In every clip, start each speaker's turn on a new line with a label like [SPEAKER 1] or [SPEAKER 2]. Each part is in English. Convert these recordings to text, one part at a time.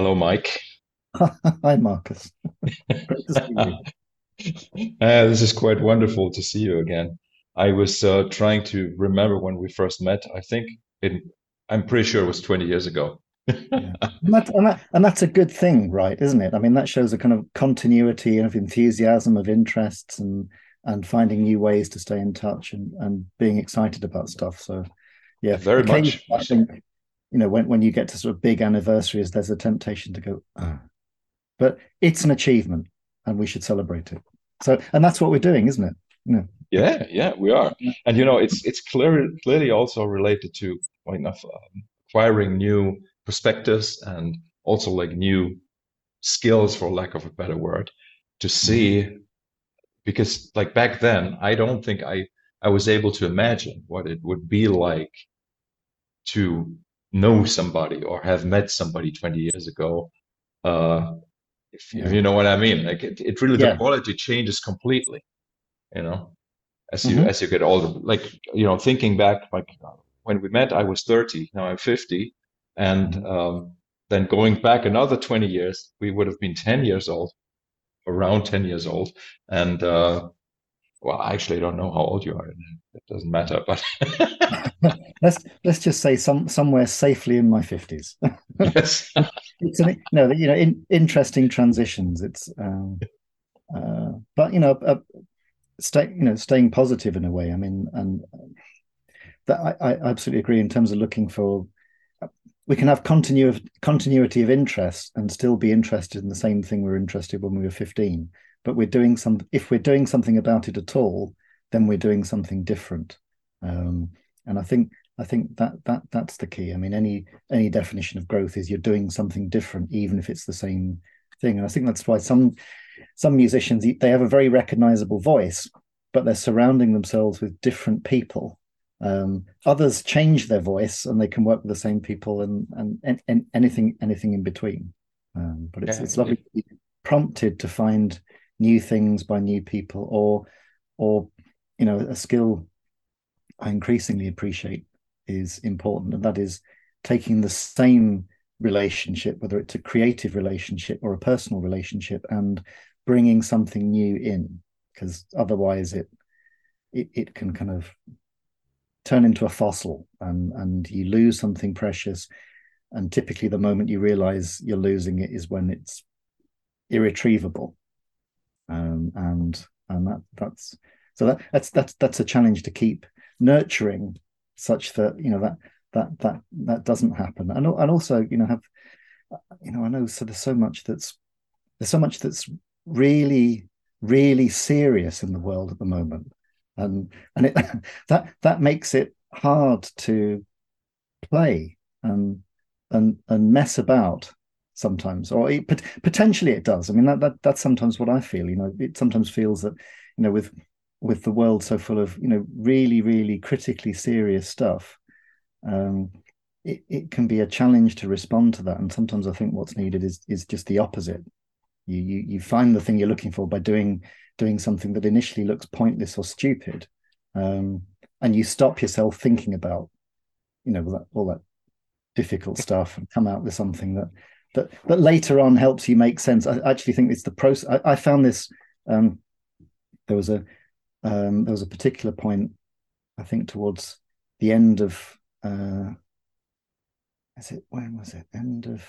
[SPEAKER 1] Hello, Mike.
[SPEAKER 2] Hi, Marcus. Great to see you.
[SPEAKER 1] Uh, this is quite wonderful to see you again. I was uh, trying to remember when we first met. I think it, I'm pretty sure it was 20 years ago.
[SPEAKER 2] Yeah. And, that, and, that, and that's a good thing, right? Isn't it? I mean, that shows a kind of continuity of enthusiasm, of interests, and and finding new ways to stay in touch and, and being excited about stuff. So, yeah,
[SPEAKER 1] Very much.
[SPEAKER 2] I think, you know, when, when you get to sort of big anniversaries, there's a temptation to go, "Ah." but it's an achievement and we should celebrate it. So, and that's what we're doing, isn't it? You
[SPEAKER 1] Yeah, yeah, we are. And you know, it's it's clear, clearly also related to like um, acquiring new perspectives and also like new skills, for lack of a better word, to see because like back then, I don't think I I was able to imagine what it would be like to know somebody or have met somebody 20 years ago. Uh, if, if you know what I mean, like it, it really the quality changes completely, you know, as you
[SPEAKER 2] hmm
[SPEAKER 1] as you get older. Like, you know, thinking back, like when we met, I was 30, now I'm 50, and um, then going back another 20 years, we would have been 10 years old, around 10 years old, and uh, well, I actually, don't know how old you are. It doesn't matter, but
[SPEAKER 2] let's let's just say some somewhere safely in my fifties.
[SPEAKER 1] yes,
[SPEAKER 2] it's an no, you know, in, interesting transitions. It's um, uh, but you know, uh, stay you know, staying positive in a way. I mean, and that I, I absolutely agree in terms of looking for. We can have continuity continuity of interest and still be interested in the same thing we were interested when we were fifteen. But we're doing some. If we're doing something about it at all, then we're doing something different. Um, and I think I think that that that's the key. I mean, any any definition of growth is you're doing something different, even if it's the same thing. And I think that's why some some musicians they have a very recognizable voice, but they're surrounding themselves with different people. Um, others change their voice and they can work with the same people and and, and, anything anything in between. Um, but it's
[SPEAKER 1] yeah,
[SPEAKER 2] it's lovely to be prompted to find new things by new people or or you know a skill I increasingly appreciate is important, and that is taking the same relationship, whether it's a creative relationship or a personal relationship, and bringing something new in, because otherwise it, it it can kind of turn into a fossil, and and you lose something precious. And typically, the moment you realize you're losing it is when it's irretrievable, um, and and that that's so that that's that's that's a challenge to keep nurturing such that you know that that that that doesn't happen. And and also you know have you know I know so there's so much that's there's so much that's really really serious in the world at the moment. And and it that that makes it hard to play and and and mess about sometimes or it, potentially it does. I mean that, that that's sometimes what i feel you know it sometimes feels that you know with with the world so full of you know really really critically serious stuff um it, it can be a challenge to respond to that. And sometimes i think what's needed is is just the opposite. You you, you find the thing you're looking for by doing doing something that initially looks pointless or stupid um and you stop yourself thinking about you know all that, all that difficult stuff and come out with something that that that later on helps you make sense. I actually think it's the process. I, I found this. Um, there was a um, there was a particular point. I think towards the end of uh, is it when was it end of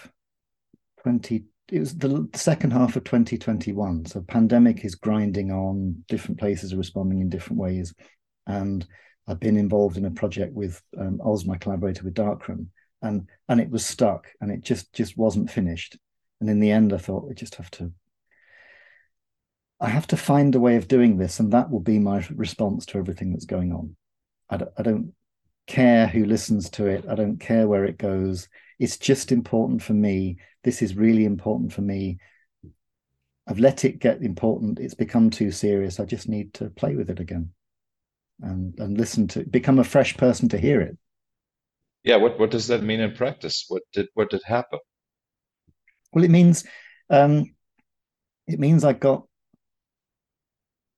[SPEAKER 2] twenty? It was the, second half of 2021. So pandemic is grinding on. Different places are responding in different ways, and I've been involved in a project with um, Oz, my collaborator with Darkroom, and and it was stuck, and it just just wasn't finished. And in the end, I thought we just have to. I have to find a way of doing this, and that will be my response to everything that's going on. I don't, I don't care who listens to it. I don't care where it goes. It's just important for me. This is really important for me. I've let it get important. It's become too serious. I just need to play with it again and and listen to become a fresh person to hear it.
[SPEAKER 1] Yeah. What what does that mean in practice? What did what did happen?
[SPEAKER 2] Well, it means um, it means I got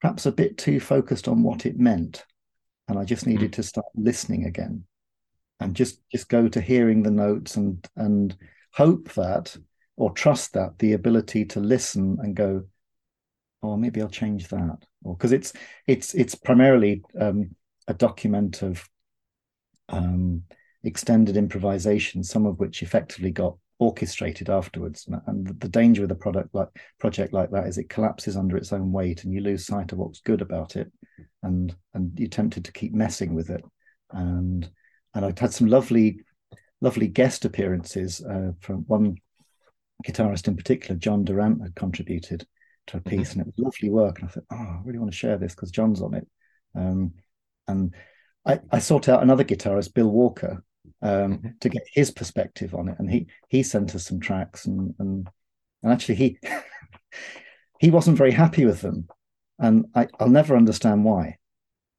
[SPEAKER 2] perhaps a bit too focused on what it meant, and I just needed to start listening again and just just go to hearing the notes and and hope that or trust that the ability to listen and go, oh, maybe I'll change that, or because it's it's it's primarily um, a document of um, extended improvisation, some of which effectively got orchestrated afterwards. And the danger with a product like project like that is it collapses under its own weight, and you lose sight of what's good about it, and and you're tempted to keep messing with it. And and I've had some lovely, lovely guest appearances uh, from one guitarist in particular, Jon Durant, had contributed to a mm-hmm. piece, and it was lovely work. And I thought, oh, I really want to share this because Jon's on it. Um, and I, I sought out another guitarist, Bill Walker, um, mm-hmm. to get his perspective on it, and he he sent us some tracks, and and and actually he he wasn't very happy with them, and I, I'll never understand why.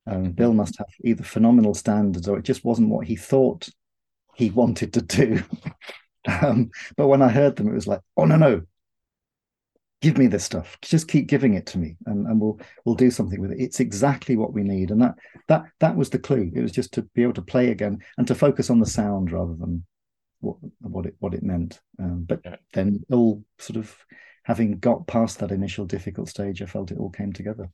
[SPEAKER 2] Um, Bill mm-hmm. must have either phenomenal standards or it just wasn't what he thought he wanted to do. um, but when I heard them, it was like, oh no, no, give me this stuff. Just keep giving it to me, and, and we'll we'll do something with it. It's exactly what we need, and that that that was the clue. It was just to be able to play again and to focus on the sound rather than what what it what it meant. Um, but yeah. then all sort of having got past that initial difficult stage, I felt it all came together.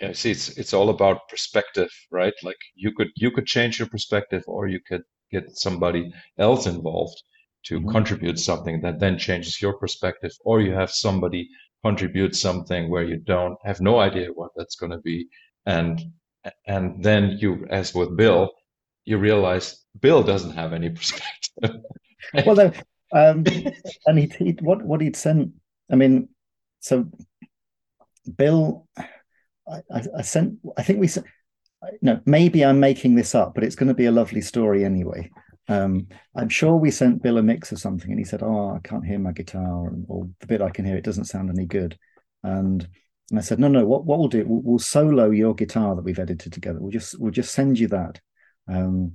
[SPEAKER 1] Yeah, see, it's it's all about perspective, right? Like you could you could change your perspective, or you could get somebody else involved to mm-hmm. contribute something that then changes your perspective, or you have somebody contribute something where you don't have no idea what that's going to be, and and then you, as with Bill, you realize Bill doesn't have any perspective.
[SPEAKER 2] well, no, um, and he, he what what he'd sent. I mean, so Bill, I, I, I sent. I think we sent. No, maybe I'm making this up, but it's going to be a lovely story anyway. Um, I'm sure we sent Bill a mix of something, and he said, "Oh, I can't hear my guitar, or the bit I can hear it doesn't sound any good." And and I said, "No, no. What what we'll do? We'll, we'll solo your guitar that we've edited together. We'll just we'll just send you that." Um,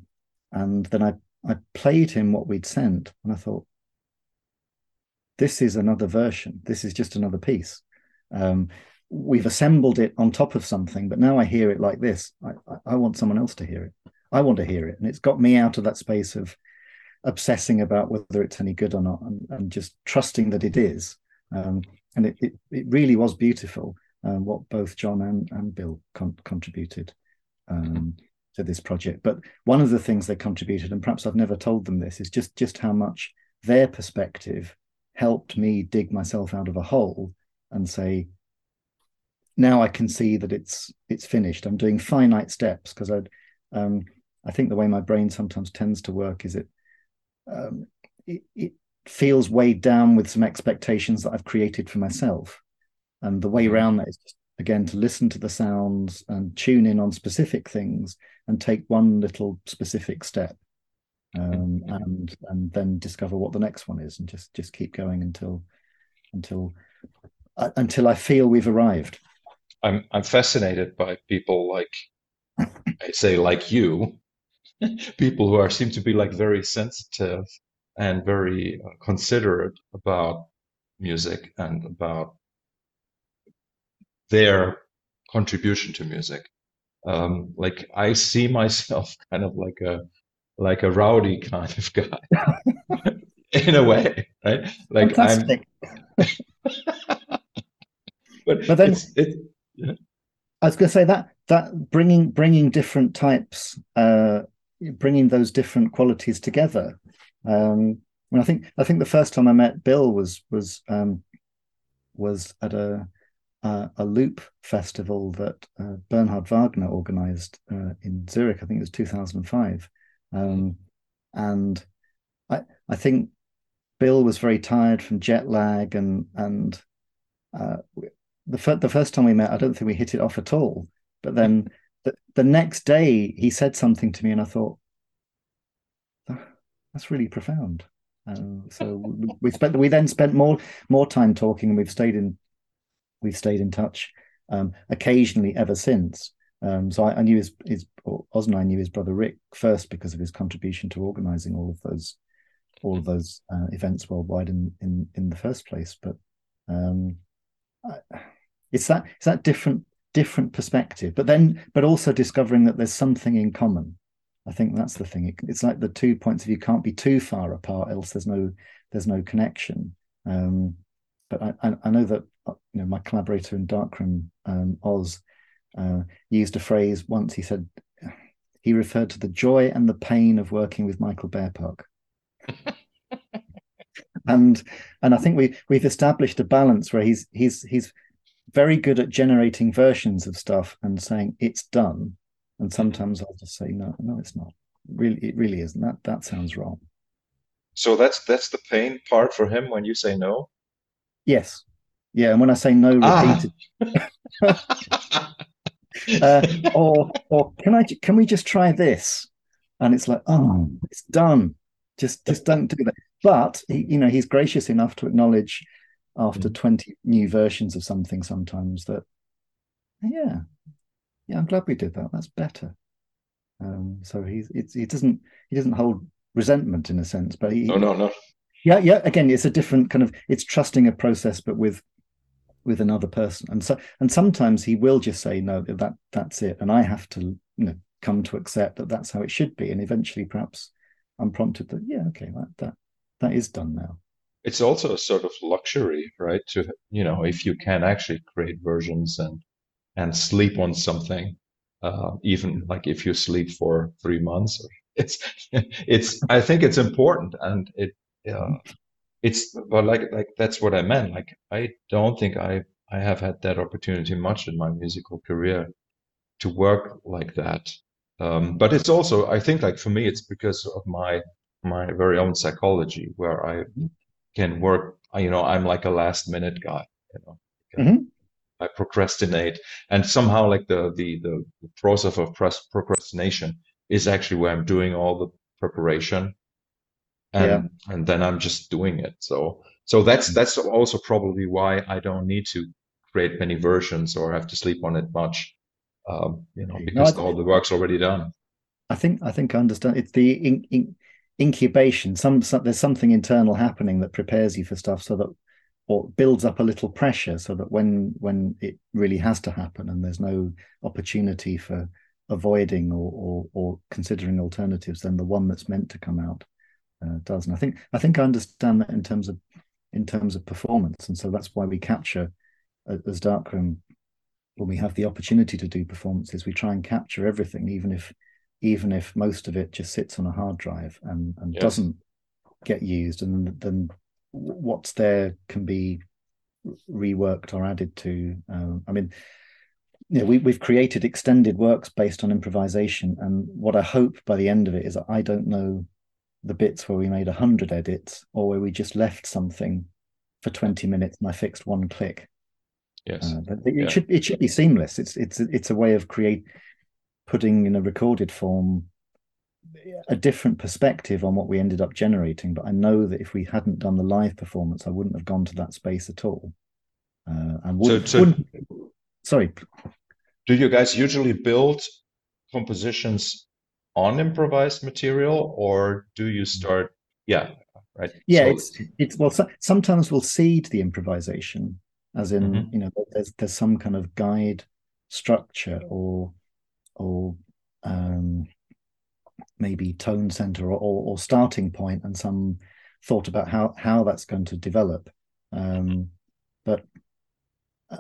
[SPEAKER 2] and then I I played him what we'd sent, and I thought, "This is another version. This is just another piece." Um, we've assembled it on top of something, but now I hear it like this. I, I, I want someone else to hear it. I want to hear it. And it's got me out of that space of obsessing about whether it's any good or not and, and just trusting that it is. Um, and it, it, it, really was beautiful um, what both Jon and, and Bill con- contributed um, to this project. But one of the things they contributed, and perhaps I've never told them this, is just just how much their perspective helped me dig myself out of a hole and say, now I can see that it's it's finished. I'm doing finite steps because I'd um, I think the way my brain sometimes tends to work is it, um, it, it feels weighed down with some expectations that I've created for myself, and the way mm-hmm. around that is just, again to listen to the sounds and tune in on specific things and take one little specific step, um, mm-hmm. and and then discover what the next one is, and just just keep going until until uh, until I feel we've arrived.
[SPEAKER 1] I'm I'm fascinated by people like I say like you people who are seem to be like very sensitive and very uh, considerate about music and about their contribution to music. Um, like I see myself kind of like a like a rowdy kind of guy in a way, right? Like Fantastic. I'm.
[SPEAKER 2] but, but then it, yeah. I was going to say that that bringing bringing different types uh, bringing those different qualities together. Um, I think I think the first time I met Bill was was um, was at a a, a loop festival that uh, Bernhard Wagner organized uh, in Zurich. I think it was 2005, um, and I I think Bill was very tired from jet lag and and uh, the fir- the first time we met, I don't think we hit it off at all. But then the, the next day he said something to me and I thought, that's really profound. So we, spent we then spent more more time talking and we've stayed in we've stayed in touch um, occasionally ever since. Um, so I, I, knew his his Oz and I knew his brother Rick first because of his contribution to organizing all of those all of those uh, events worldwide in in in the first place. But um, I, it's that it's that different different perspective but then but also discovering that there's something in common i think that's the thing it, it's like the two points of view can't be too far apart else there's no there's no connection. Um, but I, I, I know that uh, you know my collaborator in Darkroom, um, Oz, uh, used a phrase once. He said he referred to the joy and the pain of working with Michael Bearpark. and and I think we we've established a balance where he's he's he's very good at generating versions of stuff and saying it's done. And sometimes I'll just say no, no, it's not. Really, it really isn't. That that sounds wrong.
[SPEAKER 1] So that's that's the pain part for him when you say no.
[SPEAKER 2] Yes, yeah, and when I say no ah. repeated, uh, or or can I can we just try this? And it's like, oh, it's done. Just just don't do that. But he, you know, he's gracious enough to acknowledge after mm. 20 new versions of something sometimes that yeah yeah i'm glad we did that. That's better. Um, so he's it's he doesn't he doesn't hold resentment in a sense but he
[SPEAKER 1] no no no.
[SPEAKER 2] Yeah yeah again it's a different kind of it's trusting a process but with with another person. And so and sometimes he will just say no that that's it and i have to you know come to accept that that's how it should be. And eventually perhaps i'm prompted that yeah okay that that that is done now
[SPEAKER 1] it's also a sort of luxury, right? To you know, if you can actually create versions and and sleep on something, uh, even like if you sleep for three months, it's it's. I think it's important, and it uh, it's but like like that's what I meant. Like I don't think I I have had that opportunity much in my musical career to work like that. Um, but it's also I think like for me it's because of my my very own psychology where I can work. You know, I'm like a last minute guy. You know, mm-hmm. I procrastinate, and somehow like the the the process of procrastination is actually where I'm doing all the preparation, and yeah. and then I'm just doing it. So so that's that's also probably why I don't need to create many versions or have to sleep on it much. Um, you know, because no, all the work's already done.
[SPEAKER 2] I think I think I understand. It's the in, in, incubation. Some, some, there's something internal happening that prepares you for stuff so that or builds up a little pressure so that when when it really has to happen and there's no opportunity for avoiding or or, or considering alternatives then the one that's meant to come out uh, does. And i think i think i understand that in terms of in terms of performance. And so that's why we capture as darkroom when we have the opportunity to do performances we try and capture everything even if even if most of it just sits on a hard drive and, and yes. doesn't get used, and then what's there can be reworked or added to. Um, I mean, you know, we, we've created extended works based on improvisation, and what I hope by the end of it is that I don't know the bits where we made a hundred edits or where we just left something for 20 minutes and I fixed one click.
[SPEAKER 1] Yes. Uh,
[SPEAKER 2] it, yeah. should it should be seamless. It's it's it's a way of create putting in a recorded form a different perspective on what we ended up generating. But I know that if we hadn't done the live performance, I wouldn't have gone to that space at all. Uh, and would, so, so sorry.
[SPEAKER 1] Do you guys usually build compositions on improvised material, or do you start? Yeah, right.
[SPEAKER 2] Yeah, so, it's it's well. So, sometimes we'll seed the improvisation, as in mm-hmm. you know, there's there's some kind of guide structure or or um, maybe tone center or, or, or, starting point and some thought about how how that's going to develop. Um, but uh,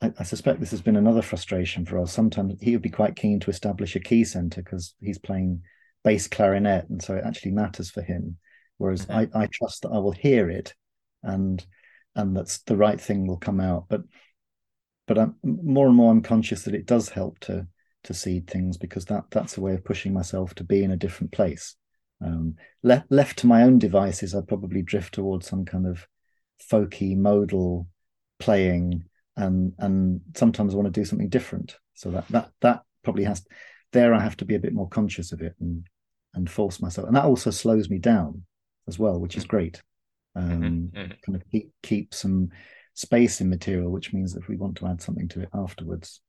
[SPEAKER 2] I, I, suspect this has been another frustration for us. Sometimes he would be quite keen to establish a key center because he's playing bass clarinet and so it actually matters for him. Whereas. I, I trust that i will hear it and and that's the right thing will come out. But but I'm more and more I'm conscious that it does help to to seed things because that that's a way of pushing myself to be in a different place. Um, le- left to my own devices, I'd probably drift towards some kind of folky modal playing, and and sometimes I want to do something different. So that that that probably has there. I have to be a bit more conscious of it and and force myself, and that also slows me down as well, which is great. Mm-hmm. Um, mm-hmm. Kind of keep keep some space in material, which means if we want to add something to it afterwards,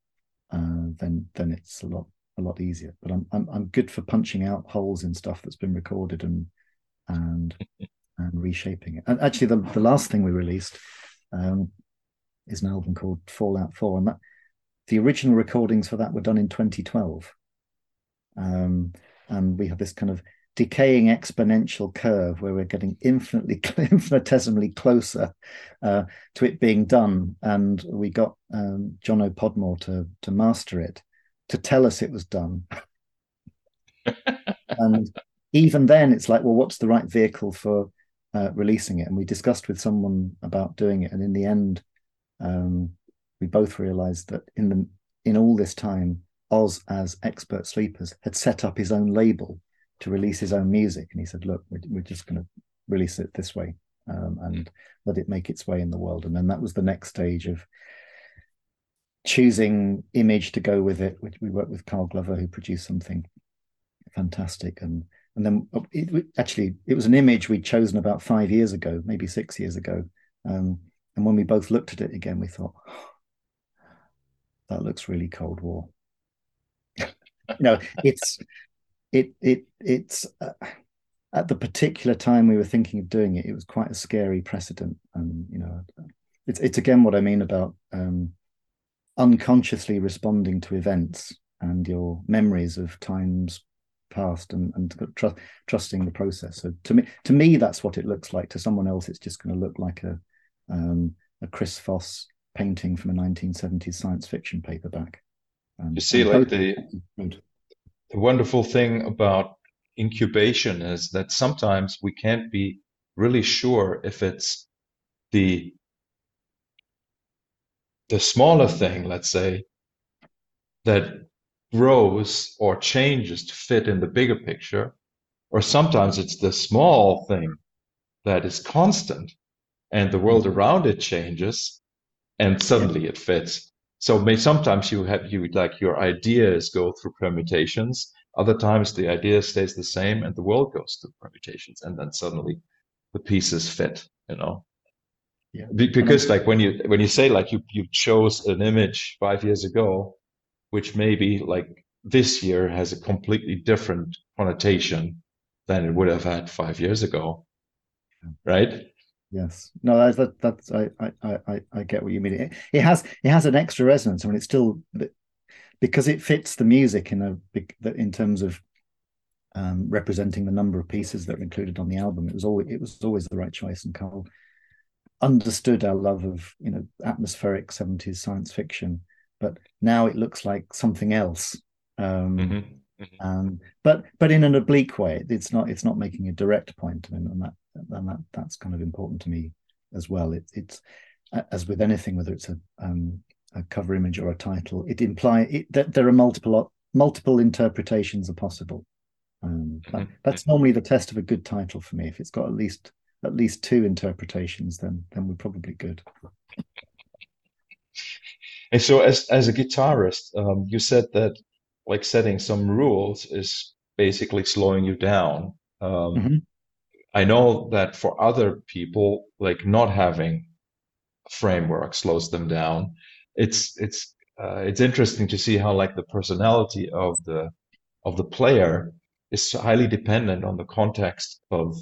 [SPEAKER 2] uh, then then it's a lot a lot easier. But I'm, I'm I'm good for punching out holes in stuff that's been recorded and and and reshaping it. And actually, the the last thing we released um, is an album called Fallout Four, and that the original recordings for that were done in 2012. Um, and we have this kind of decaying exponential curve where we're getting infinitely infinitesimally closer uh, to it being done. And we got um, Jono Podmore to to master it to tell us it was done. And even then it's like well what's the right vehicle for uh, releasing it? And we discussed with someone about doing it. And in the end um, we both realized that in the in all this time oz as expert sleepers had set up his own label to release his own music. And he said, look, we're, we're just going to release it this way um, and let it make its way in the world. And then that was the next stage of choosing image to go with it, we worked with Carl Glover, who produced something fantastic. And and then oh, it, actually, it was an image we'd chosen about five years ago, maybe six years ago. Um, and when we both looked at it again, we thought, that looks really Cold War. you know, it's it it it's uh, at the particular time we were thinking of doing it, it was quite a scary precedent, and you know, it's it's again what I mean about um, unconsciously responding to events and your memories of times past and and tr- trusting the process. So to me, to me, that's what it looks like. To someone else, it's just going to look like a um, a Chris Foss painting from a 1970s science fiction paperback.
[SPEAKER 1] Um, you see, like the the wonderful thing about incubation is that sometimes we can't be really sure if it's the the smaller thing, let's say, that grows or changes to fit in the bigger picture, or sometimes it's the small thing that is constant and the world around it changes and suddenly it fits. So may, sometimes you have you like your ideas go through permutations. Other times the idea stays the same and the world goes through permutations, and then suddenly the pieces fit. You know,
[SPEAKER 2] yeah.
[SPEAKER 1] because like when you when you say like you you chose an image five years ago, which maybe like this year has a completely different connotation than it would have had five years ago, right?
[SPEAKER 2] Yes, no, that's that, that's I, I I I get what you mean. It, it has it has an extra resonance. I mean, it's still because it fits the music in a in terms of um, representing the number of pieces that are included on the album. It was always it was always the right choice, and Carl understood our love of you know atmospheric seventies science fiction, but now it looks like something else. Um, mm-hmm. Mm-hmm. Um, but but in an oblique way, it's not it's not making a direct point, I mean, and that and that that's kind of important to me as well. It, it's as with anything, whether it's a um, a cover image or a title, it implies that there are multiple multiple interpretations are possible. Um, that, mm-hmm. that's normally the test of a good title for me. If it's got at least at least two interpretations, then then we're probably good.
[SPEAKER 1] And so, as as a guitarist, um, you said that like setting some rules is basically slowing you down. Um, mm-hmm. I know that for other people, like not having a framework slows them down. It's it's uh, it's interesting to see how like the personality of the of the player is highly dependent on the context of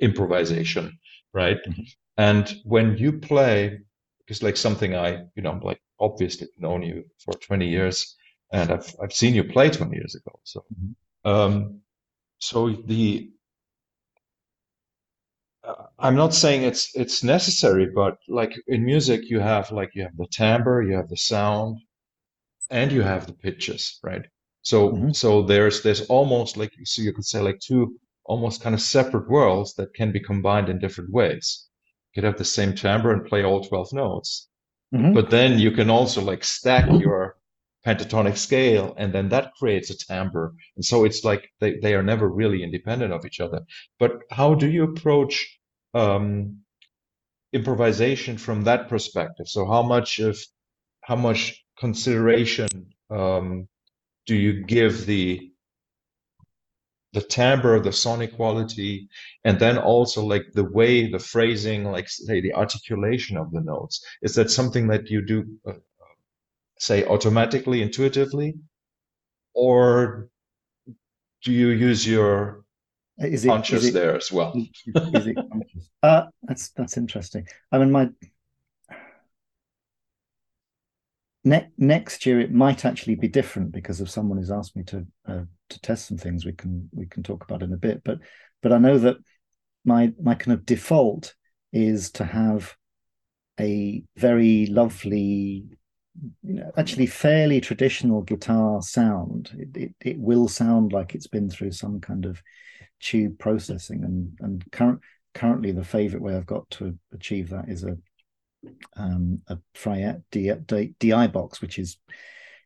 [SPEAKER 1] improvisation, right? Mm-hmm. And when you play, because like something I, you know, like obviously known you for 20 years and I've, I've seen you play 20 years ago. So, mm-hmm. um, so the I'm not saying it's it's necessary, but like in music, you have like you have the timbre, you have the sound, and you have the pitches, right? So mm-hmm. so there's there's almost like so you could say like two almost kind of separate worlds that can be combined in different ways. You could have the same timbre and play all twelve notes, mm-hmm. but then you can also like stack your pentatonic scale and then that creates a timbre and so it's like they, they are never really independent of each other but how do you approach um, improvisation from that perspective. So how much of how much consideration um, do you give the the timbre, the sonic quality, and then also like the way, the phrasing, like say the articulation of the notes. Is that something that you do, uh, say, automatically, intuitively, or do you use your is it conscious is it, there as well? is it
[SPEAKER 2] conscious? Uh, that's that's interesting. I mean, my ne- next year it might actually be different because of someone who's asked me to uh, to test some things we can we can talk about in a bit. But but I know that my my kind of default is to have a very lovely you know, actually fairly traditional guitar sound. It, it, it will sound like it's been through some kind of tube processing, and and current currently the favorite way I've got to achieve that is a um, a Fryette DI, DI box, which is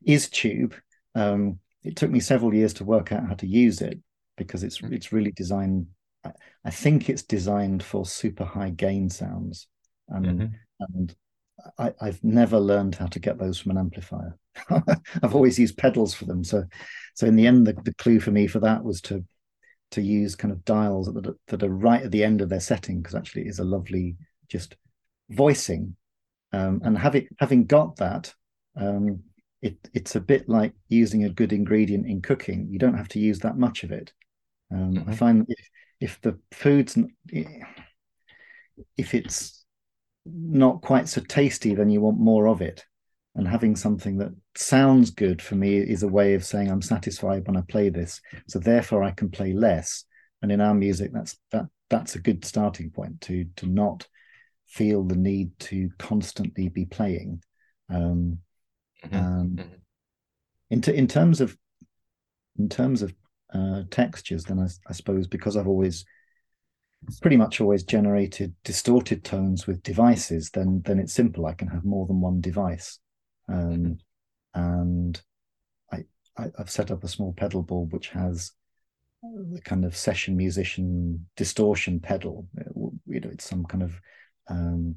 [SPEAKER 2] is tube. Um, it took me several years to work out how to use it because it's mm. it's really designed. I, I think it's designed for super high gain sounds, and mm-hmm. and I, have never learned how to get those from an amplifier. I've always used pedals for them. So, so in the end, the, the clue for me for that was to to use kind of dials that are, that are right at the end of their setting because actually it is a lovely just voicing. Um, and having having got that, um, it it's a bit like using a good ingredient in cooking. You don't have to use that much of it. Um, mm-hmm. I find if if the food's if it's not quite so tasty, then you want more of it. And having something that sounds good for me is a way of saying I'm satisfied when I play this. So therefore I can play less. And in our music, that's that that's a good starting point to to not feel the need to constantly be playing. Um, mm-hmm. Um, mm-hmm. in, t- in terms of in terms of uh, textures, then I, I, suppose because I've always pretty much always generated distorted tones with devices, then then it's simple. I can have more than one device, um, and I, I have set up a small pedal board which has the kind of session musician distortion pedal. You know, it's some kind of um,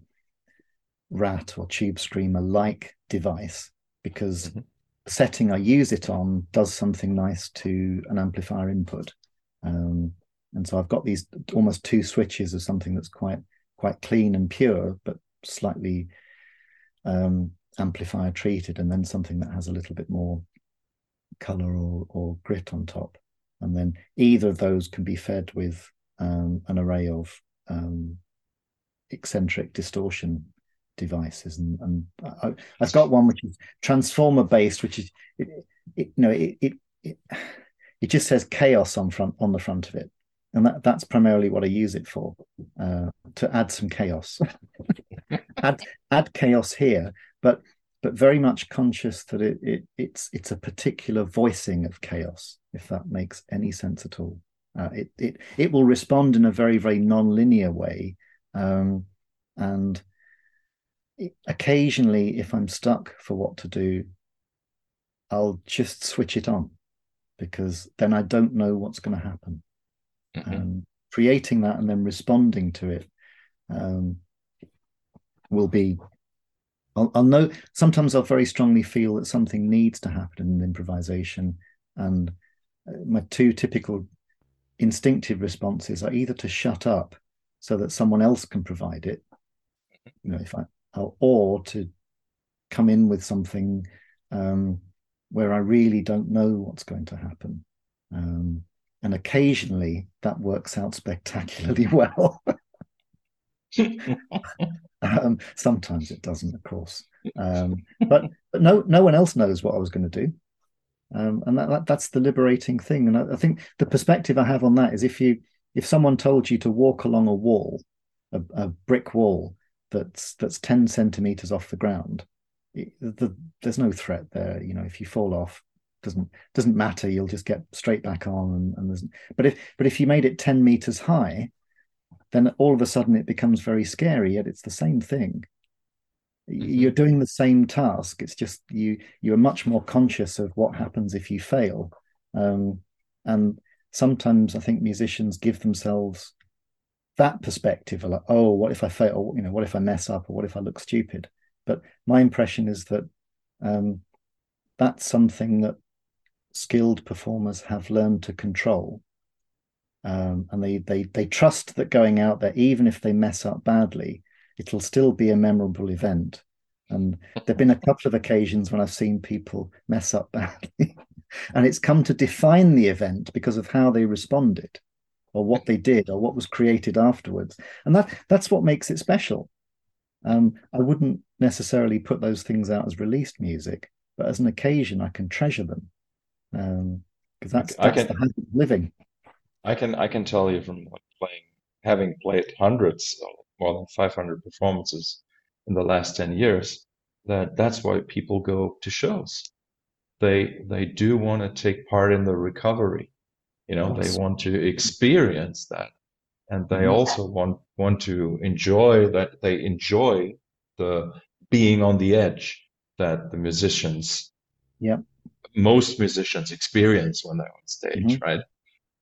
[SPEAKER 2] rat or tube screamer like device because mm-hmm. the setting I use it on does something nice to an amplifier input. Um, and so I've got these almost two switches of something that's quite quite clean and pure, but slightly um, amplifier treated, and then something that has a little bit more color or, or grit on top. And then either of those can be fed with um, an array of um, eccentric distortion devices and, and I, have got one which is transformer based which is it, it, you know it, it, it it just says chaos on front on the front of it and that that's primarily what I use it for uh, to add some chaos add add chaos here but but very much conscious that it, it it's it's a particular voicing of chaos if that makes any sense at all uh, it it it will respond in a very very non-linear way um, and occasionally, if I'm stuck for what to do, I'll just switch it on because then I don't know what's going to happen. Mm-hmm. Um, creating that and then responding to it um, will be. I'll, I'll know. Sometimes I'll very strongly feel that something needs to happen in improvisation, and uh, my two typical instinctive responses are either to shut up so that someone else can provide it you know if i or to come in with something um, where i really don't know what's going to happen um, and occasionally that works out spectacularly well. Um, sometimes it doesn't of course. Um, but but no no one else knows what i was going to do. Um, and that, that, that's the liberating thing. And I, I think the perspective i have on that is if you if someone told you to walk along a wall, a, a brick wall that's that's 10 centimeters off the ground, it, the, there's no threat there. You know, if you fall off, doesn't doesn't matter. You'll just get straight back on. And, and there's but if but if you made it 10 meters high, then all of a sudden it becomes very scary. Yet it's the same thing. Mm-hmm. You're doing the same task. It's just you you are much more conscious of what happens if you fail. Um, and sometimes I think musicians give themselves that perspective of like, oh, what if I fail? Or, you know, what if I mess up? Or what if I look stupid? But my impression is that um, that's something that skilled performers have learned to control. Um, and they they they trust that going out there, even if they mess up badly, it'll still be a memorable event. And there've been a couple of occasions when I've seen people mess up badly, and it's come to define the event because of how they responded or what they did or what was created afterwards and that that's what makes it special um, i wouldn't necessarily put those things out as released music, but as an occasion, I can treasure them because um, that's, that's can, the habit of living.
[SPEAKER 1] I can I can tell you from playing, having played hundreds, more than 500 performances in the last 10 years, that that's why people go to shows. They they do want to take part in the recovery. You know, they want to experience that, and they mm-hmm. also want want to enjoy that. They enjoy the being on the edge that the musicians,
[SPEAKER 2] yeah,
[SPEAKER 1] most musicians experience when they're on stage, mm-hmm. right?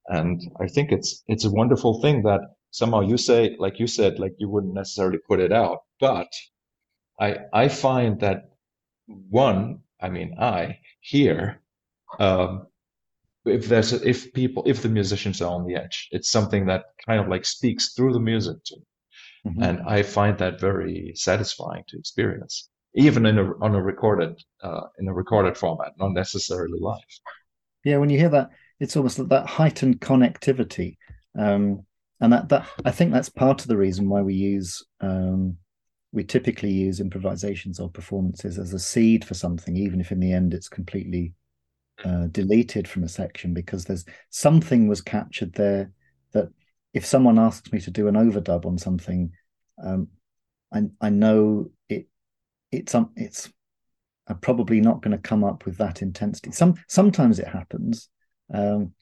[SPEAKER 1] And I think it's it's a wonderful thing that somehow you say, like you said, like you wouldn't necessarily put it out, but I I find that one, I mean, I here, um, if there's a, if people if the musicians are on the edge, it's something that kind of like speaks through the music to me. Mm-hmm. And I find that very satisfying to experience, even in a, on a recorded uh, in a recorded format, not necessarily live.
[SPEAKER 2] Yeah, when you hear that, it's almost like that heightened connectivity, um, and that that I think that's part of the reason why we use um, we typically use improvisations or performances as a seed for something, even if in the end it's completely uh, deleted from a section, because there's something was captured there that if someone asks me to do an overdub on something, um, I, I know it it's um, it's I'm probably not going to come up with that intensity. Some sometimes it happens. Um,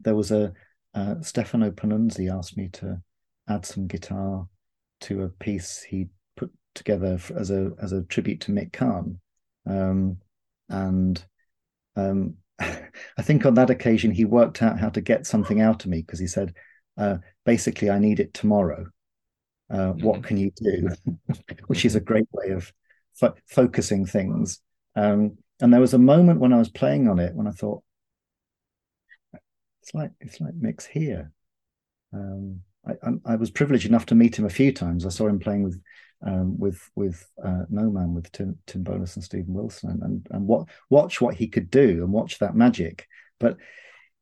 [SPEAKER 2] there was a uh, Stefano Panunzi asked me to add some guitar to a piece he put together as a as a tribute to Mick Karn, um, and um, I think on that occasion he worked out how to get something out of me because he said, uh, basically, I need it tomorrow. Uh, what mm-hmm. can you do? Which is a great way of fo- focusing things. Um, and there was a moment when I was playing on it when I thought, it's like it's like Mick's here. Um, I, I, I, was privileged enough to meet him a few times. I saw him playing with um, with with uh, No Man with Tim, Tim Bowness and Steven Wilson, and and what watch what he could do and watch that magic. But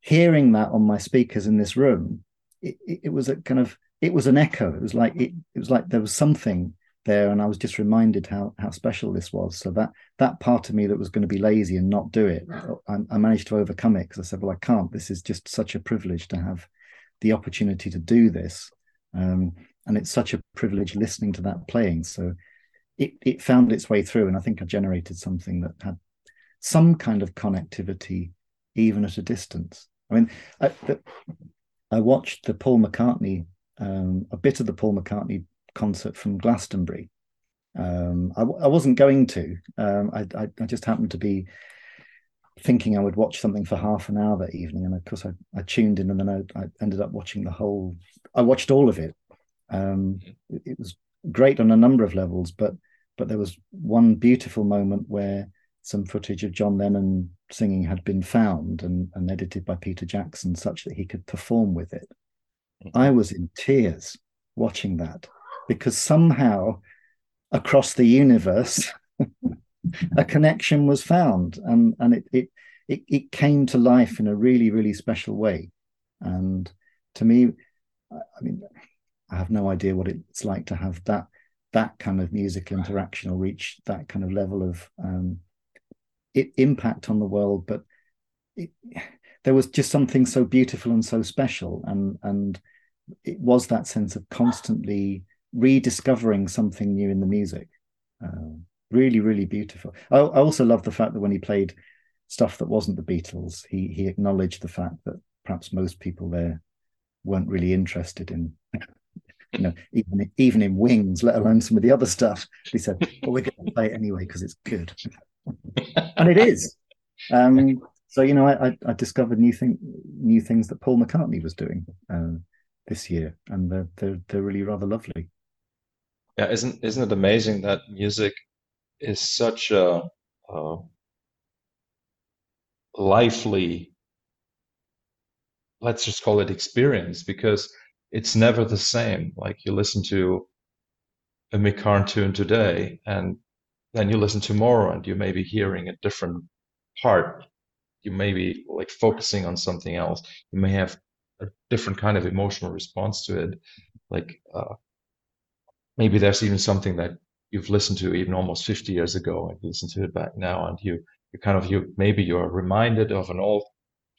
[SPEAKER 2] hearing that on my speakers in this room, it, it, it was a kind of it was an echo. It was like it, it was like there was something there, and I was just reminded how how special this was. So that that part of me that was going to be lazy and not do it, I, I managed to overcome it because I said, "Well, I can't. This is just such a privilege to have the opportunity to do this." Um, and it's such a privilege listening to that playing. So it it found its way through, and I think I generated something that had some kind of connectivity, even at a distance. I mean, I, the, I watched the Paul McCartney, um, a bit of the Paul McCartney concert from Glastonbury. Um, I, I, wasn't going to. Um, I, I, I, just happened to be thinking I would watch something for half an hour that evening, and of course I, tuned in, and then I, I ended up watching the whole. I watched all of it, um, it, it was great on a number of levels, but but there was one beautiful moment where some footage of John Lennon singing had been found and, and edited by Peter Jackson such that he could perform with it. Mm-hmm. I was in tears watching that because somehow across the universe a connection was found. And and it, it it it came to life in a really really special way. And to me i mean I have no idea what it's like to have that that kind of musical interaction or reach that kind of level of um, it, impact on the world. But it, there was just something so beautiful and so special, and and it was that sense of constantly rediscovering something new in the music. Uh, really, really beautiful. I, I also love the fact that when he played stuff that wasn't the Beatles, he he acknowledged the fact that perhaps most people there weren't really interested in you know, even even in Wings, let alone some of the other stuff. He said, "Well, we're going to play it anyway because it's good," and it is. Um, so you know, I, I, discovered new thing, new things that Paul McCartney was doing uh, this year, and they're, they're they're really rather lovely.
[SPEAKER 1] Yeah, isn't isn't it amazing that music is such a, a lively, let's just call it experience, because it's never the same. Like you listen to a Mick Karn tune today, and then you listen tomorrow, and you may be hearing a different part. You may be like focusing on something else. You may have a different kind of emotional response to it. Like uh, maybe there's even something that you've listened to even almost 50 years ago and you listen to it back now and you you kind of you maybe you're reminded of an old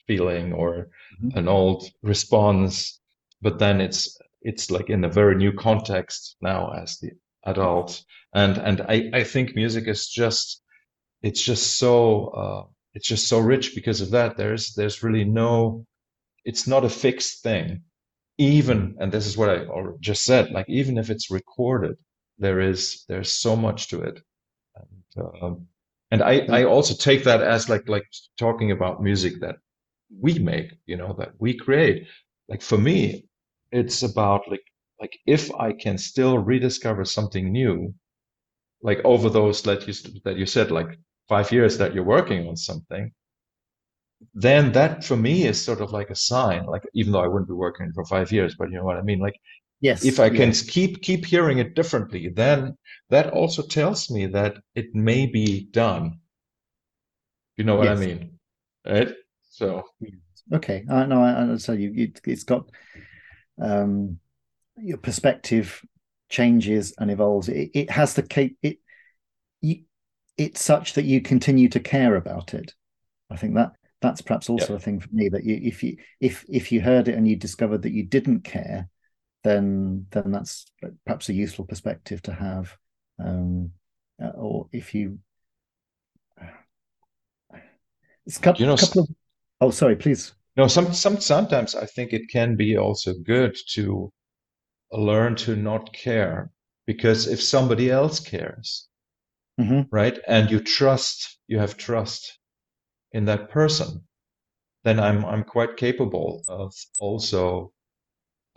[SPEAKER 1] feeling or mm-hmm. an old response but then it's it's like in a very new context now as the adult. And and i i think music is just it's just so uh, it's just so rich because of that. There's there's really no it's not a fixed thing even and this is what i just said like even if it's recorded there is there's so much to it. And, um, and i i also take that as like like talking about music that we make you know that we create. Like for me it's about like like if i can still rediscover something new like over those that you that you said like five years that you're working on something then that for me is sort of like a sign like even though i wouldn't be working for five years but you know what i mean? Like
[SPEAKER 2] yes
[SPEAKER 1] if i can yes. keep keep hearing it differently then that also tells me that it may be done. You know what yes. i mean? Right? So.
[SPEAKER 2] Okay. I know i understand you it, it's got um your perspective changes and evolves. It, it has the cape it you, it's such that you continue to care about it. I think that that's perhaps also yeah. a thing for me that you if you if if you heard it and you discovered that you didn't care then then that's perhaps a useful perspective to have um uh, or if you it's a couple, you know, couple of oh sorry please
[SPEAKER 1] no some some sometimes i think it can be also good to learn to not care because if somebody else cares mm-hmm. right and you trust you have trust in that person, then I'm I'm quite capable of also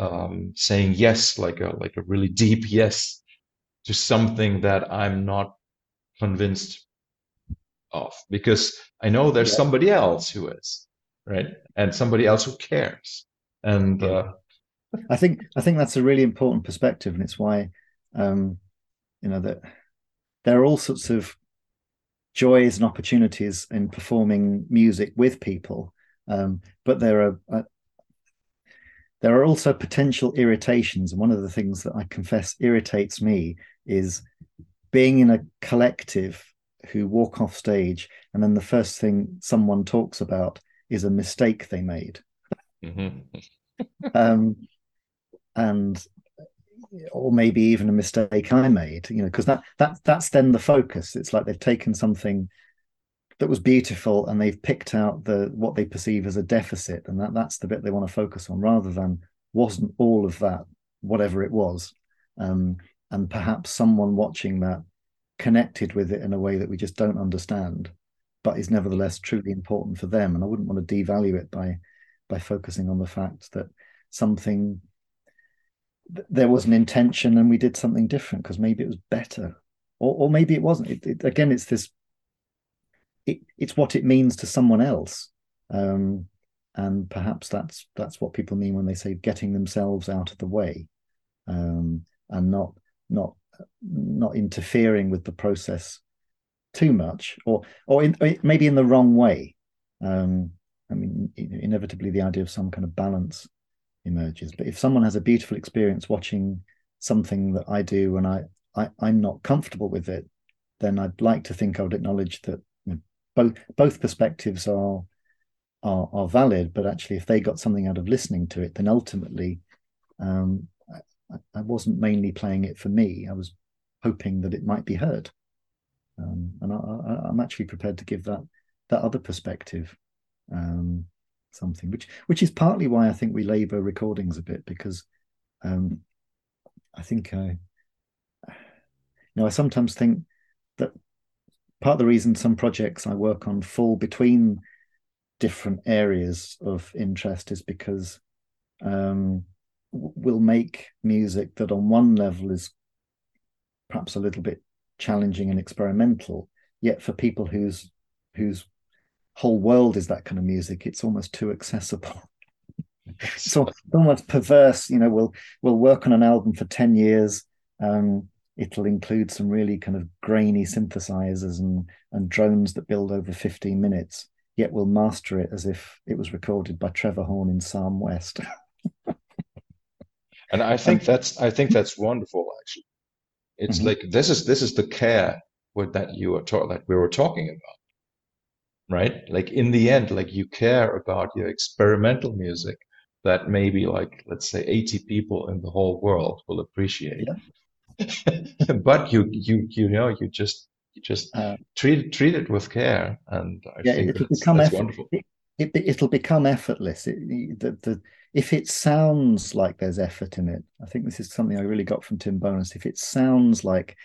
[SPEAKER 1] um, saying yes, like a like a really deep yes to something that I'm not convinced of, because I know there's yeah. somebody else who is right, and somebody else who cares, and uh,
[SPEAKER 2] I think I think that's a really important perspective, and it's why um, you know that there are all sorts of joys and opportunities in performing music with people, um, but there are uh, there are also potential irritations. And one of the things that I confess irritates me is being in a collective who walk off stage, and then the first thing someone talks about is a mistake they made. Mm-hmm. um, and or maybe even a mistake I made, you know, because that that that's then the focus. It's like they've taken something that was beautiful and they've picked out the what they perceive as a deficit, and that that's the bit they want to focus on, rather than wasn't all of that whatever it was, um, and perhaps someone watching that connected with it in a way that we just don't understand, but is nevertheless truly important for them. And I wouldn't want to devalue it by by focusing on the fact that something there was an intention and we did something different because maybe it was better. Or, or maybe it wasn't. It, it, again it's this it, it's what it means to someone else. Um, and perhaps that's that's what people mean when they say getting themselves out of the way um, and not not not interfering with the process too much or or, in, or maybe in the wrong way. Um, i mean inevitably the idea of some kind of balance emerges. But if someone has a beautiful experience watching something that I do and I, I I'm not comfortable with it, then I'd like to think I would acknowledge that you know, both both perspectives are are are valid. But actually, if they got something out of listening to it, then ultimately, um, I, I wasn't mainly playing it for me. I was hoping that it might be heard, um, and I, am actually prepared to give that that other perspective. Um, something, which which is partly why I think we labour recordings a bit because um, I think I, you know, I sometimes think that part of the reason some projects I work on fall between different areas of interest is because um, we'll make music that on one level is perhaps a little bit challenging and experimental, yet for people whose whose whole world is that kind of music, it's almost too accessible. so almost perverse. You know, we'll we'll work on an album for ten years. Um, it'll include some really kind of grainy synthesizers and and drones that build over 15 minutes. Yet we'll master it as if it was recorded by Trevor Horn in Sarm West.
[SPEAKER 1] and I think that's I think that's wonderful actually. It's mm-hmm. like this is this is the care with that you are taught that we were talking about right? Like in the end like you care about your experimental music that maybe like let's say 80 people in the whole world will appreciate. Yeah. but you you you know you just you just uh, treat treat it with care and i yeah, think it'll become that's wonderful.
[SPEAKER 2] it, it, will become effortless. It, the, the, if it sounds like there's effort in it i think this is something i really got from tim bowness if it sounds like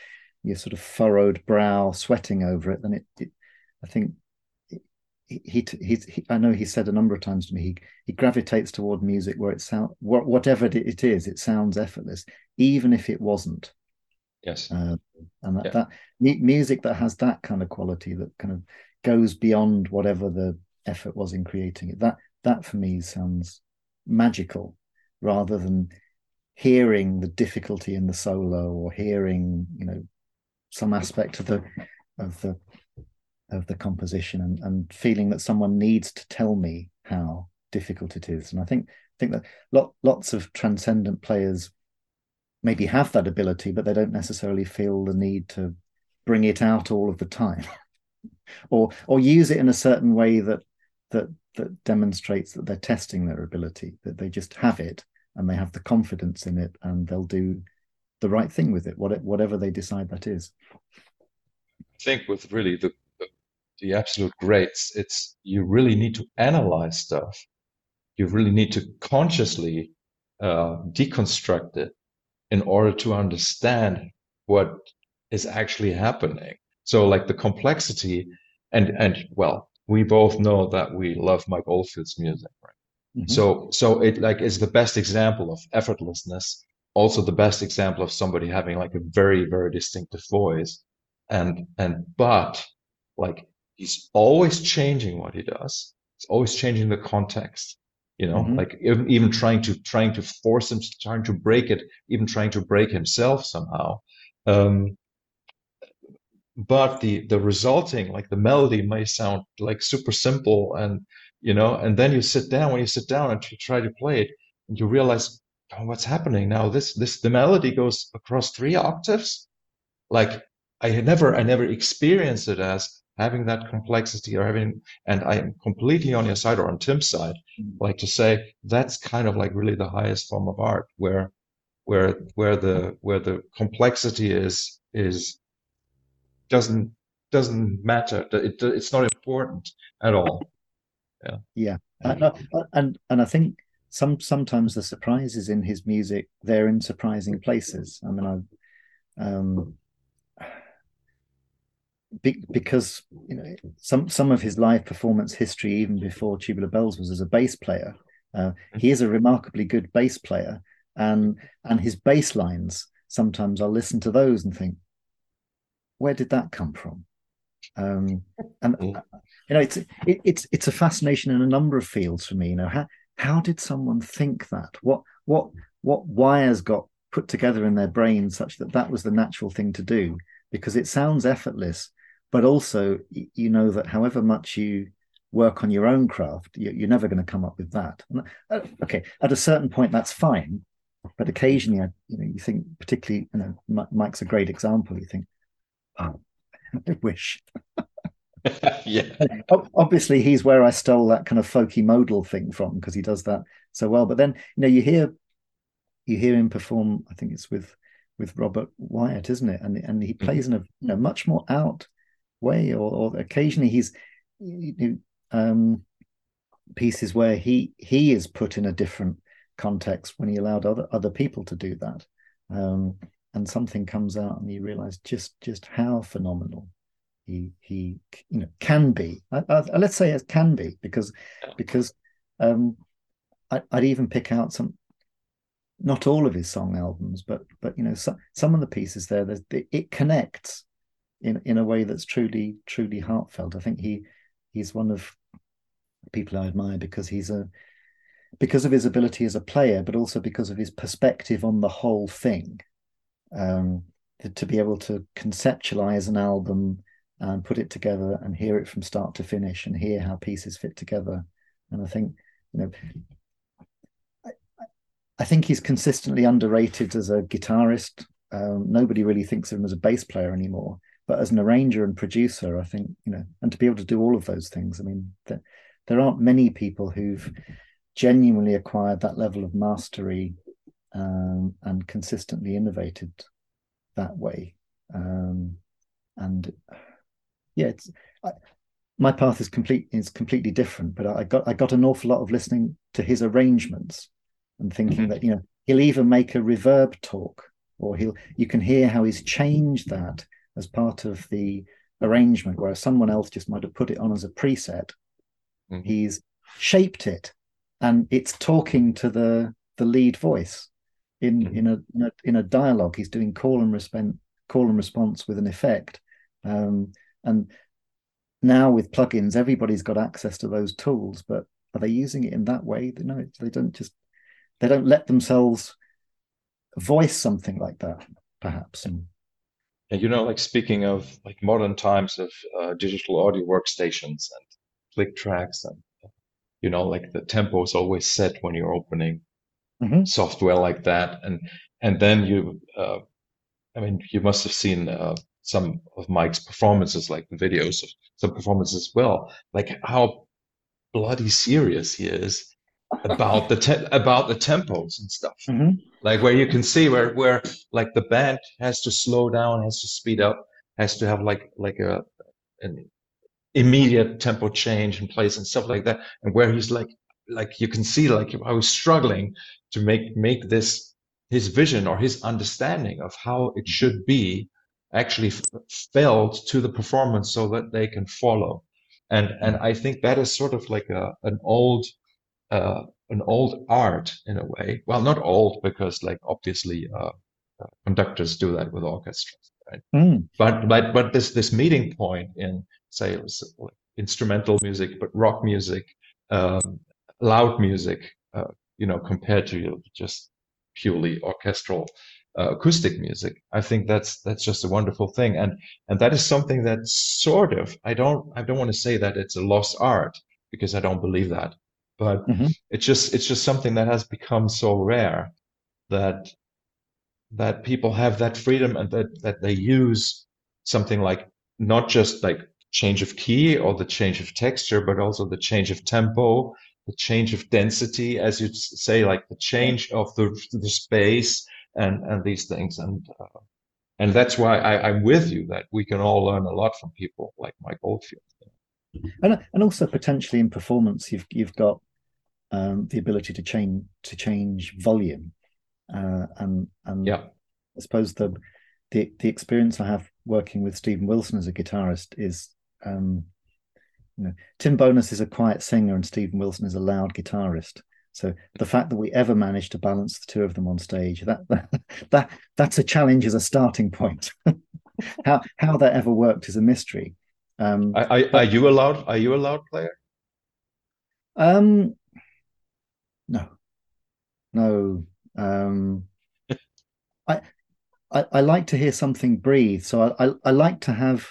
[SPEAKER 2] your sort of furrowed brow sweating over it then it, it i think he, he, he, I know he said a number of times to me, he, he gravitates toward music where it sounds, whatever it is, it sounds effortless, even if it wasn't.
[SPEAKER 1] Yes.
[SPEAKER 2] Uh, and that, yeah. that music that has that kind of quality that kind of goes beyond whatever the effort was in creating it, that, that for me sounds magical rather than hearing the difficulty in the solo or hearing, you know, some aspect of the, of the of the composition and, and feeling that someone needs to tell me how difficult it is. And I think think that lot, lots of transcendent players maybe have that ability, but they don't necessarily feel the need to bring it out all of the time, or or use it in a certain way that that that demonstrates that they're testing their ability, that they just have it and they have the confidence in it, and they'll do the right thing with it, whatever they decide that is.
[SPEAKER 1] I think with really the the absolute greats, it's you really need to analyze stuff. You really need to consciously uh, deconstruct it in order to understand what is actually happening. So, like the complexity, and and well, we both know that we love Mike Oldfield's music, right? Mm-hmm. So, so it like is the best example of effortlessness. Also, the best example of somebody having like a very, very distinctive voice, and and but like he's always changing what he does. He's always changing the context. You know, mm-hmm. like even, even trying to trying to force him, trying to break it, even trying to break himself somehow. Um, but the the resulting like the melody may sound like super simple and you know and then you sit down when you sit down and you try to play it and you realize oh, what's happening now this this the melody goes across three octaves like i had never i never experienced it as having that complexity or having and i'm completely on your side or on tim's side mm-hmm. like to say that's kind of like really the highest form of art where where where the where the complexity is is doesn't doesn't matter. It, it's not important at all.
[SPEAKER 2] Yeah. Yeah. And, and and i think some sometimes the surprises in his music they're in surprising places. I mean i um be, because you know some some of his live performance history, even before Tubular Bells, was as a bass player. Uh, he is a remarkably good bass player, and and his bass lines sometimes I'll listen to those and think, where did that come from? Um, and mm. you know, it's it, it's it's a fascination in a number of fields for me. You know, how how did someone think that? What what what wires got put together in their brain such that that was the natural thing to do? Because it sounds effortless, but also you know that however much you work on your own craft you're never going to come up with that. Uh, okay at a certain point that's fine. But occasionally you know you think particularly you know mike's a great example you think oh i wish.
[SPEAKER 1] Yeah.
[SPEAKER 2] Obviously he's where i stole that kind of folky modal thing from because he does that so well. But then you know you hear you hear him perform i think it's with with robert wyatt isn't it? And and he mm-hmm. plays in a you know much more out way, or, or occasionally he's um, pieces where he he is put in a different context when he allowed other other people to do that, um, and something comes out, and you realize just just how phenomenal he he you know can be. I, I, let's say it can be because because um, I, would even pick out some not all of his song albums, but but you know some some of the pieces there. It connects in in a way that's truly truly heartfelt. I think he he's one of people I admire because he's a because of his ability as a player, but also because of his perspective on the whole thing. Um, to be able to conceptualize an album and put it together and hear it from start to finish and hear how pieces fit together. And I think, you know, I, I think he's consistently underrated as a guitarist. Um, nobody really thinks of him as a bass player anymore. But as an arranger and producer, I think you know, and to be able to do all of those things, I mean, there, there aren't many people who've genuinely acquired that level of mastery um, and consistently innovated that way. Um, and yeah, it's I, my path is complete is completely different. But I got I got an awful lot of listening to his arrangements and thinking mm-hmm. that you know he'll even make a reverb talk, or he'll you can hear how he's changed that as part of the arrangement, whereas someone else just might have put it on as a preset. Mm-hmm. He's shaped it, and it's talking to the the lead voice in mm-hmm. in, a, in a in a dialogue. He's doing call and response call and response with an effect, um, and now with plugins, everybody's got access to those tools, but are they using it in that way? No, they don't just they don't let themselves voice something like that, perhaps. And,
[SPEAKER 1] and you know, like speaking of like modern times of uh, digital audio workstations and click tracks, and you know, like the tempo is always set when you're opening mm-hmm. software like that, and and then you, uh, I mean, you must have seen uh, some of Mike's performances, like the videos of some performances as well, like how bloody serious he is about the te- about the tempos and stuff. Mm-hmm. Like where you can see where where like the band has to slow down, has to speed up, has to have like like a an immediate tempo change in place and stuff like that. And where he's like like you can see like I was struggling to make make this his vision or his understanding of how it should be actually f- felt to the performance so that they can follow. And and I think that is sort of like a an old uh, an old art in a way. Well, not old because like obviously uh, uh, conductors do that with orchestras, right? Mm. But but but this this meeting point in say like instrumental music, but rock music, um, loud music, uh, you know, compared to just purely orchestral uh, acoustic music. I think that's that's just a wonderful thing, and and that is something that sort of I don't I don't want to say that it's a lost art because I don't believe that, but mm-hmm. it's just it's just something that has become so rare that that people have that freedom and that that they use something like not just like change of key or the change of texture, but also the change of tempo, the change of density, as you say, like the change of the the space and and these things and uh, and that's why I, I'm with you that we can all learn a lot from people like Mike Oldfield.
[SPEAKER 2] And and also potentially in performance, you've you've got um, the ability to change to change volume, uh, and and
[SPEAKER 1] yeah.
[SPEAKER 2] I suppose the the the experience I have working with Steven Wilson as a guitarist is um, you know Tim Bowness is a quiet singer and Steven Wilson is a loud guitarist, so the fact that we ever managed to balance the two of them on stage that that, that that's a challenge as a starting point. how how that ever worked is a mystery.
[SPEAKER 1] Um, are, are, are, you allowed? Are you a loud player?
[SPEAKER 2] Um, no, no. Um, I, I I like to hear something breathe. So I, I I like to have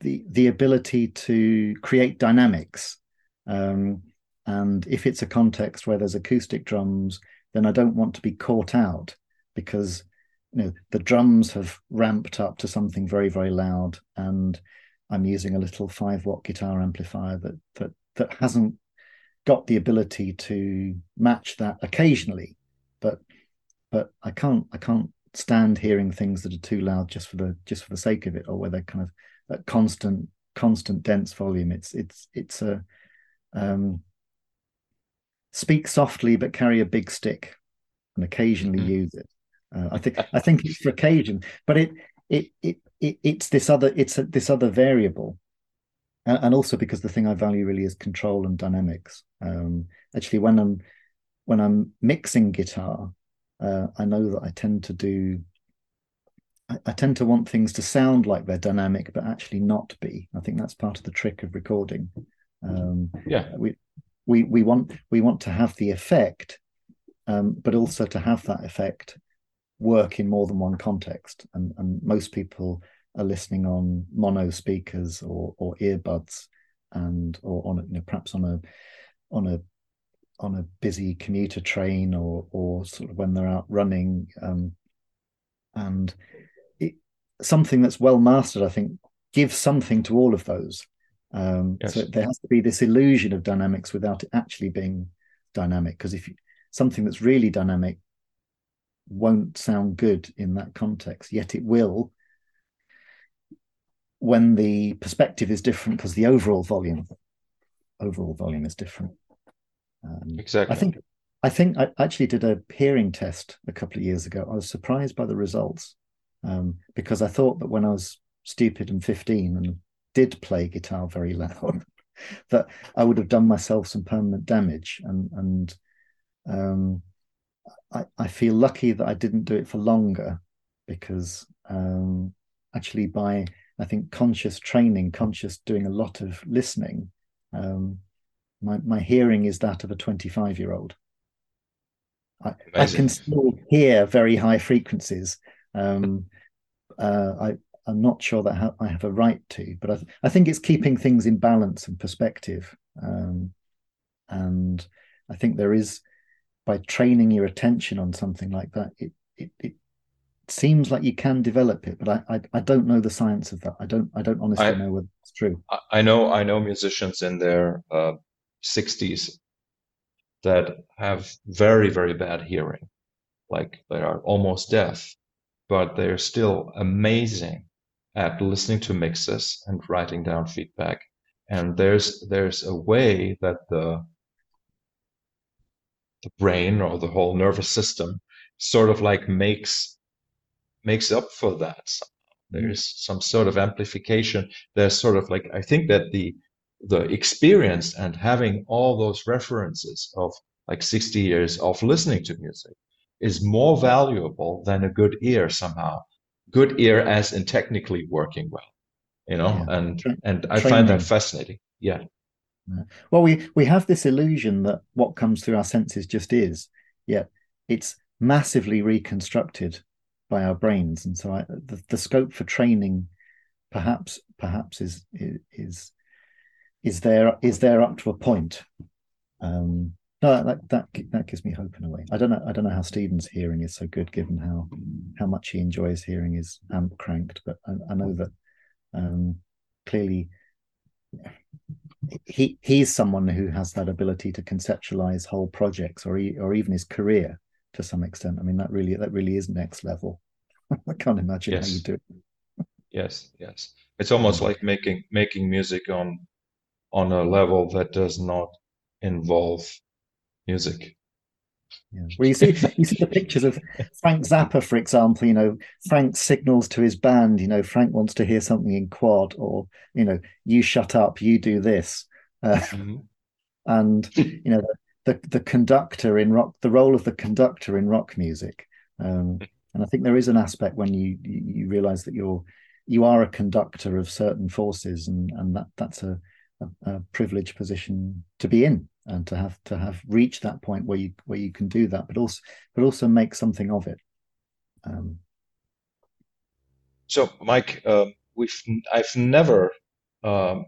[SPEAKER 2] the the ability to create dynamics. Um, and if it's a context where there's acoustic drums, then I don't want to be caught out because you know the drums have ramped up to something very very loud, and I'm using a little five watt guitar amplifier that that that hasn't got the ability to match that occasionally, but but I can't I can't stand hearing things that are too loud just for the just for the sake of it, or where they're kind of at constant constant dense volume. It's it's it's a um, speak softly but carry a big stick and occasionally mm-hmm. use it. Uh, I think I think it's for occasion, but it it it, it it's this other it's a, this other variable, and, and, also because the thing I value really is control and dynamics. Um, actually, when I'm when I'm mixing guitar, uh, I know that I tend to do. I, I tend to want things to sound like they're dynamic, but actually not be. I think that's part of the trick of recording. Um,
[SPEAKER 1] yeah,
[SPEAKER 2] we we we want we want to have the effect, um, but also to have that effect work in more than one context. And and most people are listening on mono speakers or or earbuds, and or on you know perhaps on a on a on a busy commuter train or or sort of when they're out running. Um, and it, something that's well mastered, I think, gives something to all of those. Um, yes. So there has to be this illusion of dynamics without it actually being dynamic. Because if you, something that's really dynamic won't sound good in that context, yet it will when the perspective is different because the overall volume overall volume is different.
[SPEAKER 1] Um, exactly.
[SPEAKER 2] I think I think I actually did a hearing test a couple of years ago. I was surprised by the results um, because I thought that when I was stupid and 15 and did play guitar very loud, that I would have done myself some permanent damage. And and um, I, I feel lucky that I didn't do it for longer because um, actually by I think conscious training, conscious doing a lot of listening, um, my my hearing is that of a 25 year old. I, I, can still hear very high frequencies. Um, uh, I I'm not sure that ha- I have a right to, but I, th- I think it's keeping things in balance and perspective. Um, and I think there is by training your attention on something like that, it it, it seems like you can develop it, but I, I, I don't know the science of that. I don't I don't honestly I, know whether it's true.
[SPEAKER 1] I know I know musicians in their uh, 60s that have very very bad hearing, like they are almost deaf, but they're still amazing at listening to mixes and writing down feedback. And there's there's a way that the the brain or the whole nervous system sort of like makes makes up for that. Mm-hmm. There's some sort of amplification. There's sort of like I think that the the experience and having all those references of like 60 years of listening to music is more valuable than a good ear somehow. Good ear as in technically working well, you know, yeah. and and I Training. find that fascinating. Yeah.
[SPEAKER 2] Well, we we have this illusion that what comes through our senses just is, yet it's massively reconstructed by our brains, and so I, the, the scope for training, perhaps perhaps is is is there is there up to a point. Um, no, that that that gives me hope in a way. I don't know. I don't know how Steven's hearing is so good, given how how much he enjoys hearing his amp cranked. But I, I know that um, clearly he he's someone who has that ability to conceptualize whole projects or he, or even his career to some extent. I mean, that really that really is next level. I can't imagine yes. how you do it.
[SPEAKER 1] yes, yes. It's almost like making making music on on a level that does not involve music.
[SPEAKER 2] Yeah. Well, you see, you see the pictures of Frank Zappa, for example. You know, Frank signals to his band. You know, Frank wants to hear something in quad, or you know, you shut up, you do this, uh, mm-hmm. and you know, the, the, conductor in rock, the role of the conductor in rock music. Um, and I think there is an aspect when you you, you realize that you're you are a conductor of certain forces, and and that that's a, a, a privileged position to be in and to have to have reached that point where you where you can do that, but also but also make something of it. Um,
[SPEAKER 1] so, Mike, uh, we've I've never um,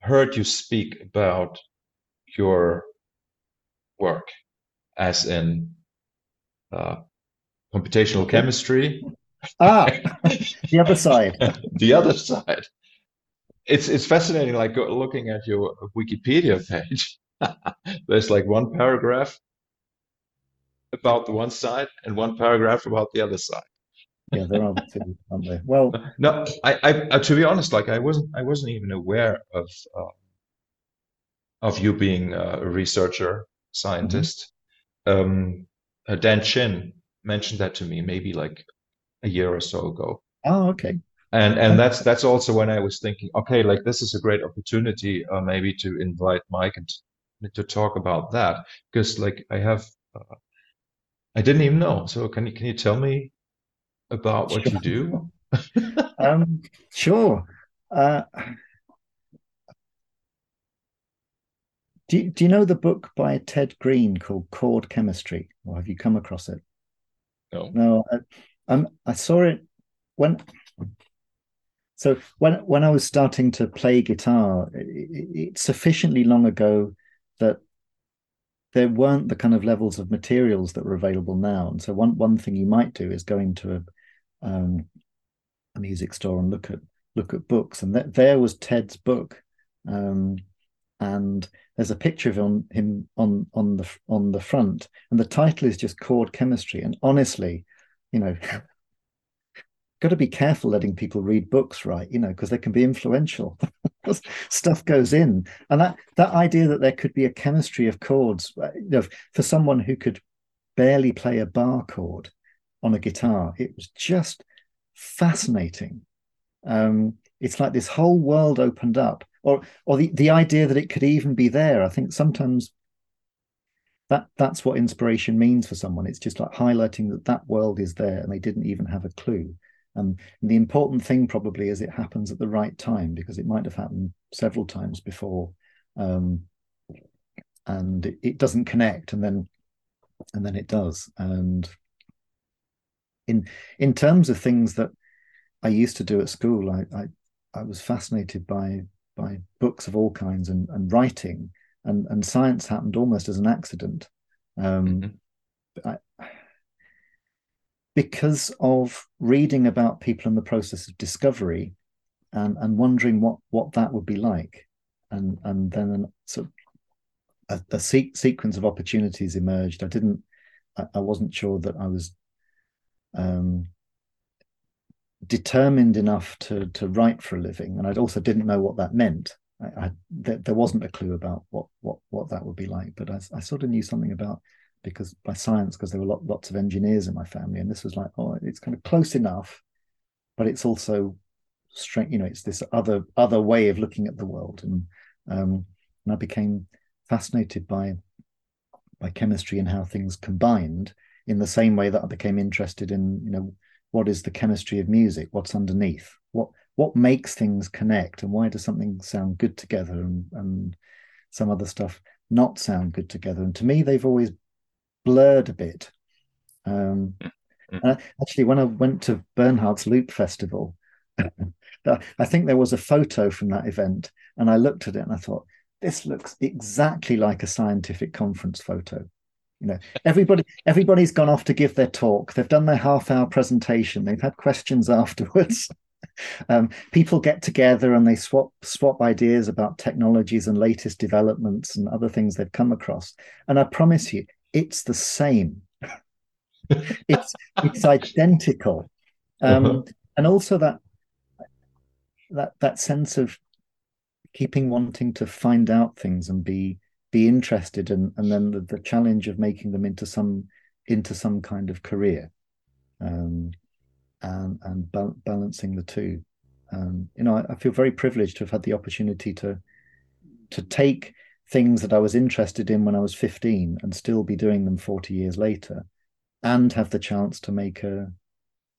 [SPEAKER 1] heard you speak about your work, as in uh, computational chemistry.
[SPEAKER 2] Ah, the other side.
[SPEAKER 1] the other side. It's it's fascinating, like looking at your Wikipedia page. There's like one paragraph about the one side and one paragraph about the other side.
[SPEAKER 2] yeah, there are two, aren't there? Well,
[SPEAKER 1] no, I, I, uh, to be honest, like I wasn't, I wasn't even aware of, uh, of you being a researcher, scientist. Mm-hmm. Um, uh, Dan Chin mentioned that to me maybe like a year or so ago.
[SPEAKER 2] Oh, okay.
[SPEAKER 1] And and that's that's also when I was thinking, okay, like this is a great opportunity, uh, maybe to invite Mike and to talk about that because like I have uh, I didn't even know. So can you can you tell me about what sure. you do?
[SPEAKER 2] um, sure. Uh, do you, do you know the book by Ted Greene called Chord Chemistry, or have you come across it?
[SPEAKER 1] No.
[SPEAKER 2] No. I, um, I saw it when. So when when I was starting to play guitar, it, it, it's sufficiently long ago that there weren't the kind of levels of materials that were available now. And so one one thing you might do is go into a, um, a music store and look at look at books, and th- there was Ted's book, um, and there's a picture of him, him on on the on the front, and the title is just chord chemistry. And honestly, you know, got to be careful letting people read books, right? You know, because they can be influential. Stuff goes in, and that that idea that there could be a chemistry of chords, uh, you know, for someone who could barely play a bar chord on a guitar, it was just fascinating. Um, it's like this whole world opened up, or or the, the idea that it could even be there. I think sometimes that that's what inspiration means for someone. It's just like highlighting that that world is there, and they didn't even have a clue. Um, and the important thing probably is it happens at the right time because it might have happened several times before, um, and it, it, doesn't connect, and then and then it does. And in in terms of things that I used to do at school, I I, I was fascinated by by books of all kinds and, and writing, and and science happened almost as an accident. Um, mm-hmm. I, because of reading about people in the process of discovery and, and wondering what, what that would be like. And, and then sort of a, a se- sequence of opportunities emerged. I didn't, I, I wasn't sure that I was um, determined enough to, to write for a living. And I also didn't know what that meant. I, I, there, there, wasn't a clue about what, what, what that would be like, but I, I sort of knew something about because by science because there were lot, lots of engineers in my family and this was like oh it's kind of close enough but it's also strength you know it's this other other way of looking at the world and um and i became fascinated by by chemistry and how things combined in the same way that i became interested in you know what is the chemistry of music what's underneath what what makes things connect and why does something sound good together and, and some other stuff not sound good together and to me they've always blurred a bit. Um, mm-hmm. actually, when I went to Bernhard's Loop Festival, I think there was a photo from that event, and I looked at it and I thought, this looks exactly like a scientific conference photo. You know, everybody everybody's gone off to give their talk. They've done their half hour presentation. They've had questions afterwards. um, people get together and they swap swap ideas about technologies and latest developments and other things they've come across. And I promise you, it's the same. it's it's identical, um, uh-huh. and also that that that sense of keeping wanting to find out things and be be interested and and then the, the challenge of making them into some into some kind of career um, and and ba- balancing the two. Um, you know I, I, feel very privileged to have had the opportunity to to take things that I was interested in when I was 15 and still be doing them 40 years later and have the chance to make a,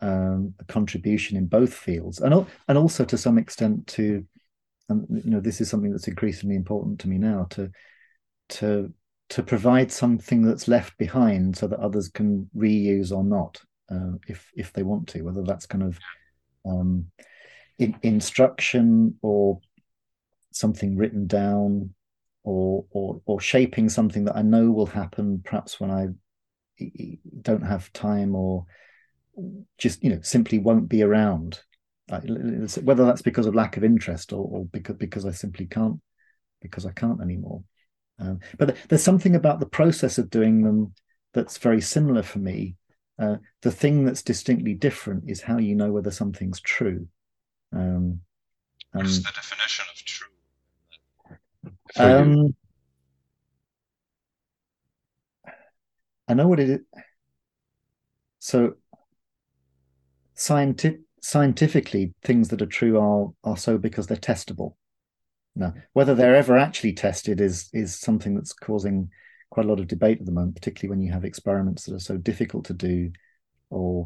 [SPEAKER 2] um, a contribution in both fields. And, and also to some extent to and you know this is something that's increasingly important to me now to to to provide something that's left behind so that others can reuse or not uh, if if they want to whether that's kind of um, in, instruction or something written down or or or shaping something that I know will happen perhaps when I don't have time or just you know simply won't be around. Whether that's because of lack of interest or, or because because I simply can't because I can't anymore um, but there's something about the process of doing them that's very similar for me uh, the thing that's distinctly different is how you know whether something's true um,
[SPEAKER 1] what's the definition of true
[SPEAKER 2] um, I know what it is. So, scientific, scientifically, things that are true are are so because they're testable. Now, whether they're ever actually tested is is something that's causing quite a lot of debate at the moment, particularly when you have experiments that are so difficult to do, or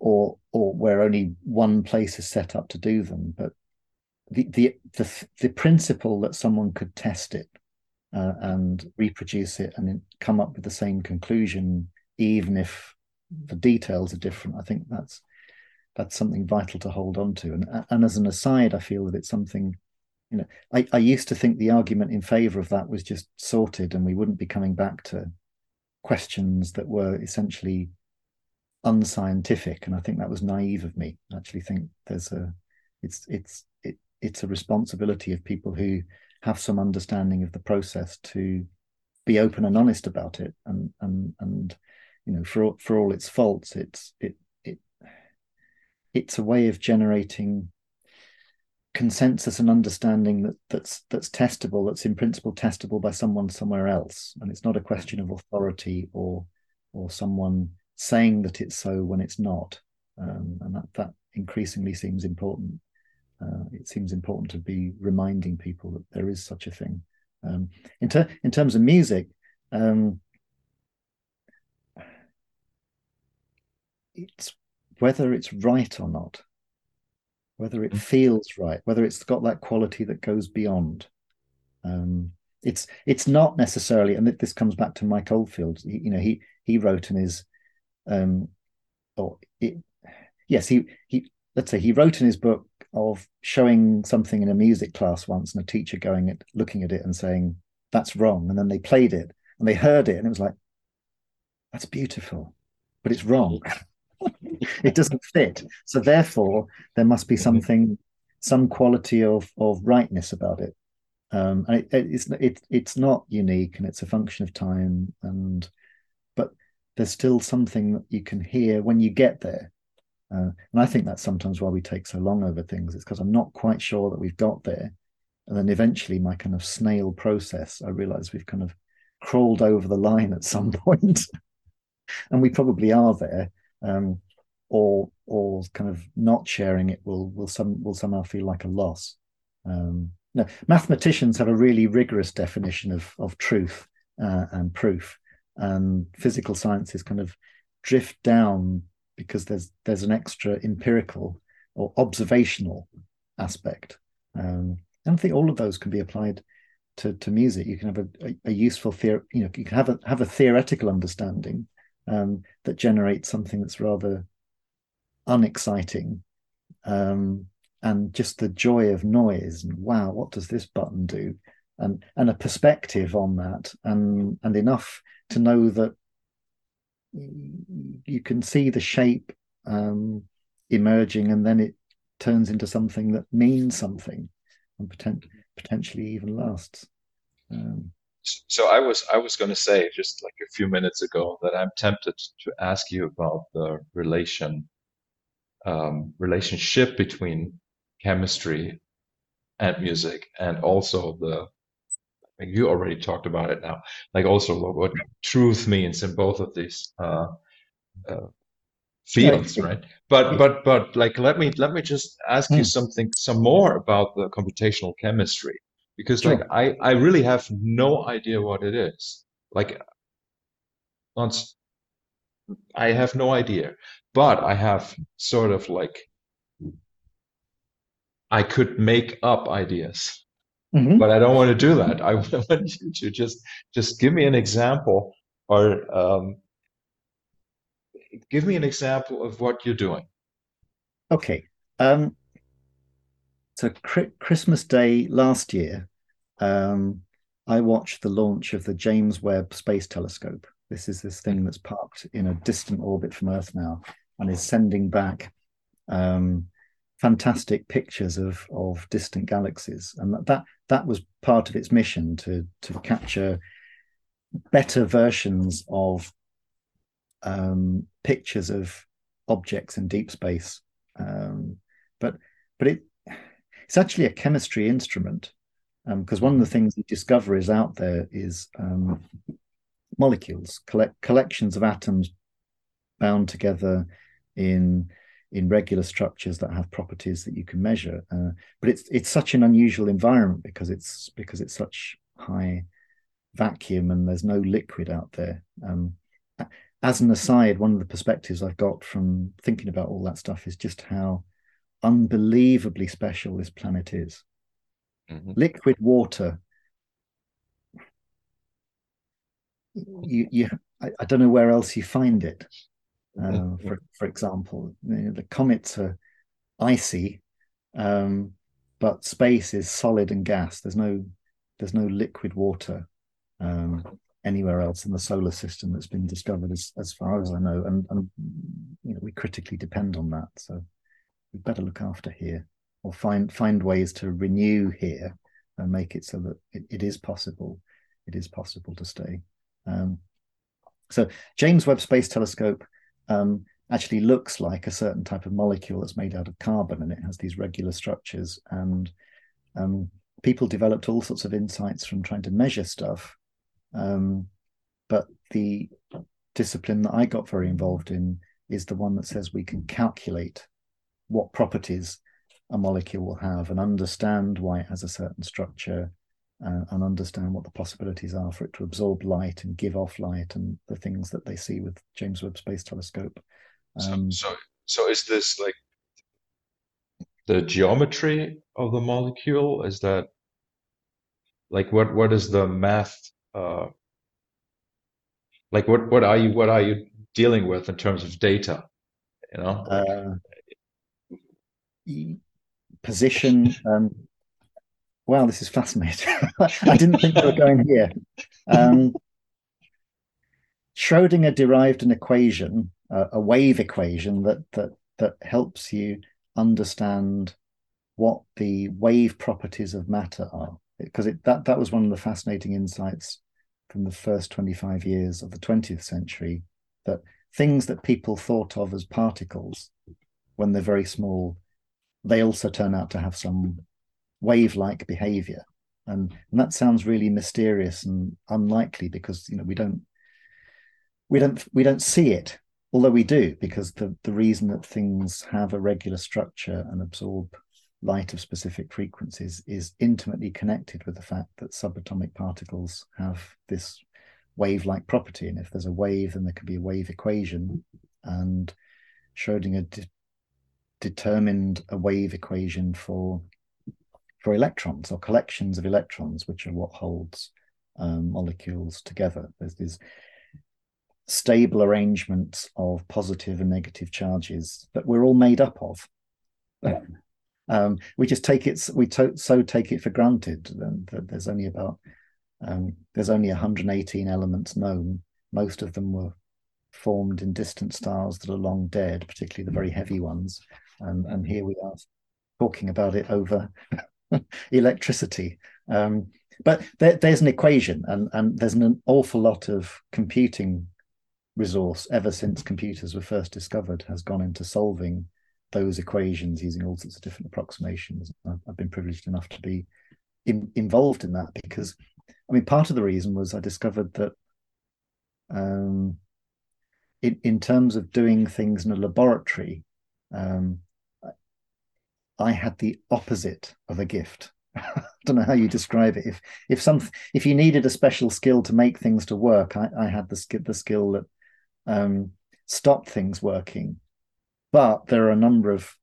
[SPEAKER 2] or or where only one place is set up to do them. But the the the, the principle that someone could test it uh, and reproduce it and come up with the same conclusion, even if the details are different, I think that's that's something vital to hold on to. And and as an aside, I feel that it's something. You know, I, I used to think the argument in favor of that was just sorted, and we wouldn't be coming back to questions that were essentially unscientific, and I think that was naive of me. I actually think there's a it's it's it, it's a responsibility of people who have some understanding of the process to be open and honest about it and and and you know for for all its faults it's it it it's a way of generating consensus and understanding that that's that's testable that's in principle testable by someone somewhere else. And it's not a question of authority or or someone saying that it's so when it's not. Um, and that that increasingly seems important. Uh, it seems important to be reminding people that there is such a thing. Um, in, ter- in terms of music um, it's whether it's right or not whether it mm. feels right, whether it's got that quality that goes beyond. Um, it's it's not necessarily, and this comes back to Mike Oldfield. He, you know, he he wrote in his, um, or it, yes, he he let's say he wrote in his book of showing something in a music class once, and a teacher going at looking at it and saying that's wrong, and then they played it and they heard it, and it was like that's beautiful, but it's wrong. it doesn't fit. So therefore, there must be something, some quality of of rightness about it. Um, and it, it's it, it's not unique, and it's a function of time. And but there's still something that you can hear when you get there. Uh, and I think that's sometimes why we take so long over things. It's because I'm not quite sure that we've got there. And then eventually, my kind of snail process, I realize we've kind of crawled over the line at some point. and we probably are there um, or or kind of not sharing it will will some will somehow feel like a loss. Um, mathematicians have a really rigorous definition of of truth uh, and proof, and physical sciences kind of drift down because there's there's an extra empirical or observational aspect. Um, and I think all of those can be applied to, to music. You can have a, a, a useful theory, you know, you can have a have a theoretical understanding um, that generates something that's rather unexciting um, and just the joy of noise and wow what does this button do? And and a perspective on that and and enough to know that you can see the shape um, emerging and then it turns into something that means something and potent- potentially even lasts um,
[SPEAKER 1] so I was I was going to say just like a few minutes ago that I'm tempted to ask you about the relation um, relationship between chemistry and music, and also the you already talked about it now, like also what, truth means in both of these uh, uh, fields, yeah. right? But but but like let me let me just ask you hmm. something some more about the computational chemistry because sure. like I I really have no idea what it is. Like I have no idea, but I have sort of like I could make up ideas. Mm-hmm. But I don't want to do that. I want you to just just give me an example or um, give me an example of what you're doing.
[SPEAKER 2] Okay. Um, so Christmas Day last year, um, I watched the launch of the James Webb Space Telescope. This is this thing that's parked in a distant orbit from Earth now and is sending back um, fantastic pictures of of distant galaxies. And that that that was part of its mission to to capture better versions of um, pictures of objects in deep space. Um, but but it it's actually a chemistry instrument because um, one of the things the discoveries out there is um, molecules, collect, collections of atoms bound together in in regular structures that have properties that you can measure. Uh, but it's it's such an unusual environment because it's because it's such high vacuum and there's no liquid out there. Um, as an aside, one of the perspectives I've got from thinking about all that stuff is just how unbelievably special this planet is. Mm-hmm. Liquid water. You, you, I, I, don't know where else you find it. Uh, for for example, you know, the comets are icy, um, but space is solid and gas. There's no there's no liquid water. Um, anywhere else in the solar system that's been discovered, as, as far as I know. And, and you know, we critically depend on that. So we better look after here or find find ways to renew here and make it so that it, it is possible. It is possible to stay. Um, so James Webb Space Telescope um, actually looks like a certain type of molecule that's made out of carbon, and it has these regular structures. And um, people developed all sorts of insights from trying to measure stuff. Um, but the discipline that I got very involved in is the one that says we can calculate what properties a molecule will have and understand why it has a certain structure uh, and understand what the possibilities are for it to absorb light and give off light and the things that they see with James Webb Space Telescope.
[SPEAKER 1] Um, so, so, so is this like the geometry of the molecule? Is that like what what is the math? Uh, like what what are you what are you dealing with in terms of data? You know, uh,
[SPEAKER 2] position. Um, wow, this is fascinating. I didn't think we were going here. Um, Schrodinger derived an equation, uh, a wave equation that that that helps you understand what the wave properties of matter are, because that that was one of the fascinating insights from the first 25 years of the 20th century that things that people thought of as particles when they're very small they also turn out to have some wave-like behavior. And, and that sounds really mysterious and unlikely because you know we don't we don't we don't see it although we do because the the reason that things have a regular structure and absorb light of specific frequencies is intimately connected with the fact that subatomic particles have this wave-like property. And if there's a wave then there could be a wave equation. And schrodinger determined a wave equation for for electrons or collections of electrons, which are what holds um, molecules together. There's these stable arrangements of positive and negative charges that we're all made up of. Um, we just take it, we to, so take it for granted that there's only about um, there's only 118 elements known. Most of them were formed in distant stars that are long dead, particularly the very heavy ones. And, and here we are talking about it over electricity. Um, but there, there's an equation, and, and there's an awful lot of computing resource ever since computers were first discovered has gone into solving those equations using all sorts of different approximations. I've been privileged enough to be in, involved in that because, I mean, part of the reason was I discovered that um, in, in terms of doing things in a laboratory, um, I had the opposite of a gift. I don't know how you describe it. If if some if you needed a special skill to make things to work, I, I had the skill the skill that um, stopped things working. But there are a number of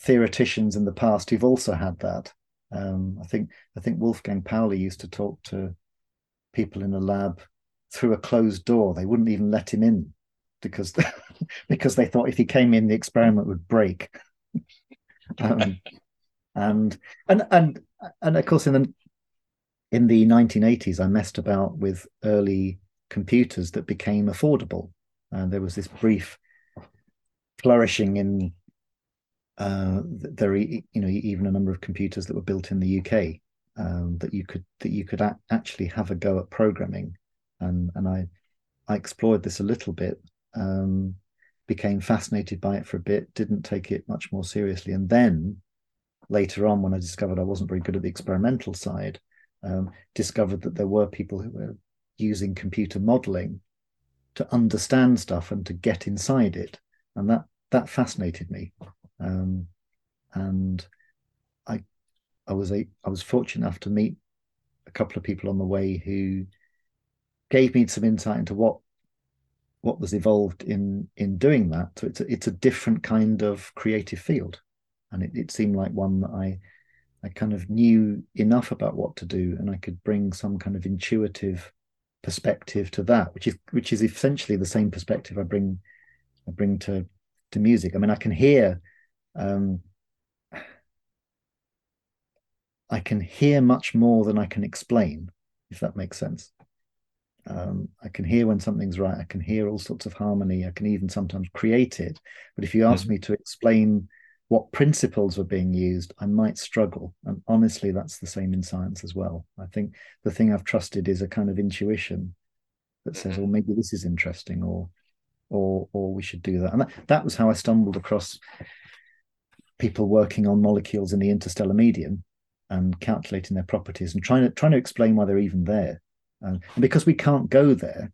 [SPEAKER 2] theoreticians in the past who've also had that. Um, I think I think Wolfgang Pauli used to talk to people in a lab through a closed door. They wouldn't even let him in because because they thought if he came in, the experiment would break. Um, and and and and of course in the in the 1980s i messed about with early computers that became affordable. And there was this brief flourishing in uh, there you know even a number of computers that were built in the UK um, that you could that you could a- actually have a go at programming. And and I I explored this a little bit um, became fascinated by it for a bit, didn't take it much more seriously. And then later on, when I discovered I wasn't very good at the experimental side, um, discovered that there were people who were using computer modeling to understand stuff and to get inside it. And that that fascinated me. Um, and I I was a I was fortunate enough to meet a couple of people on the way who gave me some insight into what what was evolved in in doing that. So it's a, it's a different kind of creative field, and it, it seemed like one that I I kind of knew enough about what to do, and I could bring some kind of intuitive perspective to that, which is which is essentially the same perspective I bring I bring to to music. I mean, I can hear. Um, I can hear much more than I can explain, if that makes sense. Um, I can hear when something's right. I can hear all sorts of harmony. I can even sometimes create it. But if you ask mm-hmm. me to explain what principles were being used, I might struggle. And honestly, that's the same in science as well. I think the thing I've trusted is a kind of intuition that says, "Well, maybe this is interesting," or or or we should do that. And that, that was how I stumbled across people working on molecules in the interstellar medium and calculating their properties and trying to trying to explain why they're even there. And because we can't go there,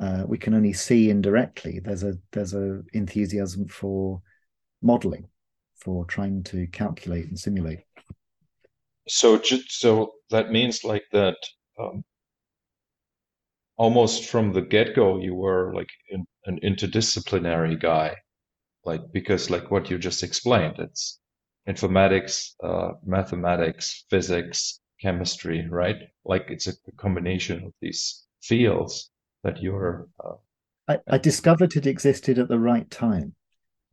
[SPEAKER 2] uh, we can only see indirectly. There's a there's a enthusiasm for modeling, for trying to calculate and simulate.
[SPEAKER 1] So just, so that means like that. Um, almost from the get go, you were like in, an interdisciplinary guy, like because like what you just explained, it's informatics, uh, mathematics, physics, chemistry, right? Like it's a combination of these fields that you're. Uh,
[SPEAKER 2] I, I, discovered it existed at the right time.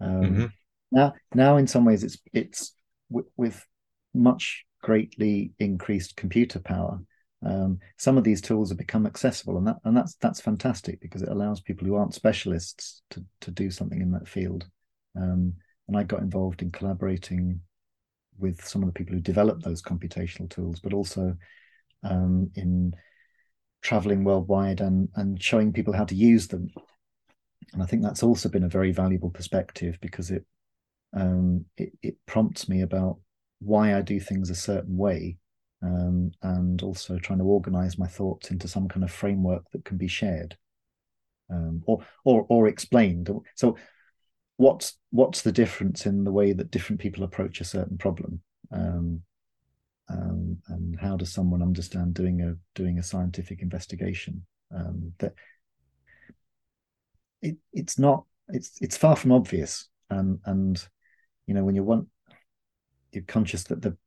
[SPEAKER 2] Um, mm-hmm. Now, now in some ways, it's it's w- with much greatly increased computer power. Um, some of these tools have become accessible, and that and that's that's fantastic because it allows people who aren't specialists to to do something in that field. Um, and I got involved in collaborating with some of the people who developed those computational tools, but also um, in traveling worldwide and and showing people how to use them. And I think that's also been a very valuable perspective because it um, it, it, prompts me about why I do things a certain way, um, and also trying to organize my thoughts into some kind of framework that can be shared um, or or or explained. So what's what's the difference in the way that different people approach a certain problem? Um, um, and how does someone understand doing a doing a scientific investigation? Um, that it, it's not it's it's far from obvious. And and you know when you want you're conscious that the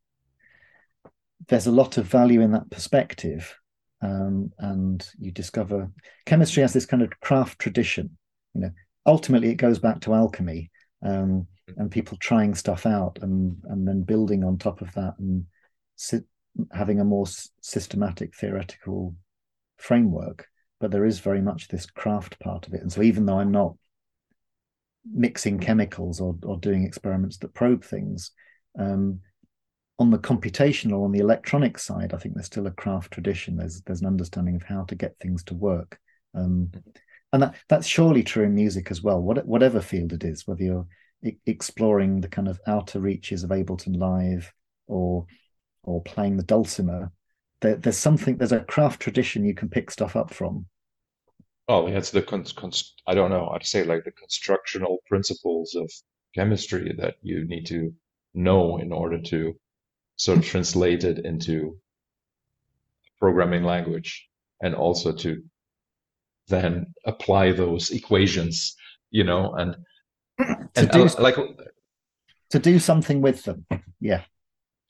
[SPEAKER 2] there's a lot of value in that perspective um, and you discover chemistry has this kind of craft tradition you know ultimately it goes back to alchemy um, and people trying stuff out and and then building on top of that and sit, having a more s- systematic theoretical framework. But there is very much this craft part of it. And so even though i'm not mixing chemicals or, or doing experiments that probe things um, on the computational on the electronic side i think there's still a craft tradition. There's there's an understanding of how to get things to work. Um, mm-hmm and that that's surely true in music as well. What, whatever field it is, whether you're exploring the kind of outer reaches of Ableton Live or or playing the dulcimer, there, there's something. There's a craft tradition you can pick stuff up from.
[SPEAKER 1] Oh, yeah it's the I don't know. I'd say like the constructional principles of chemistry that you need to know in order to sort of translate it into programming language and also to then apply those equations, you know, and and
[SPEAKER 2] do,
[SPEAKER 1] like
[SPEAKER 2] to do something with them. Yeah.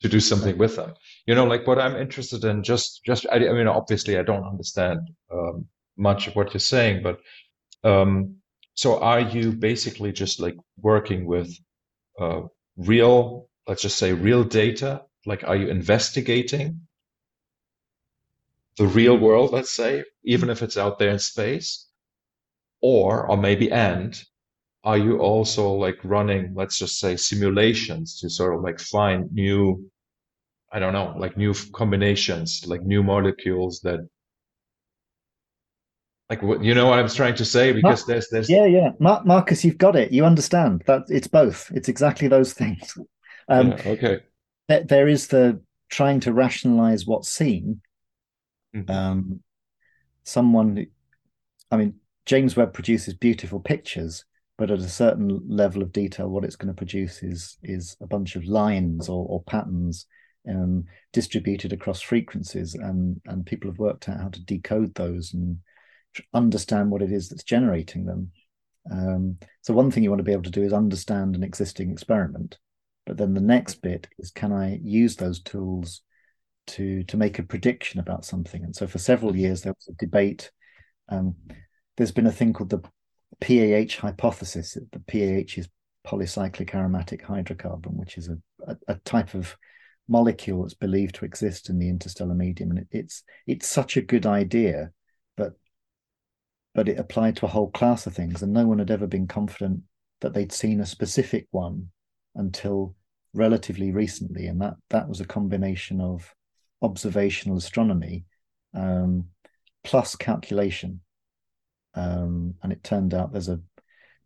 [SPEAKER 1] To do something with them, you know, like what I'm interested in. Just, just, I, I mean, obviously, I don't understand um, much of what you're saying, but um, so are you basically just like working with uh, real, let's just say, real data? Like, are you investigating the real world, let's say, even if it's out there in space? Or, or maybe and, are you also like running, let's just say, simulations to sort of like find new, I don't know, like new combinations, like new molecules that like what you know what I'm trying to say? Because there's there's
[SPEAKER 2] yeah yeah. Marcus you've got it. You understand that it's both. It's exactly those things.
[SPEAKER 1] Um, yeah, okay.
[SPEAKER 2] there, there is the trying to rationalize what's seen Mm-hmm. Um, someone, I mean, James Webb produces beautiful pictures, but at a certain level of detail, what it's going to produce is is a bunch of lines or, or patterns um, distributed across frequencies, and and people have worked out how to decode those and understand what it is that's generating them. Um, so one thing you want to be able to do is understand an existing experiment, but then the next bit is can I use those tools to to make a prediction about something. And so for several years there was a debate. Um, there's been a thing called the PAH hypothesis. The PAH is polycyclic aromatic hydrocarbon, which is a, a, a type of molecule that's believed to exist in the interstellar medium. And it, it's it's such a good idea, but but it applied to a whole class of things, and no one had ever been confident that they'd seen a specific one until relatively recently, and that that was a combination of observational astronomy um, plus calculation. Um, and it turned out there's a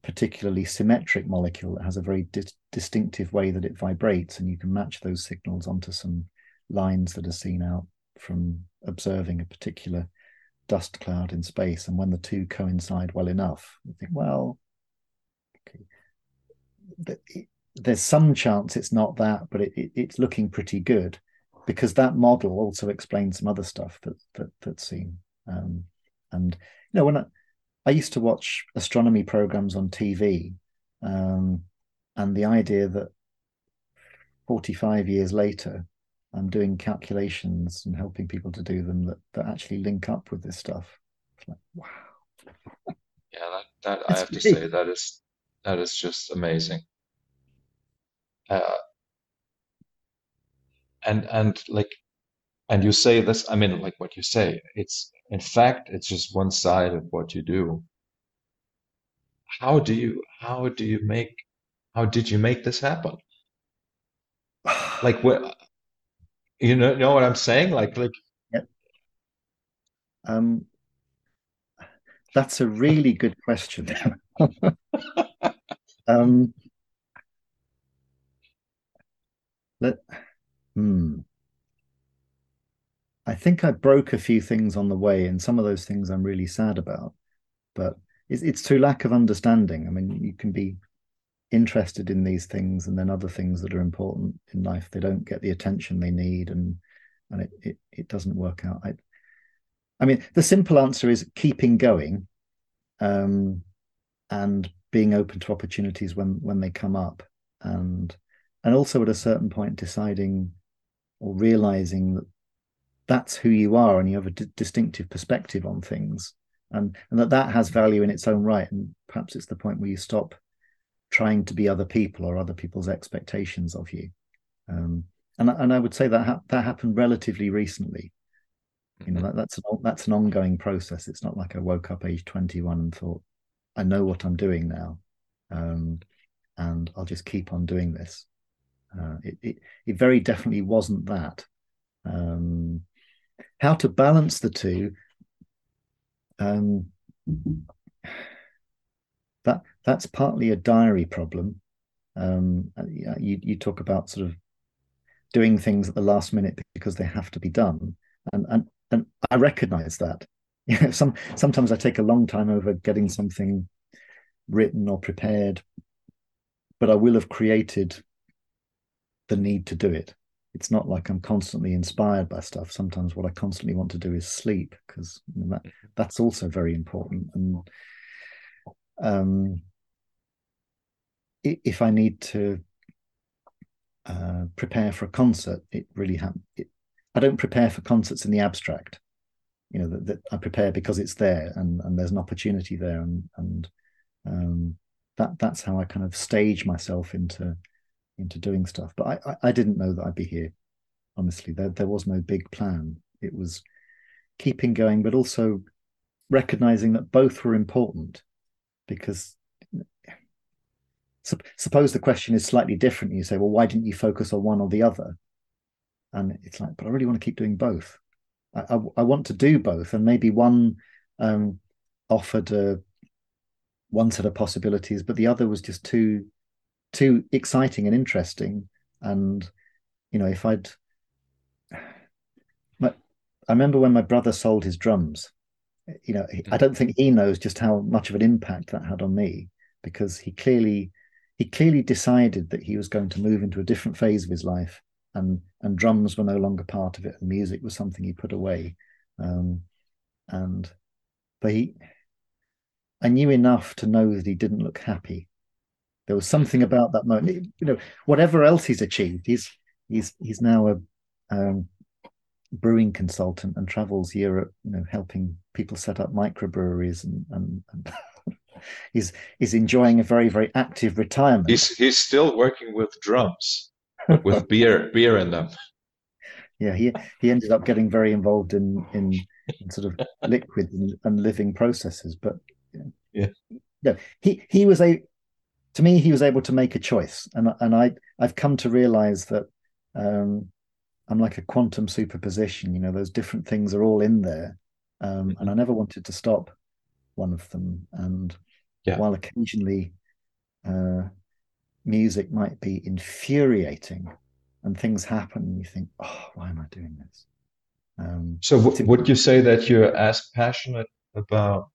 [SPEAKER 2] particularly symmetric molecule that has a very di- distinctive way that it vibrates, and you can match those signals onto some lines that are seen out from observing a particular dust cloud in space. And when the two coincide well enough, you think, well, okay, there's some chance it's not that, but it, it, it's looking pretty good because that model also explains some other stuff that, that that's seen. Um, and you know, when I, I used to watch astronomy programs on TV, um, and the idea that 45 years later, I'm doing calculations and helping people to do them that, that actually link up with this stuff. It's like, wow.
[SPEAKER 1] Yeah, that, that I have to say that is that is just amazing. Uh, and and like and you say this i mean like what you say it's in fact it's just one side of what you do. How do you how do you make how did you make this happen? Like what you know know what i'm saying? Like like
[SPEAKER 2] yep. um that's a really good question. Um let Hmm. I think I broke a few things on the way, and some of those things I'm really sad about. But it's, it's through lack of understanding. I mean, you can be interested in these things, and then other things that are important in life they don't get the attention they need, and and it it, it doesn't work out. I, I mean, the simple answer is keeping going, um, and being open to opportunities when when they come up, and and also at a certain point deciding or realizing that that's who you are and you have a d- distinctive perspective on things. And and that that has value in its own right. And perhaps it's the point where you stop trying to be other people or other people's expectations of you. Um, and and I would say that ha- that happened relatively recently. You know mm-hmm. that, that's an that's an ongoing process. It's not like I woke up age 21 and thought I know what I'm doing now um, and I'll just keep on doing this uh, it, it, it very definitely wasn't that. Um, how to balance the two? Um, that that's partly a diary problem. Um, you you talk about sort of doing things at the last minute because they have to be done, and and and I recognise that. Some sometimes I take a long time over getting something written or prepared, but I will have created the need to do it. It's not like I'm constantly inspired by stuff. Sometimes what I constantly want to do is sleep because that, that's also very important. And um, if I need to uh, prepare for a concert, it really ha- it, I don't prepare for concerts in the abstract. You know that, that, I prepare because it's there and and there's an opportunity there and and um, that that's how I kind of stage myself into into doing stuff. But I, I, I didn't know that I'd be here. Honestly, there there was no big plan. It was keeping going, but also recognizing that both were important because suppose the question is slightly different. You say, well, why didn't you focus on one or the other? And it's like, but I really want to keep doing both. I, I, I want to do both, and maybe one um, offered a one set of possibilities, but the other was just too too exciting and interesting. And you know, if I'd, my, I remember when my brother sold his drums. You know, I don't think he knows just how much of an impact that had on me because he clearly he clearly decided that he was going to move into a different phase of his life and and drums were no longer part of it and music was something he put away um, and but he i knew enough to know that he didn't look happy there was something about that moment. You know, whatever else he's achieved, he's he's he's now a um, brewing consultant and travels Europe, you know, helping people set up microbreweries and and, and he's he's enjoying a very very active retirement.
[SPEAKER 1] He's he's still working with drums, with beer beer in them.
[SPEAKER 2] Yeah, he he ended up getting very involved in in and sort of liquid and, and, living processes. But
[SPEAKER 1] you know, yeah,
[SPEAKER 2] yeah, he he was a to me he was able to make a choice, and and I I've come to realize that um, I'm like a quantum superposition. You know, those different things are all in there, um, and I never wanted to stop one of them. And yeah. while occasionally uh, music might be infuriating, and things happen, and you think, "Oh, why am I doing this?"
[SPEAKER 1] Um, so, w- would you say that you're as passionate about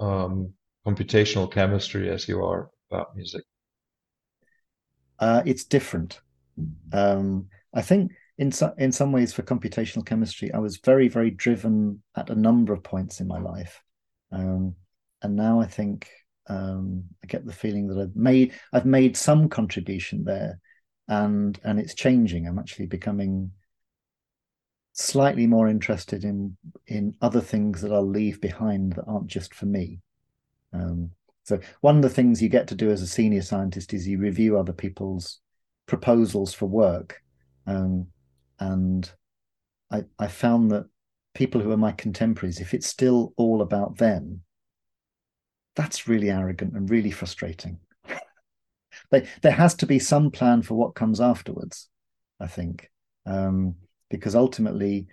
[SPEAKER 1] um, computational chemistry as you are about music?
[SPEAKER 2] Uh, it's different. Um, I think in some in some ways for computational chemistry, I was very very driven at a number of points in my life, um, and now I think um, I get the feeling that I've made I've made some contribution there, and and it's changing. I'm actually becoming slightly more interested in in other things that I'll leave behind that aren't just for me. Um, so one of the things you get to do as a senior scientist is you review other people's proposals for work, um, and I, I found that people who are my contemporaries, if it's still all about them, that's really arrogant and really frustrating. they, there has to be some plan for what comes afterwards, I think, um, because ultimately,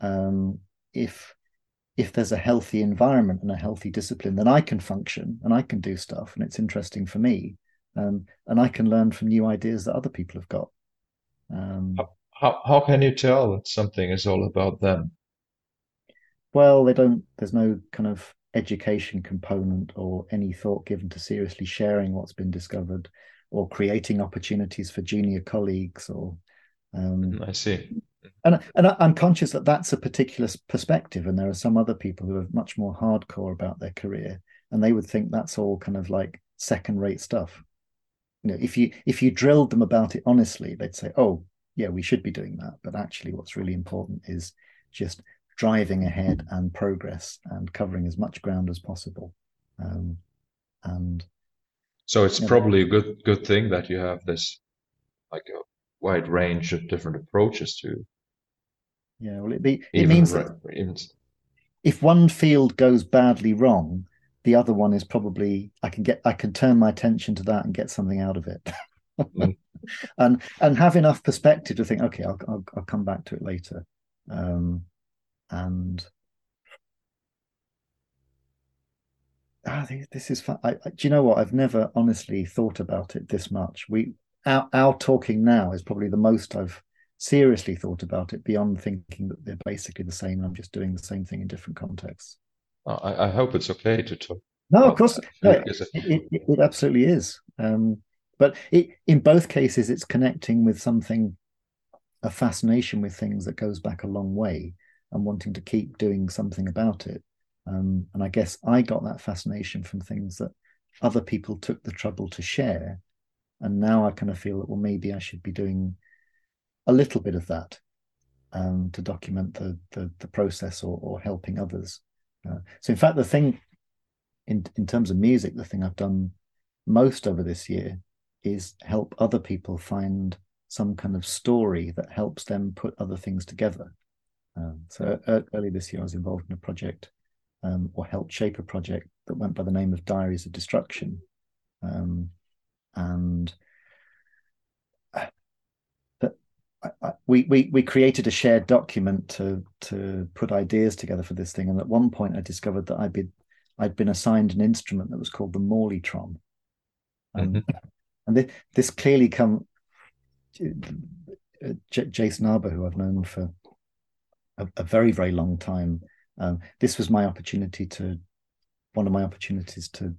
[SPEAKER 2] um, if if there's a healthy environment and a healthy discipline, then I can function and I can do stuff, and it's interesting for me, um, and I can learn from new ideas that other people have got.
[SPEAKER 1] Um, how how can you tell that something is all about them?
[SPEAKER 2] Well, they don't. There's no kind of education component or any thought given to seriously sharing what's been discovered or creating opportunities for junior colleagues or
[SPEAKER 1] um, i see
[SPEAKER 2] and and i'm conscious that that's a particular perspective and there are some other people who are much more hardcore about their career and they would think that's all kind of like second rate stuff you know if you if you drilled them about it honestly they'd say oh yeah we should be doing that but actually what's really important is just driving ahead and progress and covering as much ground as possible. Um, and
[SPEAKER 1] so it's probably a good good thing that you have this like a wide range of different approaches to.
[SPEAKER 2] Yeah, well, it, it means that even... if one field goes badly wrong, the other one is probably I can get I can turn my attention to that and get something out of it. mm. and and have enough perspective to think, okay, I'll I'll, I'll come back to it later. Um, and ah, this is fun. I, I, do you know what? I've never honestly thought about it this much. We our, our talking now is probably the most I've seriously thought about it beyond thinking that they're basically the same. I'm just doing the same thing in different contexts.
[SPEAKER 1] Oh, I, I, hope it's okay to talk.
[SPEAKER 2] No, of course, no, it, it, it, absolutely is. Um, but it, in both cases, it's connecting with something, a fascination with things that goes back a long way, and wanting to keep doing something about it. Um, and I guess I got that fascination from things that other people took the trouble to share. And now I kind of feel that, well, maybe I should be doing a little bit of that um, to document the, the, the process or, or helping others. Uh, so, in fact, the thing in, in terms of music, the thing I've done most over this year is help other people find some kind of story that helps them put other things together. Um, so uh, early this year, I was involved in a project um, or helped shape a project that went by the name of Diaries of Destruction. Um, and uh, that we, we we created a shared document to to put ideas together for this thing. And at one point, I discovered that I'd been I'd been assigned an instrument that was called the Morleytron. Um, mm-hmm. And this, this clearly come uh, J- Jason Arber, who I've known for a, a very very long time. Um, this was my opportunity to one of my opportunities to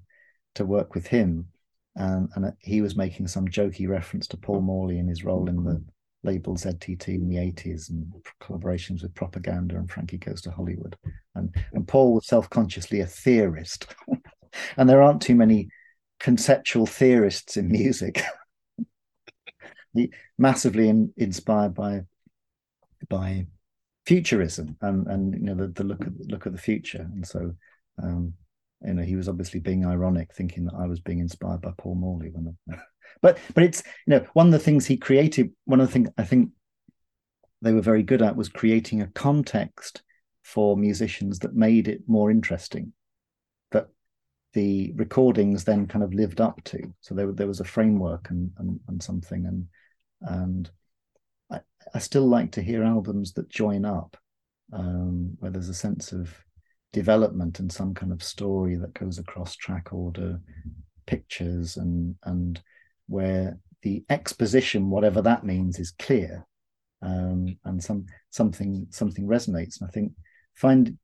[SPEAKER 2] to work with him, and and he was making some jokey reference to Paul Morley and his role in the label ZTT in the 80s and collaborations with propaganda and Frankie Goes to Hollywood. And, and Paul was self consciously a theorist. and there aren't too many conceptual theorists in music. He, massively in, inspired by by futurism and and you know the, the look at look at the future and so um you know he was obviously being ironic thinking that i was being inspired by paul morley when but but it's you know one of the things he created one of the things i think they were very good at was creating a context for musicians that made it more interesting that the recordings then kind of lived up to. So there, there was a framework and, and, and something and and I, I still like to hear albums that join up um, where there's a sense of development and some kind of story that goes across track order pictures and and where the exposition whatever that means is clear um, and some something something resonates. And i think find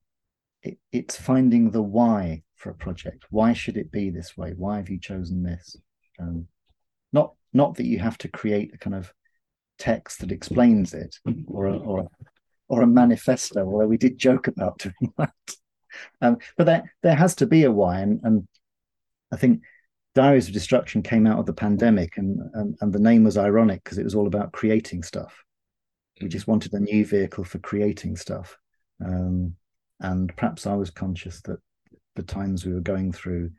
[SPEAKER 2] it, it's finding the why for a project. Why should it be this way? Why have you chosen this? Um, not not that you have to create a kind of text that explains it or a, or a, or a manifesto although we did joke about doing that. Um, but there there has to be a why and, and i think diaries of destruction came out of the pandemic and and, and the name was ironic because it was all about creating stuff. We just wanted a new vehicle for creating stuff. Um, and perhaps i was conscious that the times we were going through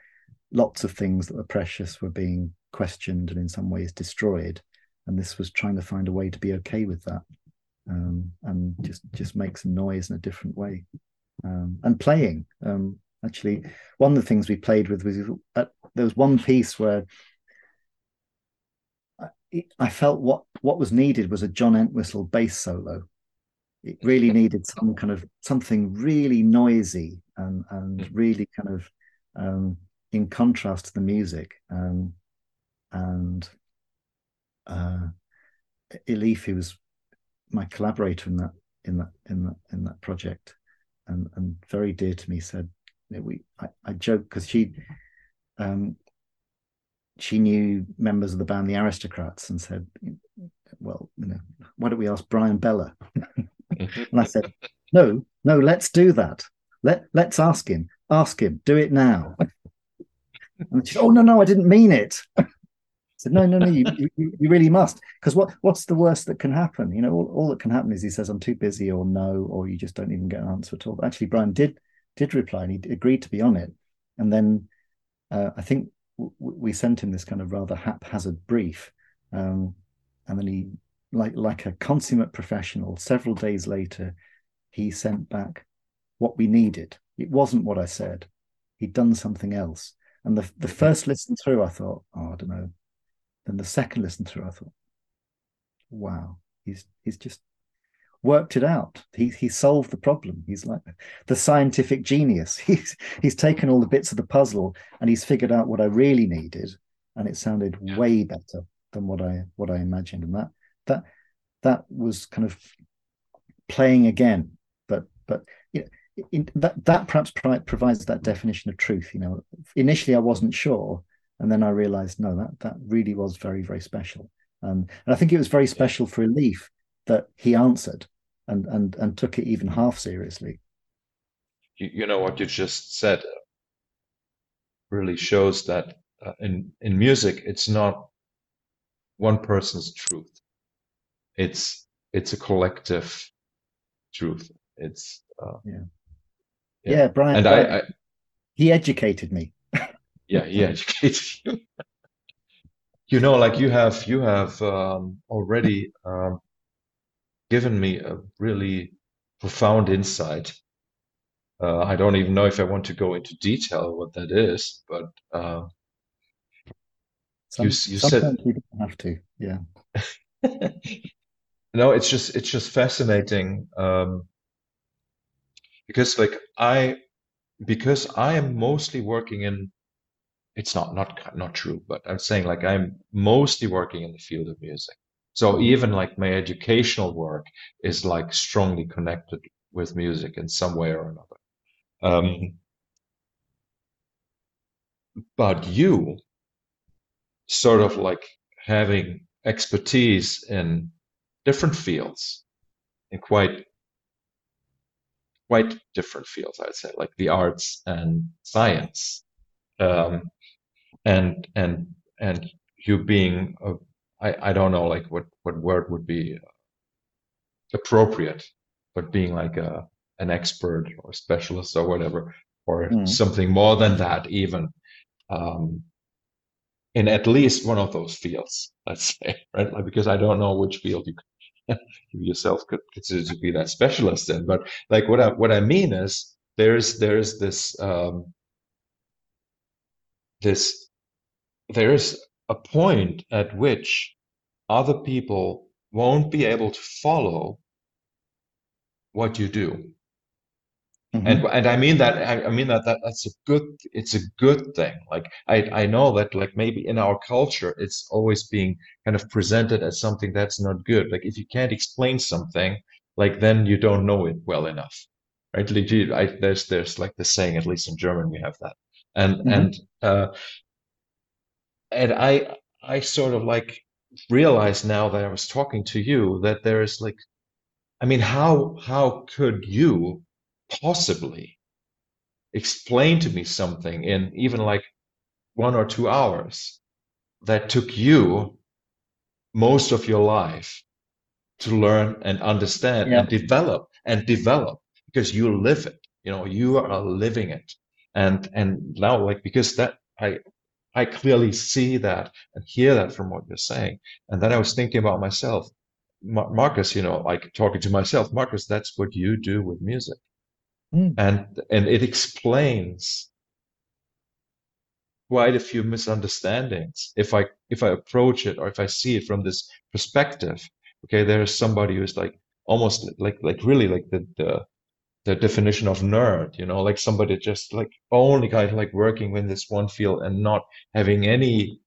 [SPEAKER 2] lots of things that were precious were being questioned and in some ways destroyed and this was trying to find a way to be okay with that um, and just just make some noise in a different way. Um, and playing um, actually one of the things we played with was uh, there was one piece where I, I felt what what was needed was a john entwistle bass solo. It really needed some kind of something really noisy and and hmm. really kind of um, in contrast to the music. Um, and uh, Elif, who was my collaborator in that in that in that in that project, and and very dear to me, said we I, I joke because she um, she knew members of the band the Aristocrats and said, well, you know, why don't we ask Bryan Beller? and I said, no, no, let's do that. Let let's ask him. Ask him. Do it now. and she said, oh no, no, I didn't mean it I said, no, no, no, you, you, you really must. Because what, what's the worst that can happen? You know, all, all that can happen is he says, I'm too busy or no, or you just don't even get an answer at all. But actually, Bryan did did reply and he agreed to be on it. And then uh, I think w- we sent him this kind of rather haphazard brief. Um, and then he, like, like a consummate professional, several days later, he sent back what we needed. It wasn't what I said. He'd done something else. And the, the first listen through, I thought, oh, I don't know, then the second listen through, I thought, wow, he's he's just worked it out. He he solved the problem. He's like the scientific genius. He's he's taken all the bits of the puzzle and he's figured out what I really needed, and it sounded yeah. way better than what I what I imagined. And that that that was kind of playing again. But but you know, in, that that perhaps provides that definition of truth. You know, initially I wasn't sure, and then I realized, no, that that really was very, very special. Um, and I think it was very special for Elif that he answered and and and took it even half seriously.
[SPEAKER 1] You, you know what you just said really shows that uh, in in music it's not one person's truth. It's it's a collective truth. It's uh,
[SPEAKER 2] yeah. yeah, yeah, Bryan. And Bryan, I, I he educated me
[SPEAKER 1] yeah he educated you you know like you have you have um, already um, given me a really profound insight. Uh, i don't even know if i want to go into detail what that is but uh,
[SPEAKER 2] Some, you, you said we don't have to yeah.
[SPEAKER 1] No it's just it's just fascinating um, because like i because i am mostly working in it's not not not true but i'm saying like i'm mostly working in the field of music so even like my educational work is like strongly connected with music in some way or another. Um, but you sort of like having expertise in different fields in quite quite different fields i'd say like the arts and science. Um, and and and you being a, I, I don't know like what what word would be appropriate but being like a an expert or specialist or whatever or mm. something more than that even um, in at least one of those fields let's say right like, because i don't know which field you you yourself could consider to be that specialist in. But like what I what I mean is there's there's this um, this there's a point at which other people won't be able to follow what you do Mm-hmm. And and I mean that I, I mean that, that that's a good it's a good thing. Like I I know that like maybe in our culture it's always being kind of presented as something that's not good. Like if you can't explain something, like then you don't know it well enough, right? I, there's there's like the saying at least in German we have that, and mm-hmm. and uh, and I I sort of like realize now that I was talking to you that there is like, I mean how how could you possibly explain to me something in even like one or two hours that took you most of your life to learn and understand yeah. and develop and develop because you live it you know you are living it and and now like because that i i clearly see that and hear that from what you're saying and then i was thinking about myself marcus you know like talking to myself marcus that's what you do with music Mm. And and it explains quite a few misunderstandings if I if I approach it or if I see it from this perspective. Okay, there is somebody who's like almost like like really like the the the definition of nerd, you know, like somebody just like only kind of like working in this one field and not having any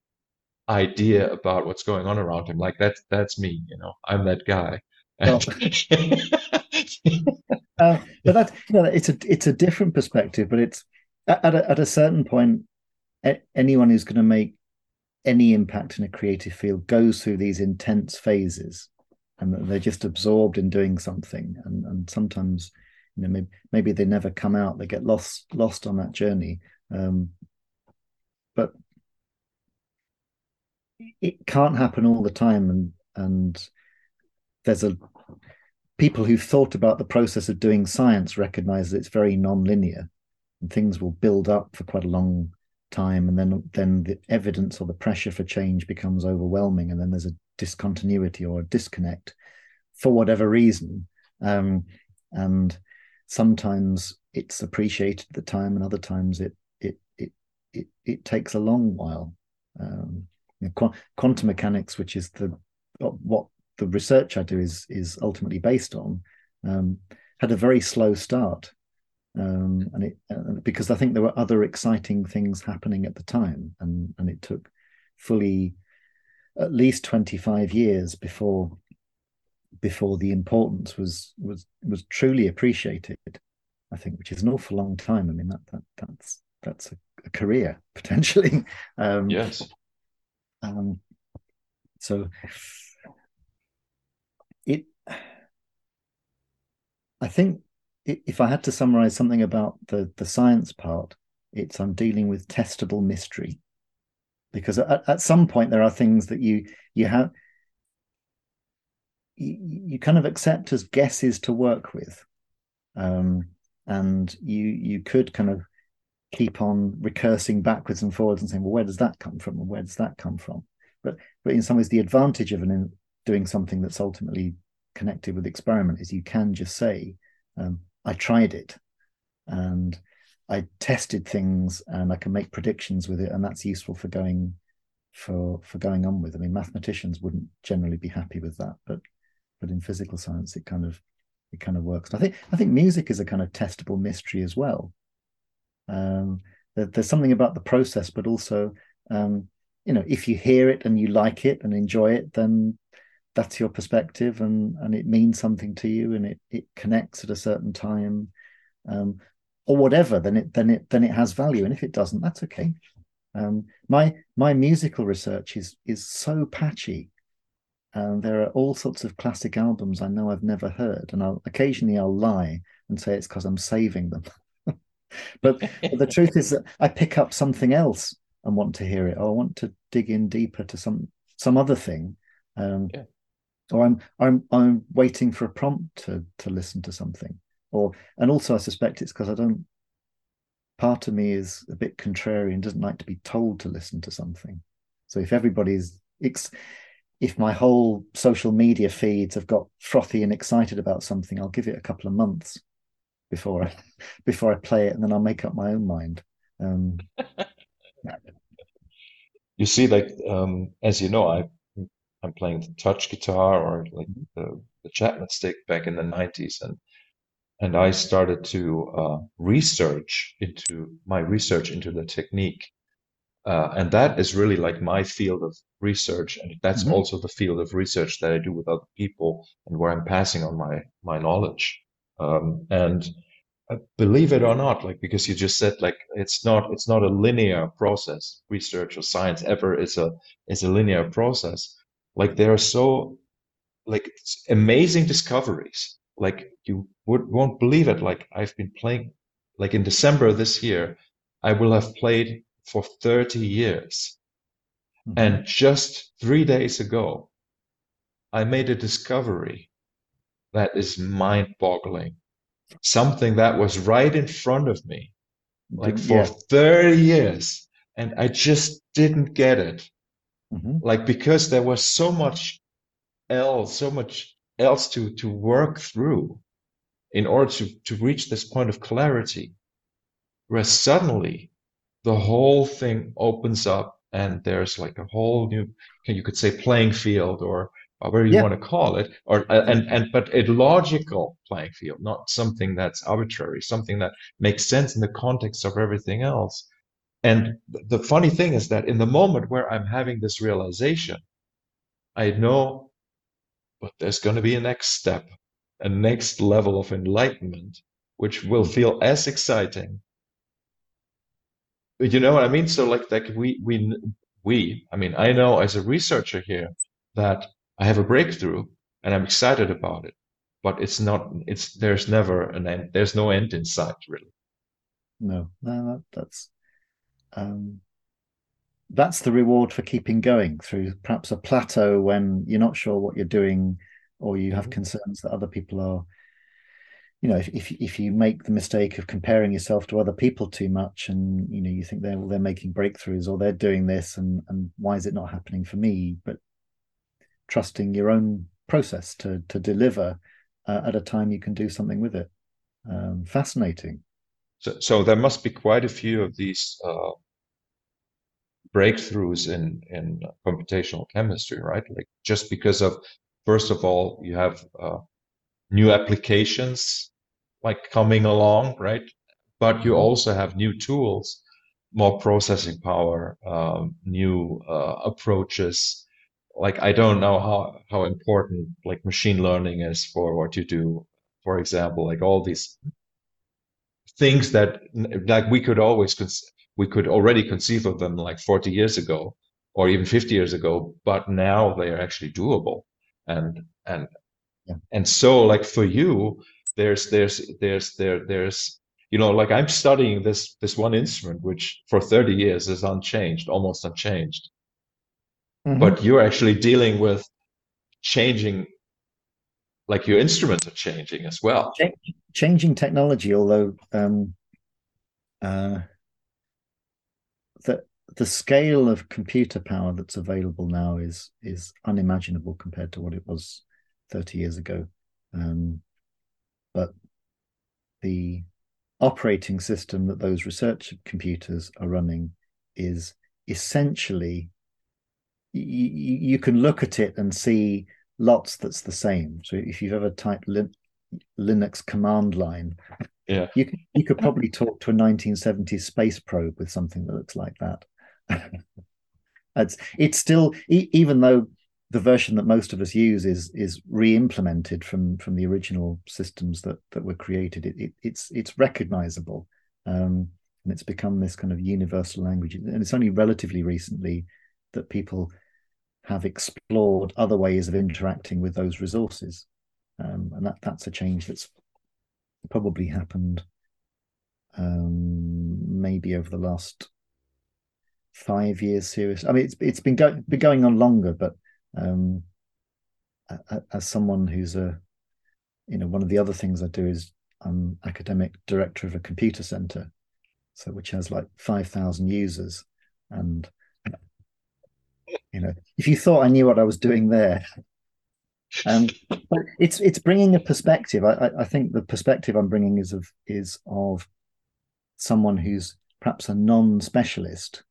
[SPEAKER 1] idea about what's going on around him. Like that's that's me, you know, I'm that guy.
[SPEAKER 2] Uh, but that's you know, it's a it's a different perspective. But it's at a, at a certain point, anyone who's going to make any impact in a creative field goes through these intense phases, and they're just absorbed in doing something. And and sometimes, you know, maybe, maybe they never come out. They get lost lost on that journey. Um, but it can't happen all the time, and and there's a people who've thought about the process of doing science recognize that it's very non-linear and things will build up for quite a long time and then then the evidence or the pressure for change becomes overwhelming and then there's a discontinuity or a disconnect for whatever reason um, and sometimes it's appreciated at the time and other times it it it it, it takes a long while. Um, you know, qu- quantum mechanics which is the what the research I do is is ultimately based on, um, had a very slow start, um, and it uh, because I think there were other exciting things happening at the time, and and it took fully at least twenty five years before before the importance was was was truly appreciated. I think, which is an awful long time. I mean that that that's that's a, a career potentially.
[SPEAKER 1] Um, yes.
[SPEAKER 2] Um, so it i think if i had to summarize something about the the science part it's i'm dealing with testable mystery because at, at some point there are things that you you have you, kind of accept as guesses to work with. Um, and you you could kind of keep on recursing backwards and forwards and saying well where does that come from? And where does that come from? But but in some ways the advantage of an doing something that's ultimately connected with experiment is you can just say, um, I tried it and I tested things and I can make predictions with it, and that's useful for going for for going on with. I mean, mathematicians wouldn't generally be happy with that, but but in physical science, it kind of it kind of works. I think I think music is a kind of testable mystery as well. Um, there, there's something about the process, but also um, you know, if you hear it and you like it and enjoy it, then that's your perspective and and it means something to you and it it connects at a certain time um, or whatever then it then it then it has value and if it doesn't that's okay um, my my musical research is is so patchy and there are all sorts of classic albums I know I've never heard and I'll occasionally I'll lie and say it's because I'm saving them but, but the truth is that I pick up something else and want to hear it or I want to dig in deeper to some some other thing um, yeah or I'm I'm I'm waiting for a prompt to to listen to something, or and also I suspect it's because I don't. Part of me is a bit contrarian, doesn't like to be told to listen to something. So if everybody's, it's, if my whole social media feeds have got frothy and excited about something, I'll give it a couple of months before I before I play it, and then I'll make up my own mind. Um,
[SPEAKER 1] you see, like um, as you know, I I'm playing the touch guitar or like the, the Chapman stick back in the 90s, and and I started to uh, research into my research into the technique. Uh, and that is really like my field of research, and that's mm-hmm. also the field of research that I do with other people, and where I'm passing on my my knowledge. Um, and uh, believe it or not, like because you just said like it's not it's not a linear process. Research or science ever is a is a linear process. Like there are so like amazing discoveries like you would won't believe it. Like I've been playing, like in December this year, I will have played for 30 years. Mm-hmm. And just three days ago, I made a discovery that is mind boggling. Something that was right in front of me, like for yeah. 30 years. And I just didn't get it. Mm-hmm. Like, because there was so much else, so much else to to work through in order to to reach this point of clarity where suddenly the whole thing opens up and there's like a whole new you could say playing field or whatever you yeah. want to call it or uh, and and but a logical playing field not something that's arbitrary something that makes sense in the context of everything else and the funny thing is that in the moment where i'm having this realization i know but there's going to be a next step, a next level of enlightenment, which will feel as exciting. You know what I mean? So like like we we we I mean I know as a researcher here that I have a breakthrough and I'm excited about it, but it's not it's there's never an end. There's no end in sight really.
[SPEAKER 2] No, no, that's um that's the reward for keeping going through perhaps a plateau when you're not sure what you're doing or you have mm-hmm. concerns that other people are you know if, if if you make the mistake of comparing yourself to other people too much and you know you think they're well, they're making breakthroughs or they're doing this and and why is it not happening for me? But trusting your own process to to deliver uh, at a time you can do something with it. Um, fascinating.
[SPEAKER 1] So, so there must be quite a few of these uh, breakthroughs in in computational chemistry, right? Like just because of first of all, you have uh, new applications like coming along, right? But you mm-hmm. also have new tools, more processing power, um, new uh, approaches. Like I don't know how how important like machine learning is for what you do. For example, like all these things that like we could always cons- we could already conceive of them like 40 years ago or even 50 years ago, but now they are actually doable. And and yeah. and so like for you, there's there's there's there there's you know like I'm studying this this one instrument which for 30 years is unchanged, almost unchanged. Mm-hmm. But you're actually dealing with changing like your instruments are changing as well.
[SPEAKER 2] changing technology, although um, uh, the the scale of computer power that's available now is is unimaginable compared to what it was 30 years ago. Um, but the operating system that those research computers are running is essentially you, you can look at it and see lots that's the same. So if you've ever typed Lin- Linux command line,
[SPEAKER 1] yeah,
[SPEAKER 2] you could, you could probably talk to a 1970s space probe with something that looks like that. it's it's still even though the version that most of us use is is re-implemented from from the original systems that that were created. It, it it's it's recognizable, um, and it's become this kind of universal language. And it's only relatively recently that people have explored other ways of interacting with those resources, um, and that that's a change that's probably happened um, maybe over the last five years serious. I mean, it's it's been, go- been going on longer, but um, as someone who's a, you know, one of the other things I do is I'm academic director of a computer center, so which has like five thousand users, and you know, if you thought I knew what I was doing there, um, but it's it's bringing a perspective. I, I think the perspective I'm bringing is of is of someone who's perhaps a non-specialist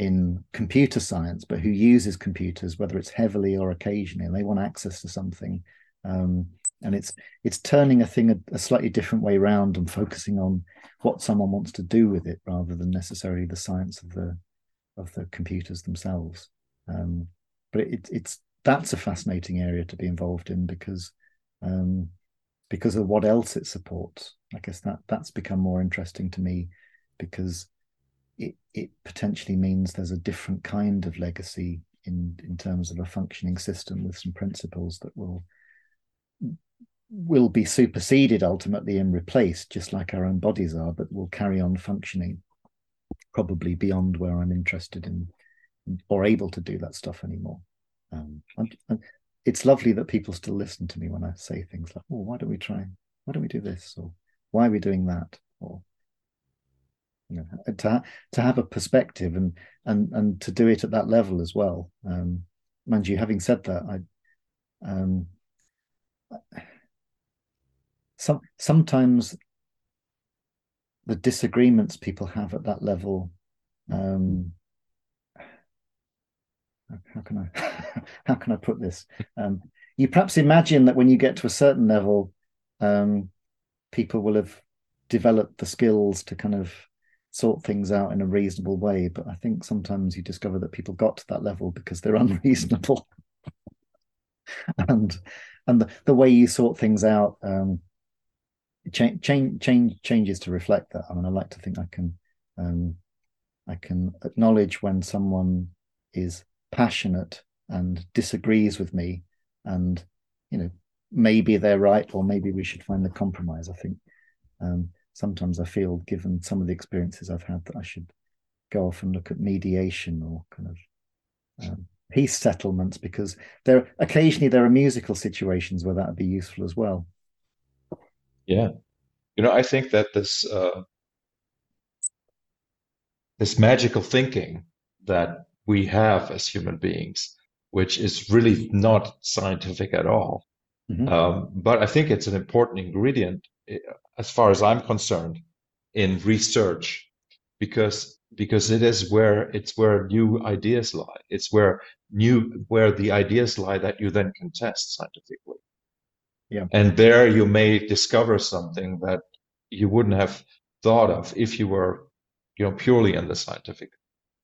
[SPEAKER 2] in computer science, but who uses computers, whether it's heavily or occasionally, and they want access to something. Um, and it's it's turning a thing a, a, slightly different way around and focusing on what someone wants to do with it rather than necessarily the science of the of the computers themselves. Um, but it, it's that's a fascinating area to be involved in because um, because of what else it supports. I guess that that's become more interesting to me because it it potentially means there's a different kind of legacy in in terms of a functioning system with some principles that will will be superseded ultimately and replaced just like our own bodies are but will carry on functioning probably beyond where i'm interested in or able to do that stuff anymore. Um, and, and it's lovely that people still listen to me when i say things like oh why don't we try? Why don't we do this? Or why are we doing that? Or to to have a perspective and and and to do it at that level as well. Um you having said that i um some sometimes the disagreements people have at that level um how can i how can i put this? Um you perhaps imagine that when you get to a certain level um people will have developed the skills to kind of sort things out in a reasonable way. But I think sometimes you discover that people got to that level because they're unreasonable. and and the, the way you sort things out um, change change change changes to reflect that. I mean, I like to think I can um, I can acknowledge when someone is passionate and disagrees with me, and you know maybe they're right or maybe we should find a compromise. I think um, sometimes I feel, given some of the experiences I've had, that I should go off and look at mediation or kind of um, peace settlements because there occasionally there are musical situations where that would be useful as well.
[SPEAKER 1] Yeah, you know, I think that this uh, this magical thinking that we have as human beings, which is really not scientific at all, mm-hmm. um, but I think it's an important ingredient as far as I'm concerned, in research, because because it is where it's where new ideas lie. It's where new where the ideas lie that you then can test scientifically.
[SPEAKER 2] Yeah.
[SPEAKER 1] And there you may discover something that you wouldn't have thought of if you were, you know, purely in the scientific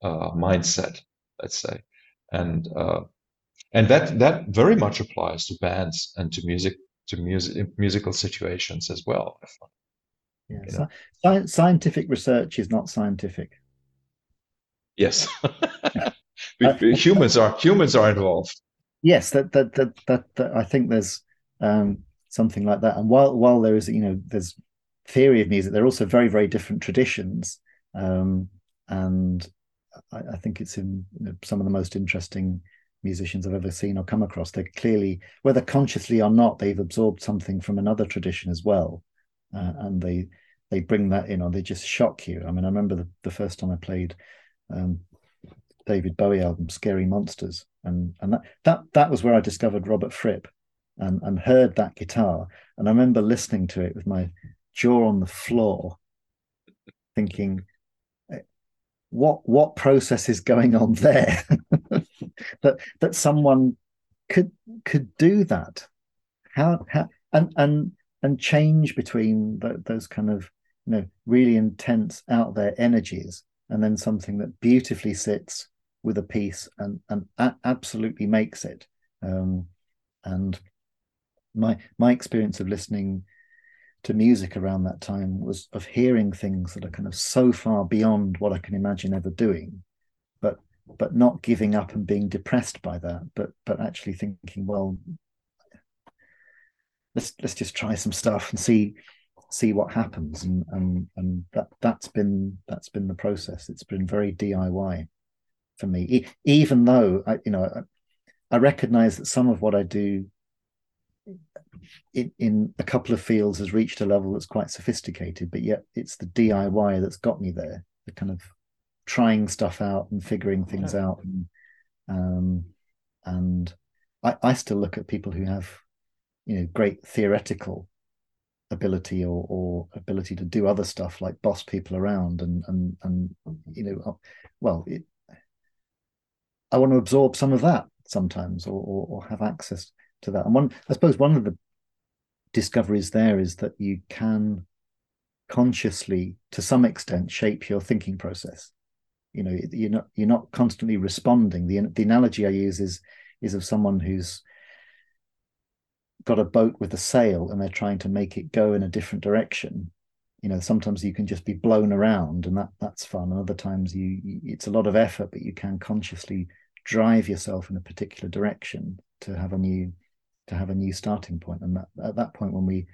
[SPEAKER 1] uh, mindset, let's say. And uh, and that that very much applies to bands and to music to music musical situations as well.
[SPEAKER 2] Yeah, you know? scientific research is not scientific.
[SPEAKER 1] Yes, humans are humans are involved.
[SPEAKER 2] Yes, that that that that, that I think there's um, something like that. And while while there is you know there's theory of music, there are also very very different traditions, um, and I, I, think it's in you know, some of the most interesting musicians I've ever seen or come across. They clearly, whether consciously or not, they've absorbed something from another tradition as well, uh, and they they bring that in, or they just shock you. I mean, I remember the, the first time I played um, David Bowie album, Scary Monsters, and and that that that was where I discovered Robert Fripp, and and heard that guitar, and I remember listening to it with my jaw on the floor, thinking what what process is going on there that that someone could could do that. How how and and and change between the, those kind of you know really intense out there energies and then something that beautifully sits with a piece and and a- absolutely makes it. Um, and my my experience of listening to music around that time was of hearing things that are kind of so far beyond what I can imagine ever doing, but not giving up and being depressed by that, but but actually thinking, well, let's let's just try some stuff and see see what happens, and and and that that's been that's been the process. It's been very DIY for me, even though I you know I, I recognize that some of what I do in, in a couple of fields has reached a level that's quite sophisticated, but yet it's the DIY that's got me there. The kind of trying stuff out and figuring things out. And Um, and I, I still look at people who have, you know, great theoretical ability or, or ability to do other stuff like boss people around and and and you know uh, well it, i want to absorb some of that sometimes or, or, or have access to that. And one i suppose one of the discoveries there is that you can consciously to some extent shape your thinking process you know you're not you're not constantly responding. The the analogy i use is is of someone who's got a boat with a sail and they're trying to make it go in a different direction. You know sometimes you can just be blown around and that that's fun. And other times you, it's a lot of effort but you can consciously drive yourself in a particular direction to have a new to have a new starting point. And that, at that point when we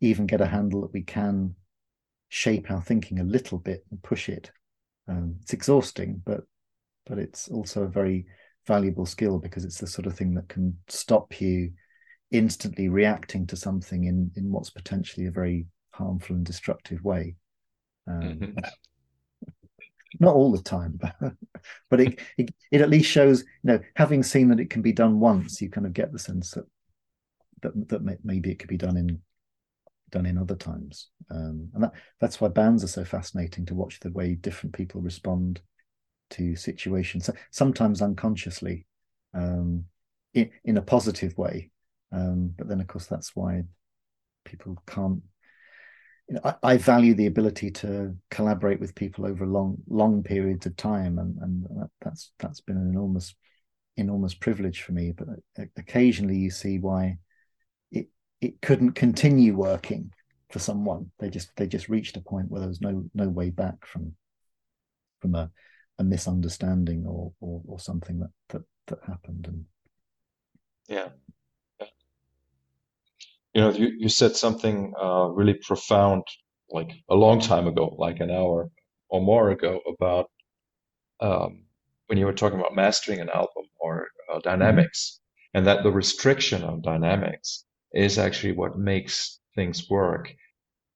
[SPEAKER 2] even get a handle that we can shape our thinking a little bit and push it um, it's exhausting but but it's also a very valuable skill because it's the sort of thing that can stop you instantly reacting to something in in what's potentially a very harmful and destructive way. Um, mm-hmm. Not all the time, but, but it, it, it at least shows you know having seen that it can be done once, you kind of get the sense that that that maybe it could be done in done in other times, um, and that that's why bands are so fascinating to watch the way different people respond to situations, so, sometimes unconsciously, um, in in a positive way, um, but then, of course, that's why people can't. You know, I, I, value the ability to collaborate with people over long, long periods of time, and and that, that's that's been an enormous, enormous privilege for me. But occasionally, you see why it couldn't continue working for someone. They just they just reached a point where there was no no way back from from a, a misunderstanding or, or or something that that that happened. And
[SPEAKER 1] yeah, you know, you, you said something uh, really profound, like a long time ago, like an hour or more ago, about um, when you were talking about mastering an album or uh, dynamics, and that the restriction on dynamics is actually what makes things work,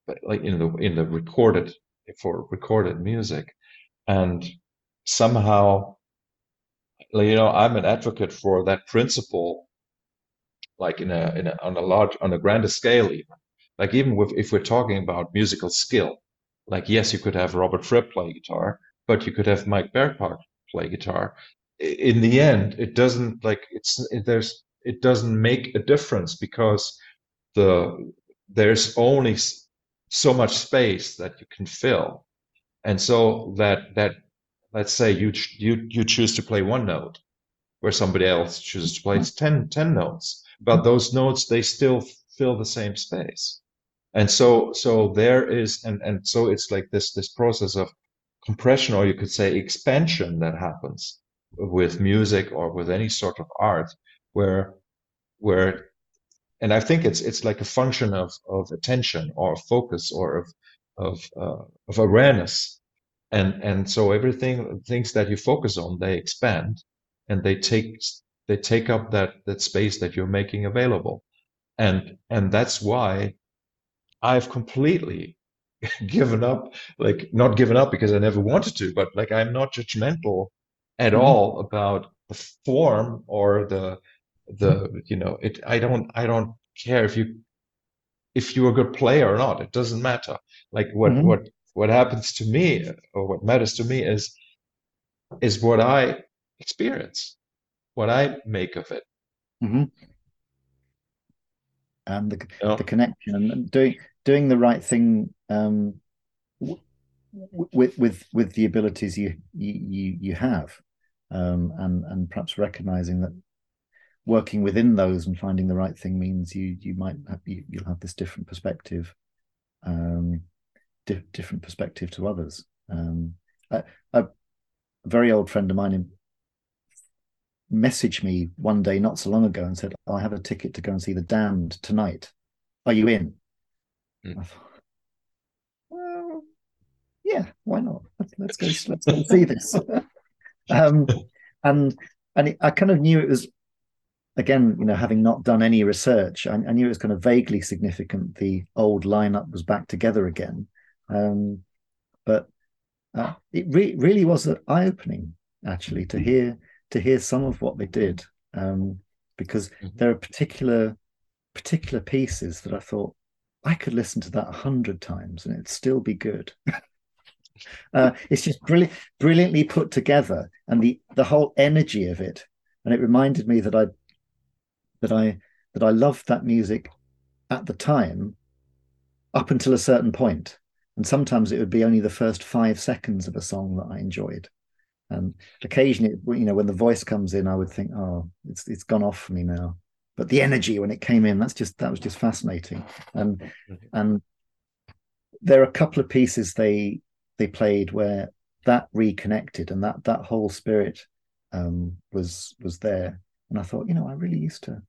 [SPEAKER 1] but like in the in the recorded for recorded music, and somehow, you know, I'm an advocate for that principle like in a, in a on a large on a grander scale even. Like even with if we're talking about musical skill like yes you could have robert fripp play guitar but you could have mike Bearpark play guitar. In the end it doesn't like it's it, there's it doesn't make a difference because the there's only so much space that you can fill. And so that that let's say you you you choose to play one note where somebody else chooses to play mm-hmm. 10, 10 notes but mm-hmm. those notes they still fill the same space. And so so there is and and so it's like this this process of compression or you could say expansion that happens with music or with any sort of art where where and i think it's it's like a function of of attention or focus or of of uh, of awareness and and so everything things that you focus on they expand and they take they take up that that space that you're making available and and that's why i've completely given up like not given up because i never wanted to but like i'm not judgmental at mm-hmm. all about the form or the the you know it i don't i don't care if you if you're a good player or not it doesn't matter like what mm-hmm. what what happens to me or what matters to me is is what i experience what I make of it.
[SPEAKER 2] Mm-hmm. And the the connection and doing doing the right thing um, w- with with with the abilities you you you have, um, and and perhaps recognizing that working within those and finding the right thing means you you might have you, will have this different perspective, um, di- different perspective to others. Um, a, a very old friend of mine in messaged me one day not so long ago and said, I have a ticket to go and see The Damned tonight. Are you in? Mm. I thought, well, yeah, why not? Let's go. Let's go see this. um, and and it, I kind of knew it was again, you know, having not done any research, I, I, knew it was kind of vaguely significant. The old lineup was back together again, um, but uh, it re- really was eye opening actually to hear to hear some of what they did um, because mm-hmm. there are particular particular pieces that I thought I could listen to that a hundred times and it'd still be good. uh, it's just brilliant, brilliantly put together, and the the whole energy of it. And it reminded me that I that I that I loved that music at the time, up until a certain point, and sometimes it would be only the first five seconds of a song that I enjoyed. And occasionally, you know, when the voice comes in, I would think, "Oh, it's it's gone off for me now." But the energy when it came in, that's just that was just fascinating. And mm-hmm. and there are a couple of pieces they they played where that reconnected and that that whole spirit um, was was there. And I thought, you know, I really used to.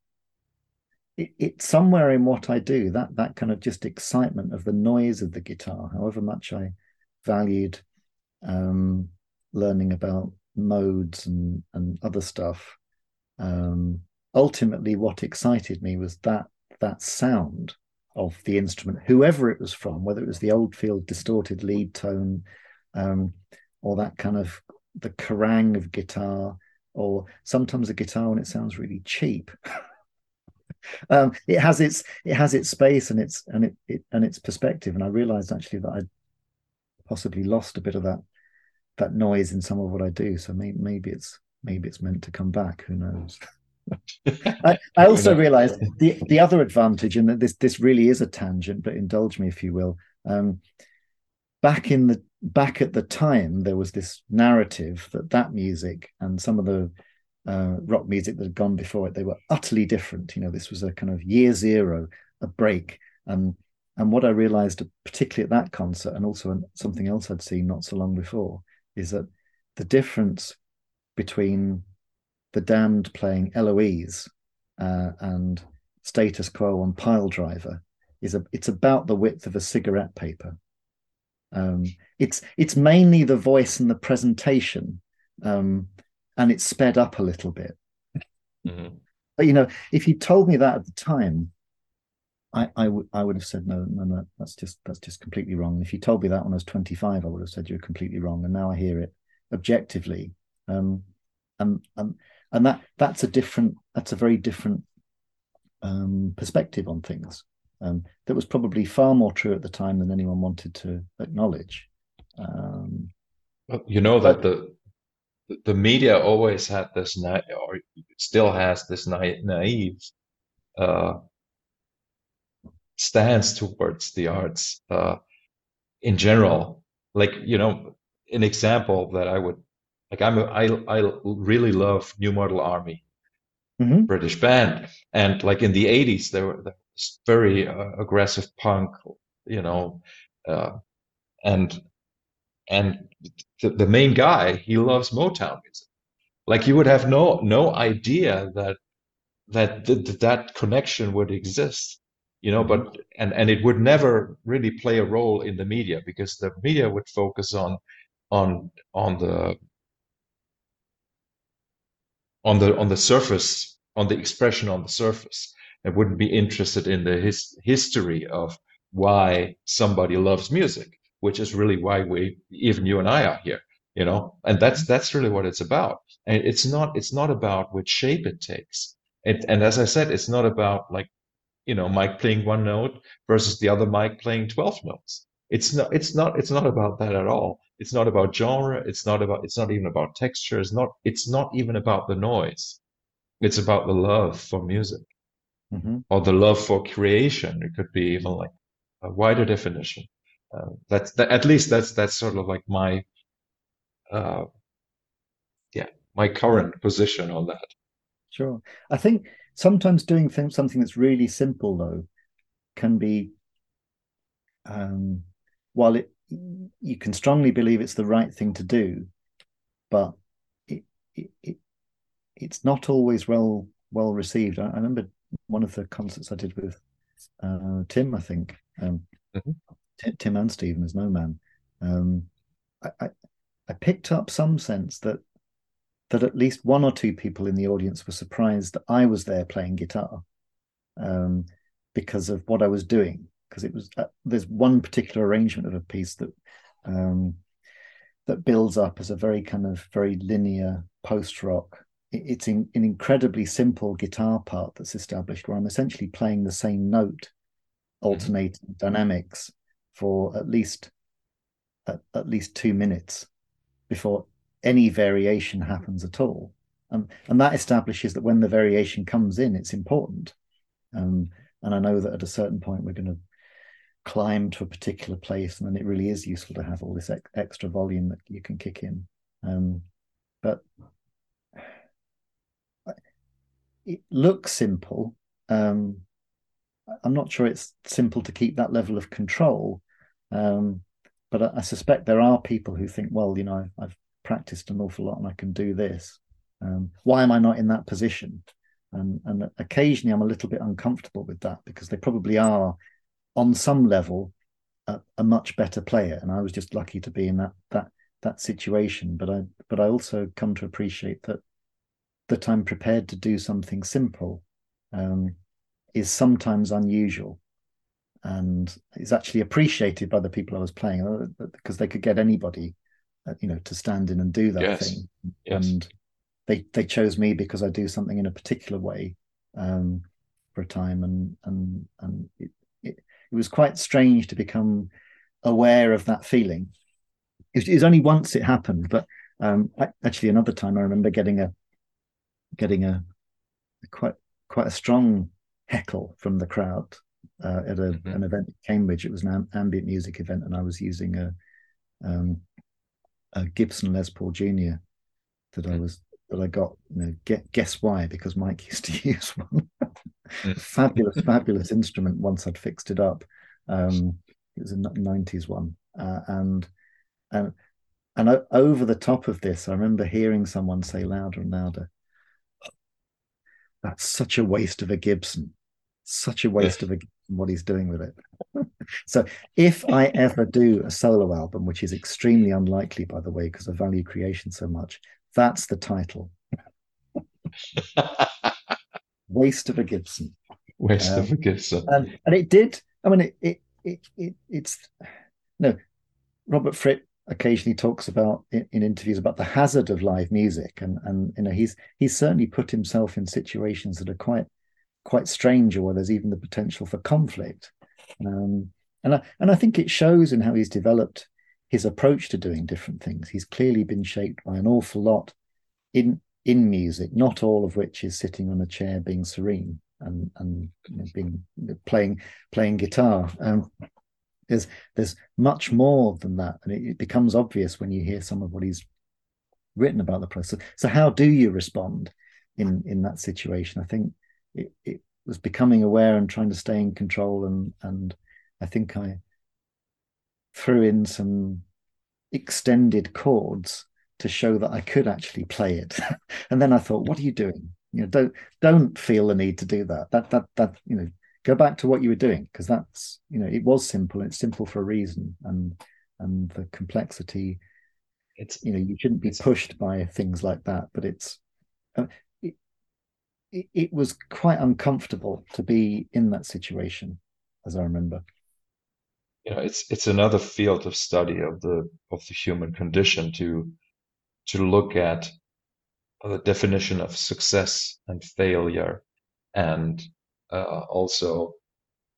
[SPEAKER 2] It, it's somewhere in what I do that that kind of just excitement of the noise of the guitar, however much I valued um, learning about modes and and other stuff. Um, ultimately, what excited me was that that sound of the instrument, whoever it was from, whether it was the Oldfield distorted lead tone, um, or that kind of the kerrang of guitar, or sometimes a guitar when it sounds really cheap. um, it has its it has its space and its and it, it and its perspective. And I realized actually that I possibly lost a bit of that that noise in some of what I do. So maybe, maybe it's maybe it's meant to come back. Who knows? I, I, also realized the the other advantage, and that this this really is a tangent, but indulge me if you will. Um, back in the back at the time, there was this narrative that that music and some of the uh, rock music that had gone before it, they were utterly different. You know, this was a kind of year zero, a break. And and what I realized, particularly at that concert, and also something else I'd seen not so long before, is that the difference between the Damned playing Eloise uh, and Status Quo on Piledriver is a it's about the width of a cigarette paper. Um, it's it's mainly the voice and the presentation, um, and it's sped up a little bit. Mm-hmm. But you know, if you told me that at the time, I, I would have said no, no, no, that's just that's just completely wrong. If you told me that when I was 25, I would have said you're completely wrong. And now I hear it objectively. Um, and, and and that that's a different that's a very different um, perspective on things um, that was probably far more true at the time than anyone wanted to acknowledge um,
[SPEAKER 1] you know that the the media always had this na- or still has this na- naive uh, stance towards the arts uh, in general like you know an example that i would like I'm a, I I really love New Model Army, mm-hmm. British band, and like in the '80s they were, very uh, aggressive punk, you know, uh, and and the, the main guy he loves Motown music. Like you would have no no idea that that that, that connection would exist you know but and and it would never really play a role in the media because the media would focus on on on the on the on the surface, on the expression on the surface. I wouldn't be interested in the his, history of why somebody loves music, which is really why we, even you and I, are here. You know, and that's that's really what it's about. And it's not it's not about which shape it takes. It, and as I said, it's not about like you know Mike playing one note versus the other Mike playing twelve notes. It's not it's not it's not about that at all it's not about genre it's not about it's not even about texture it's not it's not even about the noise it's about the love for music mm-hmm. or the love for creation it could be even like a wider definition uh, that's that, at least that's that's sort of like my uh, yeah my current position on that
[SPEAKER 2] sure i think sometimes doing things, something that's really simple though can be um, while it you can strongly believe it's the right thing to do, but it, it, it it's not always well well received. I, I, remember one of the concerts I did with uh, Tim, I think, um, mm-hmm. T- Tim and Steven as No Man. Um, I, I, I picked up some sense that that at least one or two people in the audience were surprised that I was there playing guitar um, because of what I was doing because it was uh, there's one particular arrangement of a piece that um, that builds up as a very kind of very linear post rock it's in, an incredibly simple guitar part that's established where I'm essentially playing the same note, alternating mm-hmm. dynamics for at least at, at, least two minutes before any variation happens at all. Um, and that establishes that when the variation comes in, it's important. Um, and I know that at a certain point we're going to climb to a particular place, and then it really is useful to have all this ex- extra volume that you can kick in. Um, but it looks simple. Um, I'm not sure it's simple to keep that level of control. Um, but I, I, suspect there are people who think, well, you know, I've, practiced an awful lot and I can do this. Um, why am I not in that position? And, and occasionally I'm a little bit uncomfortable with that because they probably are, on some level, a, a much better player. And I was just lucky to be in that that that situation. But I but I also come to appreciate that that I'm prepared to do something simple um, is sometimes unusual and is actually appreciated by the people I was playing uh, because they could get anybody, uh, you know, to stand in and do that
[SPEAKER 1] yes.
[SPEAKER 2] thing.
[SPEAKER 1] Yes.
[SPEAKER 2] And they they chose me because I do something in a particular way um, for a time, and and and it, it, it was quite strange to become aware of that feeling. It, it was only once it happened, but um, actually another time I remember getting a getting a, a quite quite a strong heckle from the crowd uh, at a, mm-hmm. an event in Cambridge. It was an ambient music event, and I was using a, um, a Gibson Les Paul Junior that mm-hmm. I was that I got. You know, get, guess why? Because Mike used to use one. mm-hmm. fabulous, fabulous instrument. Once I'd fixed it up, um, it was a '90s one, uh, and and and over the top of this, I remember hearing someone say louder and louder, that's such a waste of a Gibson. Such a waste of a Gibson, what he's doing with it. so if I ever do a solo album, which is extremely unlikely, by the way, because I value creation so much, that's the title. waste of a Gibson.
[SPEAKER 1] Waste um, of a Gibson.
[SPEAKER 2] And, and it did. I mean, it, it, it, it it's no. Robert Fripp occasionally talks about in, in, interviews about the hazard of live music and and you know he's he's certainly put himself in situations that are quite quite strange or where there's even the potential for conflict. Um, and I, and I think it shows in how he's developed his approach to doing different things. He's clearly been shaped by an awful lot in in music not all of which is sitting on a chair being serene and and you know, being playing playing guitar. Um, there's there's much more than that, and it, it becomes obvious when you hear some of what he's written about the process. So, how do you respond in in that situation? I think it, it was becoming aware and trying to stay in control, and and I think I threw in some extended chords to show that I could actually play it. and then I thought, what are you doing? You know, don't don't feel the need to do that. That that that you know, go back to what you were doing because that's you know it was simple it's simple for a reason and and the complexity it's you know you shouldn't be pushed by things like that but it's uh, it, it, was quite uncomfortable to be in that situation as i remember.
[SPEAKER 1] You know it's it's another field of study of the of the human condition to to look at the definition of success and failure and also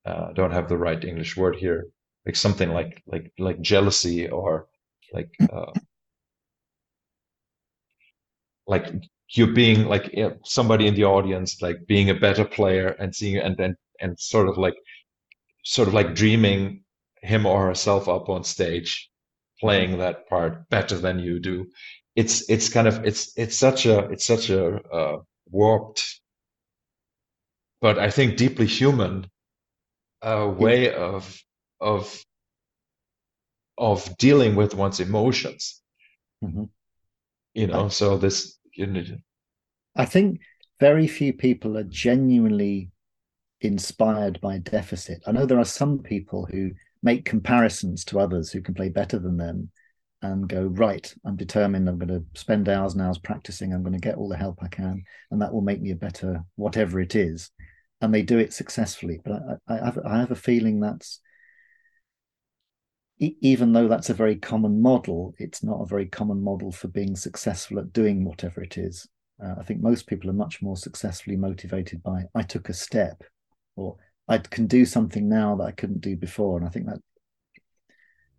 [SPEAKER 1] uh, don't have the right English word here, like something like like like jealousy or like uh, like you being like somebody in the audience like being a better player and seeing and then and sort of like sort of like dreaming him or herself up on stage playing that part better than you do. It's it's kind of it's it's such a it's such a uh, warped but I think deeply human uh, way of of of dealing with one's emotions. Mm-hmm. You know, so this. You know,
[SPEAKER 2] I think very few people are genuinely inspired by deficit. I know there are some people who make comparisons to others who can play better than them and go right i'm determined i'm going to spend hours and hours practicing i'm going to get all the help i can and that will make me a better whatever it is and they do it successfully. But I, I, have, I have a feeling that's even though that's a very common model, it's not a very common model for being successful at doing whatever it is. Uh, I think most people are much more successfully motivated by I took a step, or I can do something now that I couldn't do before. And I think that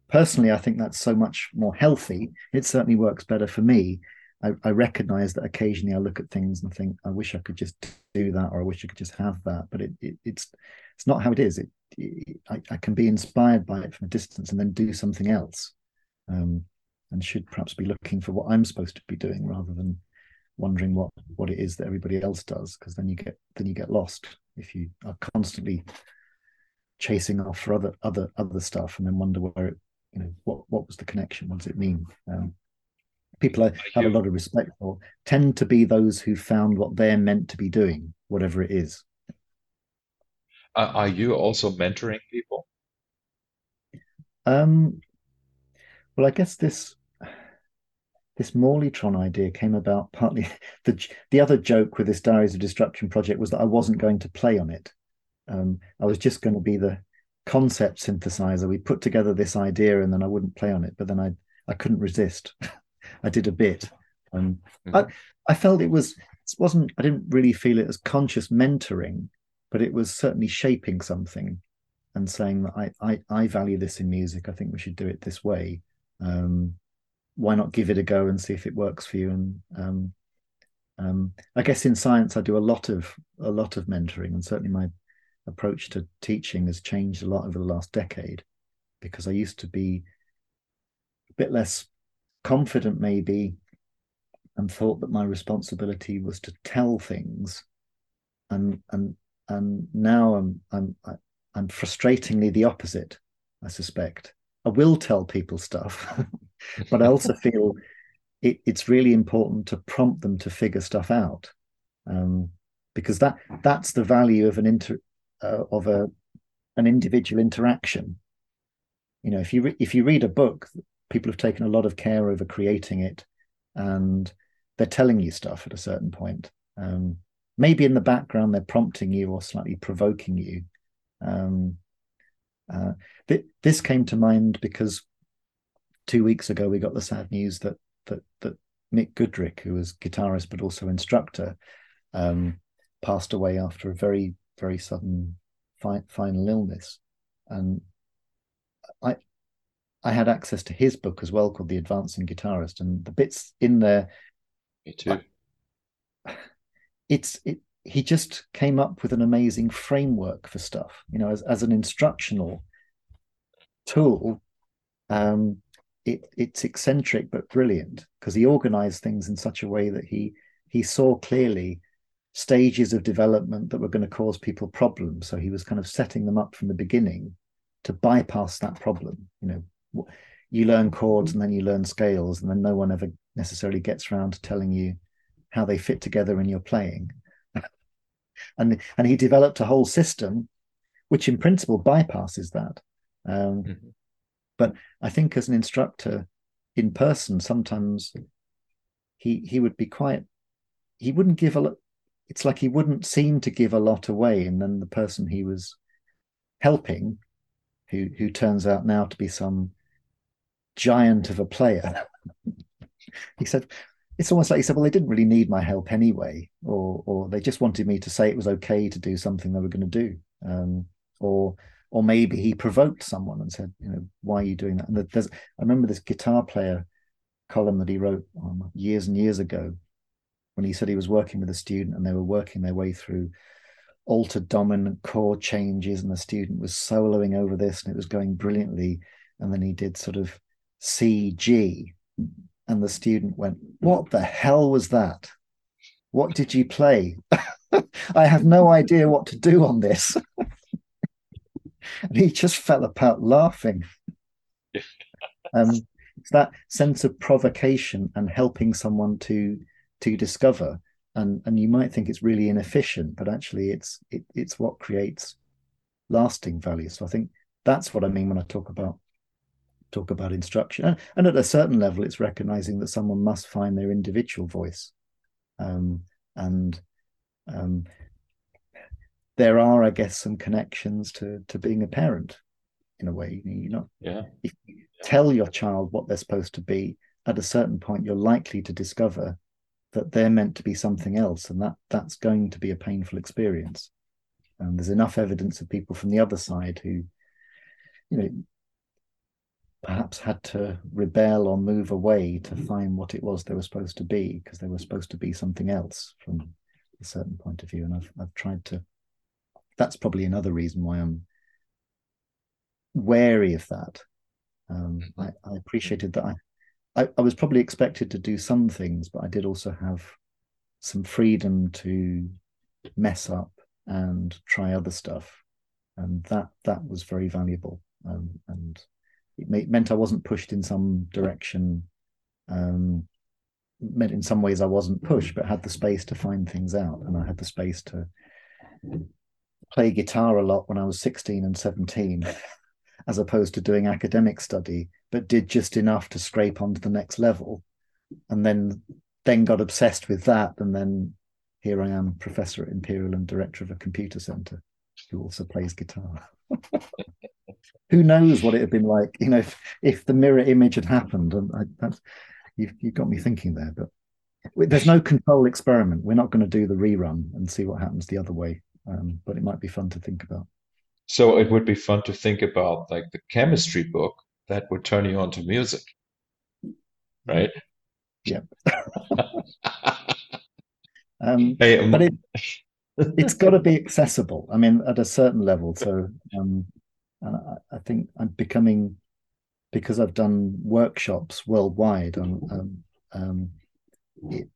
[SPEAKER 2] personally, I think that's so much more healthy. It certainly works better for me. I, I, recognize that occasionally I look at things and think, I wish I could just do that, or I wish I could just have that. But it, it, it's it's not how it is. It, it I, I, can be inspired by it from a distance and then do something else, um, and should perhaps be looking for what I'm supposed to be doing rather than wondering what what it is that everybody else does. Because then you get then you get lost if you are constantly chasing off for other other other stuff and then wonder where it you know what what was the connection what does it mean um, people I have a lot of respect for tend to be those who found what they're meant to be doing whatever it is
[SPEAKER 1] uh, are you also mentoring people
[SPEAKER 2] um well i guess this this Morleytron idea came about partly the the other joke with this Diaries of Destruction project was that I wasn't going to play on it. Um, I was just going to be the concept synthesizer. We put together this idea and then I wouldn't play on it, but then I I couldn't resist. I did a bit. Um, mm-hmm. I I felt it was it wasn't I didn't really feel it as conscious mentoring, but it was certainly shaping something and saying that I I, I value this in music. I think we should do it this way. Um, why not give it a go and see if it works for you? And um, um, I guess in science, I do a lot of a lot of mentoring, and certainly my approach to teaching has changed a lot over the last decade because I used to be a bit less confident, maybe, and thought that my responsibility was to tell things, and and and now I'm I'm I'm frustratingly the opposite. I suspect I will tell people stuff, but I also feel it, it's really important to prompt them to figure stuff out, um, because that that's the value of an inter uh, of a an individual interaction. You know, if you re- if you read a book, people have taken a lot of care over creating it, and they're telling you stuff at a certain point. Um, maybe in the background they're prompting you or slightly provoking you. Um, uh, th- this came to mind because two weeks ago we got the sad news that that that Mick Goodrick, who was guitarist but also instructor, um, passed away after a very very sudden fi- final illness, and I I had access to his book as well called The Advancing Guitarist, and the bits in there.
[SPEAKER 1] Me too.
[SPEAKER 2] It's it. He just came up with an amazing framework for stuff. You know, as as an instructional tool, um, it it's eccentric but brilliant because he organized things in such a way that he he saw clearly stages of development that were going to cause people problems. So he was kind of setting them up from the beginning to bypass that problem. You know, you learn chords and then you learn scales, and then no one ever necessarily gets around to telling you how they fit together in your playing. and and he developed a whole system, which in principle bypasses that. Um, mm-hmm. But I think as an instructor in person, sometimes he he would be quite he wouldn't give a lot it's like he wouldn't seem to give a lot away, and then the person he was helping, who who turns out now to be some giant of a player, he said, it's almost like he said, well, they didn't really need my help anyway, or or they just wanted me to say it was okay to do something they were going to do, um, or or maybe he provoked someone and said, you know, why are you doing that? And there's, I remember this guitar player column that he wrote um, years and years ago when he said he was working with a student and they were working their way through altered dominant chord changes and the student was soloing over this and it was going brilliantly and then he did sort of C G. And the student went what the hell was that? What did you play? I have no idea what to do on this. And he just fell apart laughing. Um, it's that sense of provocation and helping someone to to discover. And and you might think it's really inefficient but actually it's it, it's what creates lasting value. So i think that's what i mean when i talk about talk about instruction. And, at a certain level it's recognizing that someone must find their individual voice. Um, and um, there are i guess some connections to to being a parent in a way. You know
[SPEAKER 1] yeah.
[SPEAKER 2] if you tell your child what they're supposed to be at a certain point you're likely to discover that they're meant to be something else, and that that's going to be a painful experience. And there's enough evidence of people from the other side who, you know, perhaps had to rebel or move away to find what it was they were supposed to be because they were supposed to be something else from a certain point of view. And I've I've tried to. That's probably another reason why I'm wary of that. Um, I, I, appreciated that I, I, I was probably expected to do some things, but I did also have some freedom to mess up and try other stuff, and that that was very valuable. Um, and it meant I wasn't pushed in some direction. Um, meant in some ways I wasn't pushed, but had the space to find things out, and I had the space to play guitar a lot when I was sixteen and seventeen, as opposed to doing academic study, but did just enough to scrape onto the next level, and then then got obsessed with that, and then here I am, professor at Imperial and director of a computer center, who also plays guitar. Who knows what it had been like, you know, if, if the mirror image had happened? And I, that's you've, you got me thinking there, but there's no control experiment. We're not going to do the rerun and see what happens the other way, um, but it might be fun to think about.
[SPEAKER 1] So it would be fun to think about like the chemistry book that would turn you on to music, right?
[SPEAKER 2] Yeah. um, hey, um, but it, it's got to be accessible. I mean, at a certain level. So, um, I, I, think I'm becoming because I've done workshops worldwide. Um, um, it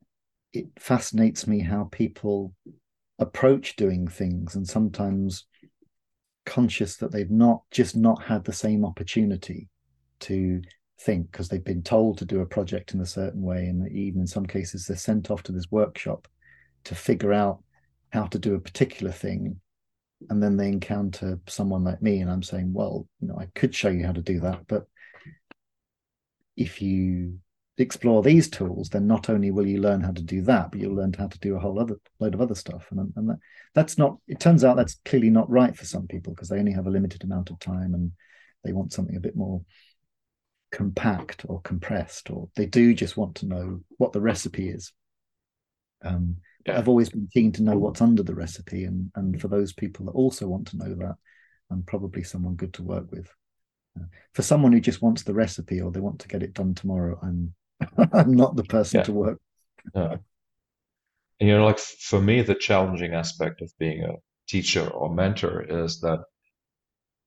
[SPEAKER 2] it fascinates me how people approach doing things, and sometimes conscious that they've not just not had the same opportunity to think because they've been told to do a project in a certain way and even in some cases they're sent off to this workshop to figure out how to do a particular thing and then they encounter someone like me and i'm saying well you know i could show you how to do that but if you explore these tools then not only will you learn how to do that but you'll learn how to do a whole other load of other stuff. And, and that, that's not it turns out that's clearly not right for some people because they only have a limited amount of time and they want something a bit more compact or compressed or they do just want to know what the recipe is. Um, yeah. I've always been keen to know what's under the recipe, and and for those people that also want to know that, I'm probably someone good to work with. Uh, for someone who just wants the recipe or they want to get it done tomorrow, I'm I'm not the person yeah. to work.
[SPEAKER 1] And you know, like for me, the challenging aspect of being a teacher or mentor is that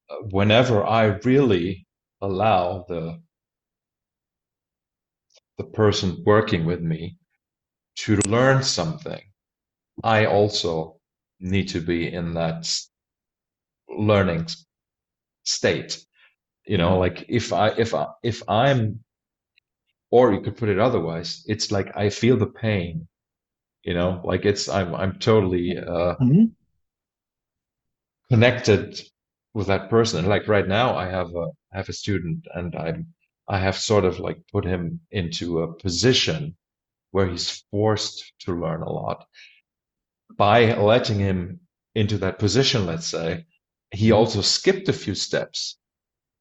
[SPEAKER 1] uh, whenever I really allow the the person working with me to learn something, I also need to be in that learning state. You know, like if I if I if I'm or you could put it otherwise, it's like I feel the pain. You know, like it's I'm I'm totally uh mm-hmm. connected with that person. And like right now I have a I have a student and I'm I have sort of like put him into a position where he's forced to learn a lot. By letting him into that position, let's say, he also skipped a few steps.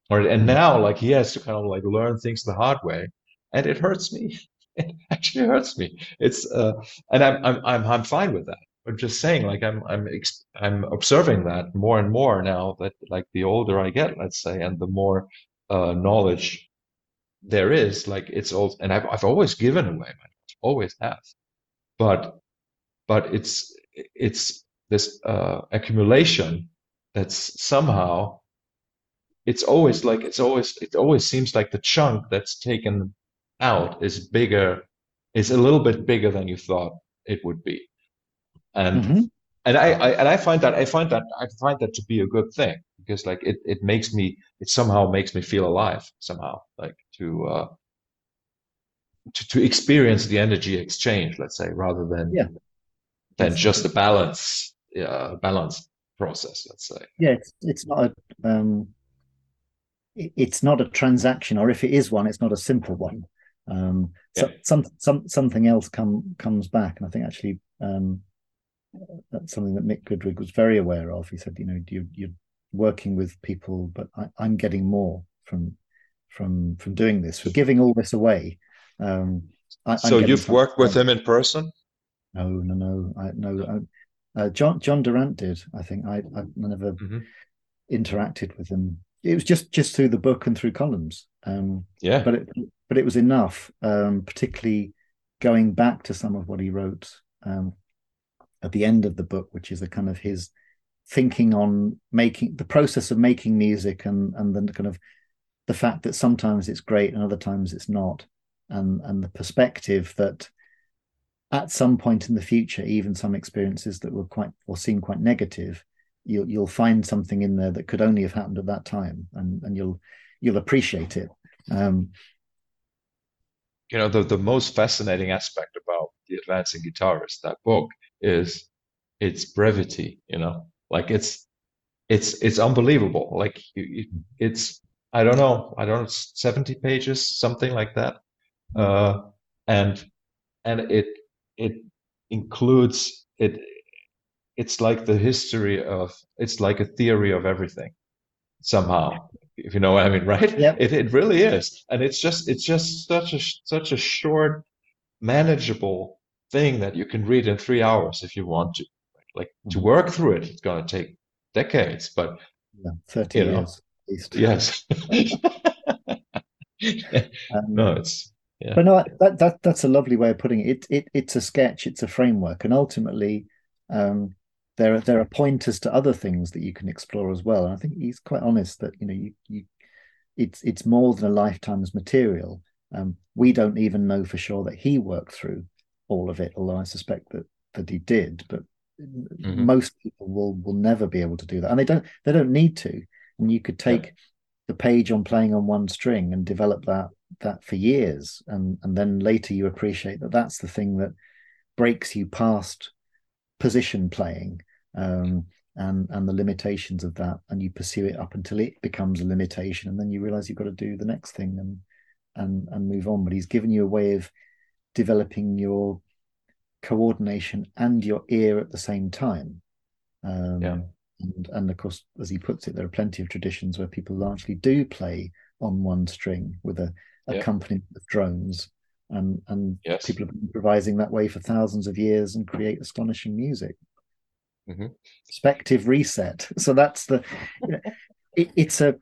[SPEAKER 1] Or, and mm-hmm. now like he has to kind of like learn things the hard way. And it hurts me. It actually hurts me. It's uh, and I'm I'm I'm I'm fine with that. I'm just saying, like I'm I'm I'm observing that more and more now that like the older I get, let's say, and the more uh, knowledge there is, like it's all, and I've I've always given away my always have. But but it's it's this uh, accumulation that's somehow it's always like it's always it always seems like the chunk that's taken out is bigger is a little bit bigger than you thought it would be and mm-hmm. and I, I, and i find that i find that i find that to be a good thing because like it it makes me it somehow makes me feel alive somehow like to uh to, to experience the energy exchange, let's say, rather than
[SPEAKER 2] yeah.
[SPEAKER 1] than just a balance uh, balance process, let's say.
[SPEAKER 2] Yeah, it's it's not a um, it's not a transaction, or if it is one, it's not a simple one. Um, so, yeah. some some something else come comes back, and I think actually um, that's something that Mick Goodrick was very aware of. He said, you know, you, you're working with people, but I, I'm getting more from from from doing this. We're giving all this away, um, I,
[SPEAKER 1] so you've worked with him in person?
[SPEAKER 2] No, no, no, I, no. Uh, Jon Jon Durant did. I think I I never mm-hmm. interacted with him. It was just just through the book and through columns. Um,
[SPEAKER 1] yeah,
[SPEAKER 2] but it but it was enough. Um, particularly going back to some of what he wrote um, at the end of the book, which is a kind of his thinking on making the process of making music and and then kind of the fact that sometimes it's great and other times it's not, and and the perspective that at some point in the future, even some experiences that were quite or seem quite negative, you'll you'll find something in there that could only have happened at that time, and and you'll you'll appreciate it. Um,
[SPEAKER 1] you know, the the most fascinating aspect about the advancing guitarist that book is its brevity. You know, like it's it's it's unbelievable. Like it's I don't know, I don't know, seventy pages, something like that, uh, and and it it includes it it's like the history of it's like a theory of everything somehow if you know what i mean right?
[SPEAKER 2] Yep.
[SPEAKER 1] it, it really is. And it's just it's just such a such a short manageable thing that you can read in three hours if you want to. Like to mm-hmm. work through it it's going to take decades but
[SPEAKER 2] yeah, 30 years know, at
[SPEAKER 1] least. Yes. Um, no it's yeah.
[SPEAKER 2] But no, that that that's a lovely way of putting it. It, it it's a sketch, it's a framework, and ultimately, um, there are there are pointers to other things that you can explore as well. And I think he's quite honest that you know you you it's it's more than a lifetime's material. Um, we don't even know for sure that he worked through all of it, although I suspect that that he did. But mm-hmm. most people will will never be able to do that, and they don't they don't need to. And you could take. The page on playing on one string and develop that that for years. And and then later you appreciate that that's the thing that breaks you past position playing um, and and the limitations of that. And you pursue it up until it becomes a limitation and then you realize you've got to do the next thing and and and move on. But he's given you a way of developing your coordination and your ear at the same time. Um,
[SPEAKER 1] yeah
[SPEAKER 2] and and of course as he puts it there are plenty of traditions where people largely do play on one string with a accompaniment yeah. of drones. And, and
[SPEAKER 1] yes.
[SPEAKER 2] people have been improvising that way for thousands of years and create astonishing music.
[SPEAKER 1] Mm-hmm.
[SPEAKER 2] Perspective reset. So that's the. You know, it, it's a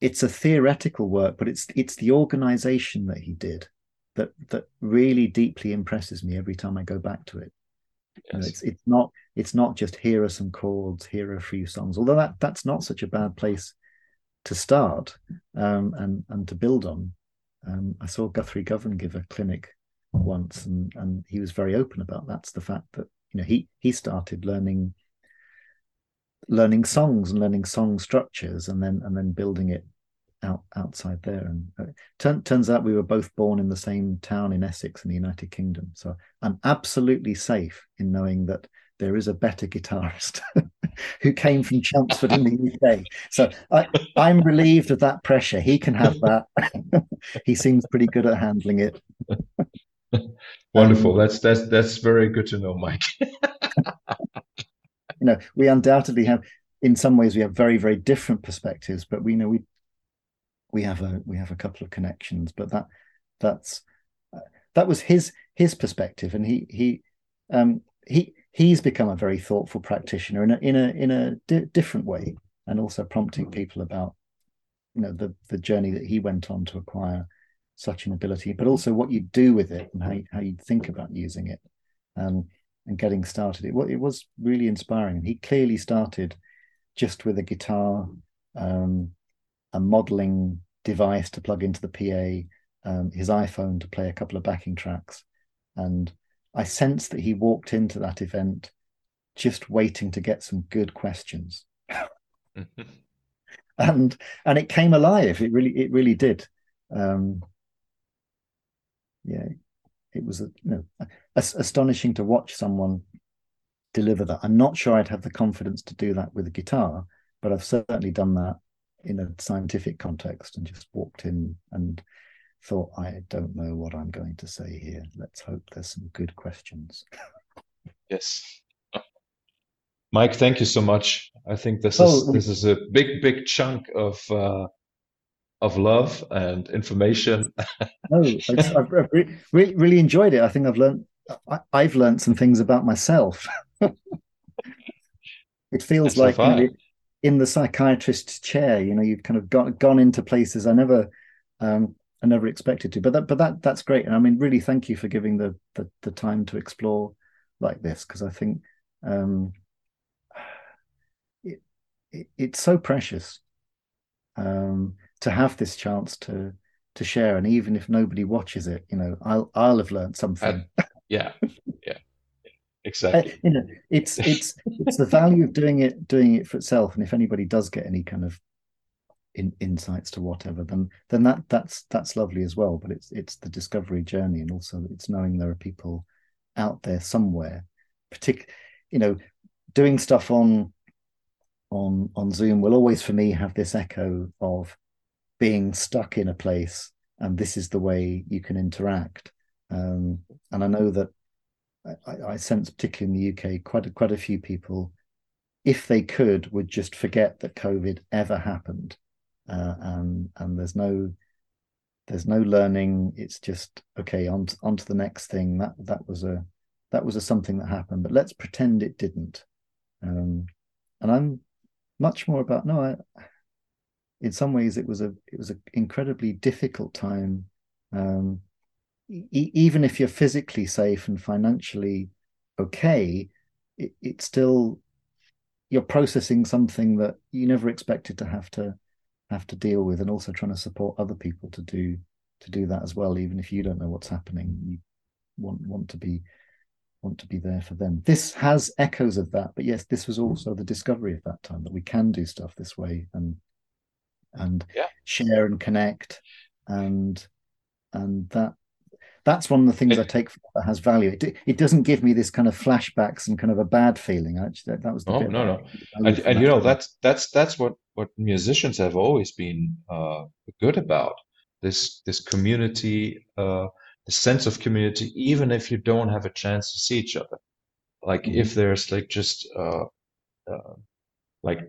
[SPEAKER 2] it's a theoretical work, but it's it's the organization that he did that that really deeply impresses me every time I go back to it. Yes. You know, it's it's not it's not just here are some chords, here are a few songs. Although that that's not such a bad place to start um, and and to build on. Um, I saw Guthrie Govan give a clinic once, and and he was very open about that's the fact that you know he he started learning learning songs and learning song structures, and then and then building it out outside there. And uh, turn, turns out we were both born in the same town in Essex in the United Kingdom, so I'm absolutely safe in knowing that there is a better guitarist who came from Chelmsford in the UK. So I, I'm relieved of that pressure. He can have that. he seems pretty good at handling it.
[SPEAKER 1] Wonderful. Um, that's that's that's very good to know, Mike. you
[SPEAKER 2] know, we undoubtedly have, in some ways, we have very very different perspectives, but we know we we have a we have a couple of connections. But that that's uh, that was his his perspective, and he he um he he's become a very thoughtful practitioner in a in a in a di- different way, and also prompting people about you know the the journey that he went on to acquire such an ability, but also what you do with it and how you, how you think about using it, um, and getting started. It it was really inspiring. He clearly started just with a guitar, um, a modeling device to plug into the PA, um, his iPhone to play a couple of backing tracks, and I sensed that he walked into that event just waiting to get some good questions. and and it came alive. It really it really did. Um, yeah, it was you know astonishing to watch someone deliver that. I'm not sure I'd have the confidence to do that with a guitar, but I've certainly done that in a scientific context and just walked in and thought, I don't know what I'm going to say here. Let's hope there's some good questions.
[SPEAKER 1] yes. Mike, thank you so much. I think this oh, is this is a big, big chunk of uh, of love and information.
[SPEAKER 2] no, I've re- really, really enjoyed it. I think I've learned I, have learned some things about myself. it feels That's like you know, in the psychiatrist's chair, you know, you've kind of got gone into places I never um, I never expected to. But that but that that's great. And I mean, really thank you for giving the the, the time to explore like this because I think um, it, it, it's so precious um, to have this chance to to share. And even if nobody watches it, you know, I'll I'll have learned something.
[SPEAKER 1] Uh, yeah, yeah, exactly.
[SPEAKER 2] Uh, you know, it's it's it's the value of doing it doing it for itself. And if anybody does get any kind of in, insights to whatever, then then that that's that's lovely as well. But it's it's the discovery journey, and also it's knowing there are people out there somewhere, particular, you know, doing stuff on on on Zoom will always for me have this echo of being stuck in a place and this is the way you can interact. Um, and I know that I, I, sense, particularly in the UK, quite a, quite a few people, if they could, would just forget that COVID ever happened, uh, and and there's no there's no learning. It's just okay on to, on to the next thing. That that was a that was a something that happened, but let's pretend it didn't. Um, and I'm much more about no. I, in some ways, it was a it was an incredibly difficult time. Um, e- even if you're physically safe and financially okay, it, it's still you're processing something that you never expected to have to have to deal with, and also trying to support other people to do to do that as well. Even if you don't know what's happening, you want want to be want to be there for them. This has echoes of that, but yes, this was also the discovery of that time that we can do stuff this way and and
[SPEAKER 1] yeah.
[SPEAKER 2] share and connect and and that that's one of the things I take that has value. It it doesn't give me this kind of flashbacks and kind of a bad feeling. Actually, that, that was the
[SPEAKER 1] oh no no, and, and you know that's that's that's what what musicians have always been uh, good about this this community uh, the sense of community, even if you don't have a chance to see each other. Like mm-hmm. if there's like just uh, uh, like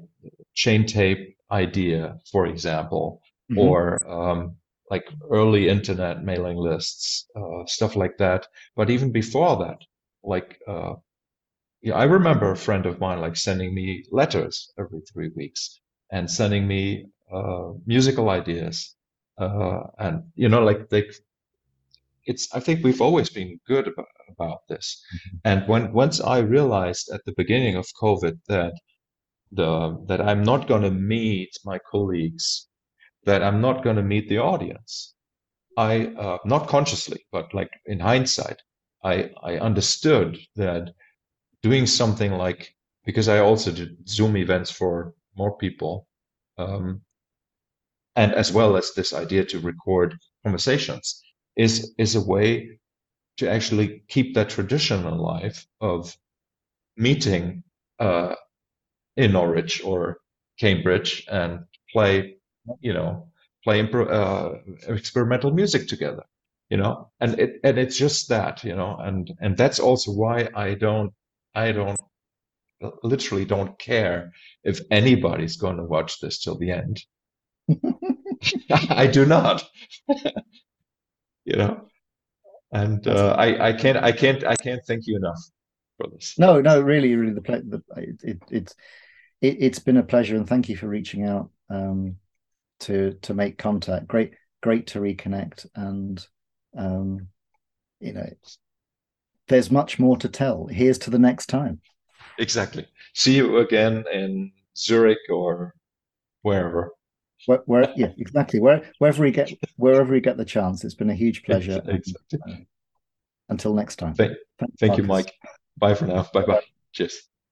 [SPEAKER 1] chain tape idea, for example, mm-hmm. or um, like early internet mailing lists, uh, stuff like that. But even before that, like uh, yeah, I remember a friend of mine like sending me letters every three weeks and sending me uh, musical ideas, uh, and you know, like they it's I think we've always been good about, about this. Mm-hmm. And when once I realized at the beginning of COVID that the that I'm not going to meet my colleagues, that I'm not going to meet the audience, I uh, not consciously, but like in hindsight, I I understood that doing something like because I also did Zoom events for more people. Um, and as well as this idea to record conversations is is a way to actually keep that tradition alive of meeting uh, in Norwich or Cambridge and play, you know, play uh, experimental music together, you know, and it and it's just that, you know, and and that's also why I don't I don't literally don't care if anybody's going to watch this till the end. I do not. you know? And uh, I, I can't i can't i can't thank you enough for this.
[SPEAKER 2] No no really really the, the it, it, it's it, it's been a pleasure and thank you for reaching out. Um, to to make contact great great to reconnect and um, you know there's much more to tell here's to the next time
[SPEAKER 1] exactly see you again in zurich or wherever
[SPEAKER 2] where, where yeah, exactly. Where wherever we get wherever we get the chance, it's been a huge pleasure. Exactly. And, uh, until next time.
[SPEAKER 1] Thank, thank you, Mike. Bye for now. Bye bye. Cheers.